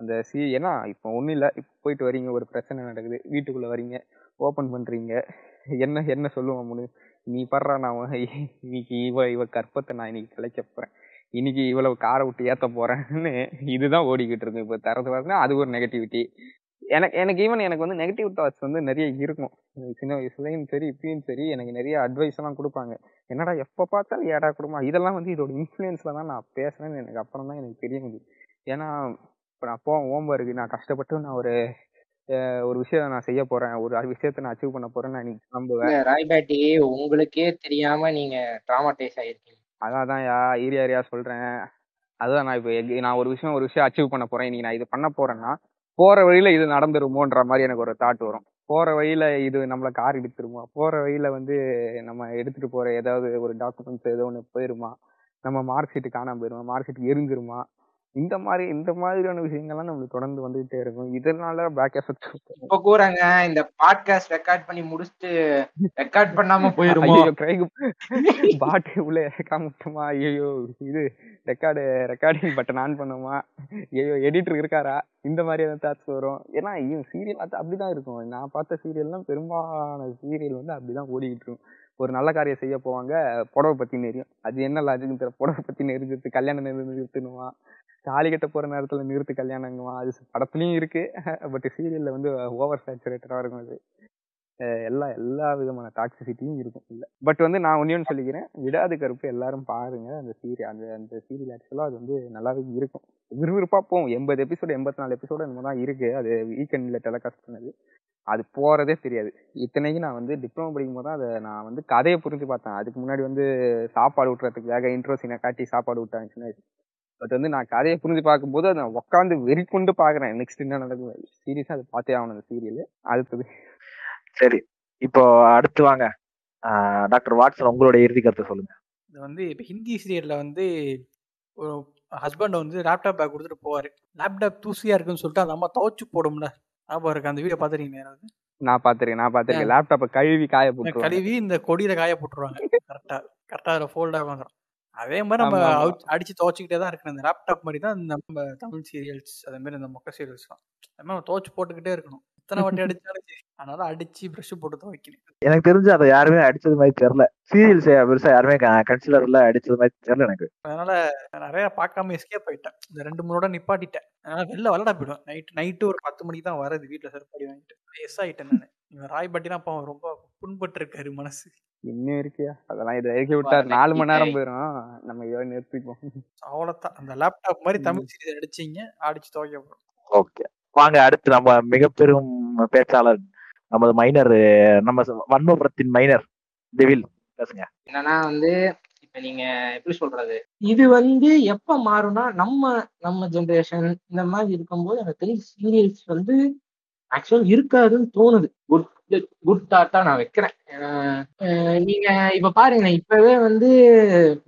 D: அந்த சி ஏன்னா இப்போ ஒன்றும் இல்லை இப்போ போயிட்டு வரீங்க ஒரு பிரச்சனை நடக்குது வீட்டுக்குள்ளே வரீங்க ஓப்பன் பண்ணுறீங்க என்ன என்ன சொல்லுவோம் முன்னு நீ படுறா நான் இன்னைக்கு இவ இவ கற்பத்தை நான் இன்னைக்கு கிளைக்க போறேன். இன்னைக்கு இவ்வளவு காரை விட்டு ஏத்த போறேன்னு இதுதான் ஓடிக்கிட்டு இருக்கு இப்போ தரது பார்த்தா அது ஒரு நெகட்டிவிட்டி எனக்கு எனக்கு ஈவன் எனக்கு வந்து நெகட்டிவ் தாட்ஸ் வந்து நிறைய இருக்கும். சின்ன வயசுலயும் சரி இப்பயும் சரி எனக்கு நிறைய அட்வைஸ் எல்லாம் கொடுப்பாங்க. என்னடா எப்ப பார்த்தாலும் ஏடா குடும்பம்? இதெல்லாம் வந்து இதோட இன்ஃப்ளூயன்ஸ்ல தான் நான் பேசுறேன்னு எனக்கு அப்புறம் தான் எனக்கு தெரிய முடியும் ஏன்னா இப்போ நான் போவேன் ஓம்பருக்கு நான் கஷ்டப்பட்டு நான் ஒரு ஒரு விஷயம் நான் செய்ய போறேன். ஒரு விஷயத்த நான் அச்சீவ் பண்ண போறேன்னு நான் நம்புவேன்.
E: ராய்பாட்டி உங்களுக்கே தெரியாம நீங்க டிராமாடைஸ் ஆயிருக்கீங்க.
D: அதான் தான் யா ஏரியா ஏரியா சொல்றேன். அதுதான் நான் இப்போ நான் ஒரு விஷயம் ஒரு விஷயம் அச்சீவ் பண்ண போறேன். இன்னைக்கு நான் இது பண்ண போறேன்னா போற வழியில இது நடந்துருமோன்ற மாதிரி எனக்கு ஒரு தாட் வரும். போற வழியில இது நம்மள கார் எடுத்துருமா போற வழியில வந்து நம்ம எடுத்துட்டு போற ஏதாவது ஒரு டாக்குமெண்ட்ஸ் ஏதோ ஒன்று போயிருமா? நம்ம மார்க் ஷீட் காணாம போயிருமா? மார்க் ஷீட் எரிஞ்சிருமா? இந்த மாதிரி இந்த மாதிரியான விஷயங்கள்லாம் நம்மளுக்கு தொடர்ந்து வந்துகிட்டே இருக்கும். இதனால பேக் எஃபெக்ட்
E: இப்ப கூறாங்க இந்த பாட்காஸ்ட் ரெக்கார்ட் பண்ணி முடிச்சுட்டு ரெக்கார்ட் பண்ணாம போயிருமோ?
D: ஐயோ கிரைகு பாட்டு உள்ள இறக்காம விட்டோமா? ஐயோ இது ரெக்கார்டு ரெக்கார்டிங் பட்டன் ஆன் பண்ணுமா? ஐயோ எடிட்டர் இருக்காரா? இந்த மாதிரியான தாட்ஸ் வரும். ஏன்னா சீரியல் அது அப்படிதான் இருக்கும். நான் பார்த்த சீரியல்லாம் பெரும்பாலான சீரியல் வந்து அப்படிதான் ஓடிக்கிட்டு இருக்கும். ஒரு நல்ல காரியம் செய்ய போவாங்க புடவை பத்தி நெறியும் அது என்ன லாஜிக்னு தெரியல. புடவை பத்தி நெறிஞ்சிட்டு கல்யாணம் நிறு- நிறுத்தணுமா தாலி கட்ட போகிற நேரத்தில் நிறுத்து கல்யாணங்குமா அது படத்துலையும் இருக்குது பட் சீரியலில் வந்து ஓவர் சேச்சுரேட்டடாக இருக்கும் அது. எல்லா எல்லா விதமான டாக்ஸிசிட்டியும் இருக்கும் இல்லை பட் வந்து நான் ஒன்னே ஒன்று சொல்லிக்கிறேன். விடாது கருப்பு எல்லாரும் பாருங்க. அந்த சீரியல் அந்த அந்த சீரியல் ஆக்சுவலாக அது வந்து நல்லாவே இருக்கும். விறுவிறுப்பாக போகும். எண்பது எபிசோடு எண்பத்தி நாலு எபிசோடு என்னமோ தான் இருக்குது அது வீக்கெண்டில் டெலகாஸ்ட் பண்ணது. அது போகிறதே தெரியாது. இத்தனைக்கு நான் வந்து டிப்ளமோ படிக்கும் போது தான் அதை நான் வந்து கதையை புரிஞ்சு பார்த்தேன். அதுக்கு முன்னாடி வந்து சாப்பாடு விட்டுறதுக்காக இன்ட்ரோ சீனை காட்டி சாப்பாடு விட்டாங்க சின்ன வயசு பட் வந்து நான் கதையை புரிஞ்சு பார்க்கும்போது அதை நான் உட்காந்து வெறி கொண்டு பாக்குறேன் நெக்ஸ்ட் என்ன நடக்கும் சீரியஸா அதை பார்த்தே ஆகணும் அந்த சீரியல் அடுத்தது.
A: சரி. இப்போ அடுத்து வாங்க. டாக்டர் வாட்சன் உங்களுடைய இறுதி கருத்தை சொல்லுங்க.
C: இது வந்து இப்போ ஹிந்தி சீரியல்ல வந்து ஒரு ஹஸ்பண்ட் வந்து லேப்டாப் பேக் கொடுத்துட்டு போவாரு. லேப்டாப் தூசியா இருக்குன்னு சொல்லிட்டு அந்த அம்மா துவச்சு போடும்ல. ஞாபகம் இருக்கு? அந்த வீடியோ பார்த்துருக்கீங்க யாராவது?
D: நான் பாத்திருக்கேன் நான் பாத்திருக்கேன் லேப்டாப்பை கழுவி காய
C: இந்த
D: போட்டுருவாங்க.
C: கழுவி இந்த கொடியில காய போட்டுருவாங்க. கரெக்டா கரெக்டா அதில் ஃபோல்டாக வந்துடும் அதே மாதிரி நம்ம அடிச்சு துவச்சிக்கிட்டே தான் இருக்கணும். இந்த லேப்டாப் மாதிரி தான் இந்த நம்ம தமிழ் சீரியல்ஸ் அதே மாதிரி இந்த மொக்க சீரியல்ஸ் தான். அது மாதிரி துவச்சு போட்டுக்கிட்டே இருக்கணும். இத்தனை வாட்டி அடிச்சாலும் அதனால அடிச்சு ப்ரஷ் போட்டு துவைக்கணும்.
A: எனக்கு தெரிஞ்சு அதை யாருமே அடிச்சது மாதிரி தெரியல. சீரியல்ஸ் பெருசா யாருமே கன்சிலர்ல அடிச்சது மாதிரி தெரியல எனக்கு.
C: அதனால நிறைய பார்க்காம எஸ்கேப் ஆயிட்டேன். இந்த ரெண்டு மூணோட நிப்பாட்டிட்டேன். அதனால வெளில விளையாட போயிடும் நைட் நைட்டு ஒரு பத்து மணிக்கு தான் வருது வீட்டுல செருப்படி வாங்கிட்டு. எஸ் ஆயிட்டேன் நான். இவன் ராய் பட்டினா பாவம் ரொம்ப புண்பட்டு இருக்காரு மனசு.
D: இன்னும் இருக்கியா? அதெல்லாம் இதை இறக்கி விட்டா நாலு மணி நேரம் போயிடும் நம்ம இதோட நிறுத்திப்போம்.
C: அவ்வளோதான் அந்த லேப்டாப் மாதிரி தமிழ் சீரியல் அடிச்சீங்க அடிச்சு துவைக்க போறோம்.
A: ஓகே. வாங்க அடுத்து நம்ம மிக பெரும் பேச்சாளர் நமது மைனர் நம்ம வன்மபுரத்தின் மைனர் டெவில் பேசுங்க.
E: என்னன்னா வந்து இப்ப நீங்க எப்படி சொல்றது? இது வந்து எப்ப மாறும்னா நம்ம நம்ம ஜெனரேஷன் இந்த மாதிரி இருக்கும்போது எனக்கு தெரிஞ்ச சீரியல்ஸ் வந்து ஆக்சுவலாக இருக்காதுன்னு தோணுது. குட் குட் தாட்டா நான் வைக்கிறேன். நீங்கள் இப்போ நீங்க இப்ப பாருங்க இப்பவே வந்து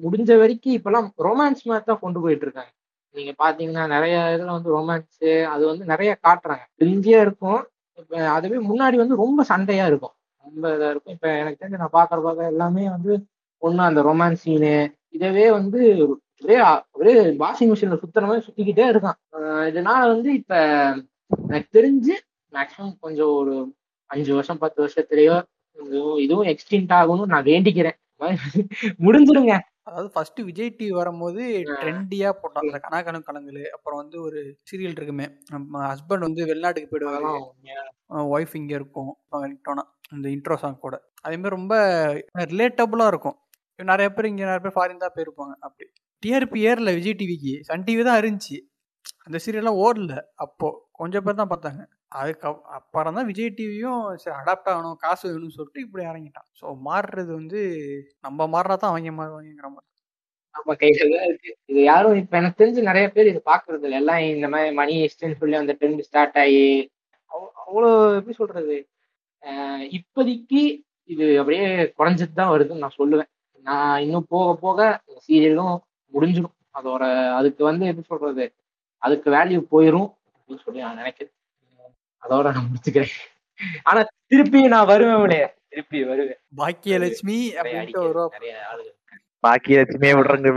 E: முடிஞ்ச வரைக்கும் இப்பெல்லாம் ரொமான்ஸ் மாதிரி தான் கொண்டு போயிட்டு இருக்காங்க. நீங்க பாத்தீங்கன்னா நிறைய இதுல வந்து ரொமான்ஸ் அது வந்து நிறைய காட்டுறாங்க. கிரிஞ்சியா இருக்கும். இப்ப அதுவே முன்னாடி வந்து ரொம்ப சண்டையா இருக்கும். ரொம்ப இதா இருக்கும். இப்ப எனக்கு தெரிஞ்சு நான் பாக்குற பார்க்க எல்லாமே வந்து ஒண்ணு அந்த ரொமான்ஸ் சீனு இதவே வந்து ஒரே ஒரே வாஷிங் மிஷின்ல சுத்தனமே மாதிரி சுத்திக்கிட்டே இருக்கான். இதனால் இதனால வந்து இப்ப எனக்கு தெரிஞ்சு மேக்ஸிமம் கொஞ்சம் ஒரு அஞ்சு வருஷம் பத்து வருஷத்துலயோ இதுவும் எக்ஸ்டென்ட் ஆகணும்னு நான் வேண்டிக்கிறேன். முடிஞ்சிருங்க.
C: அதாவது ஃபர்ஸ்ட் விஜய் டிவி வரும்போது ட்ரெண்டியா போட்டாங்க அந்த கனாகனம் கலங்கலு அப்புறம் வந்து ஒரு சீரியல் இருக்குமே. நம்ம ஹஸ்பண்ட் வந்து வெளிநாட்டுக்கு
E: உண்மையா?
C: ஒய்ஃப் இங்க இருக்கும். இந்த இன்ட்ரோ சாங் கூட. அதே மாதிரி ரொம்ப ரிலேட்டபுளா இருக்கும். நிறைய பேர் இங்க நிறைய பேர் ஃபாரின் தான் போயிருப்பாங்க. அப்படி. டிஆர்பி ஏர்ல விஜய் டிவிக்கு சன் டிவி தான் இருந்துச்சு. அந்த சீரியல்லாம் ஓடல அப்போ. கொஞ்சம் பேர் தான் பார்த்தாங்க. அதுக்கு அப்புறம் தான் விஜய் டிவியும் சரி அடாப்ட் ஆகணும் காசு வேணும்னு சொல்லிட்டு இப்படி இறங்கிட்டான். ஸோ மாறுறது வந்து நம்ம மாறினா தான் அவங்க மாறுவாங்கிற மாதிரி.
E: நம்ம கையில தான் இருக்கு. இது யாரும் இப்ப எனக்கு தெரிஞ்சு நிறைய பேர் இது பாக்குறது இல்லை. எல்லாம் இந்த மாதிரி மணி எக்ஸ்டென்ட் சொல்லி அந்த ட்ரெண்ட் ஸ்டார்ட் ஆகி அவ்வளோ எப்படி சொல்றது? இப்போதைக்கு இது அப்படியே குறைஞ்சிட்டு தான் வருதுன்னு நான் சொல்லுவேன். நான் இன்னும் போக போக சீரியலும் முடிஞ்சிடும் அதோட அதுக்கு வந்து எப்படி சொல்றது? அதுக்கு வேல்யூ போயிடும் அப்படின்னு சொல்லி நான் நினைக்கிறேன். அதோட நான் முடிச்சுக்கிறேன். ஆனா திருப்பி நான் வருவேன் திருப்பி வருவேன்.
C: பாக்கியலட்சுமி
E: நிறைய
C: அப்படின்ட்டு
E: அடிக்க
C: வருவா
E: நிறைய ஆளுங்க.
A: பாக்கி லட்சுமியே விடுறங்க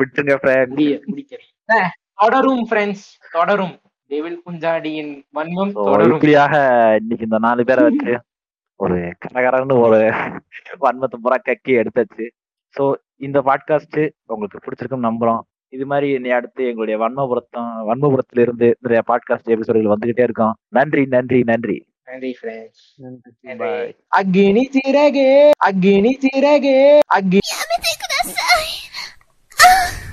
E: அஹ், தொடரும் ஃப்ரெண்ட்ஸ் தொடரும். டெவில் குஞ்சாடியின் வன்மம்
A: So,
E: தொடரும்.
A: இன்னைக்கு இந்த நாலு பேரை வச்சு ஒரு கரகரன்னு ஒரு வன்மத்தை பூரா கக்கி எடுத்தாச்சு. ஸோ இந்த பாட்காஸ்ட் உங்களுக்கு பிடிச்சிருக்குன்னு நம்புறோம். இது மாதிரி என்னை அடுத்து எங்களுடைய வன்மபுரத்தம் வன்மபுரத்துல இருந்து நிறைய பாட்காஸ்ட் எபிசோடுகள் வந்துகிட்டே இருக்கும். நன்றி நன்றி நன்றி.
E: நன்றி
B: அக்னி சிறகு அக்னி சிறகு அக்னி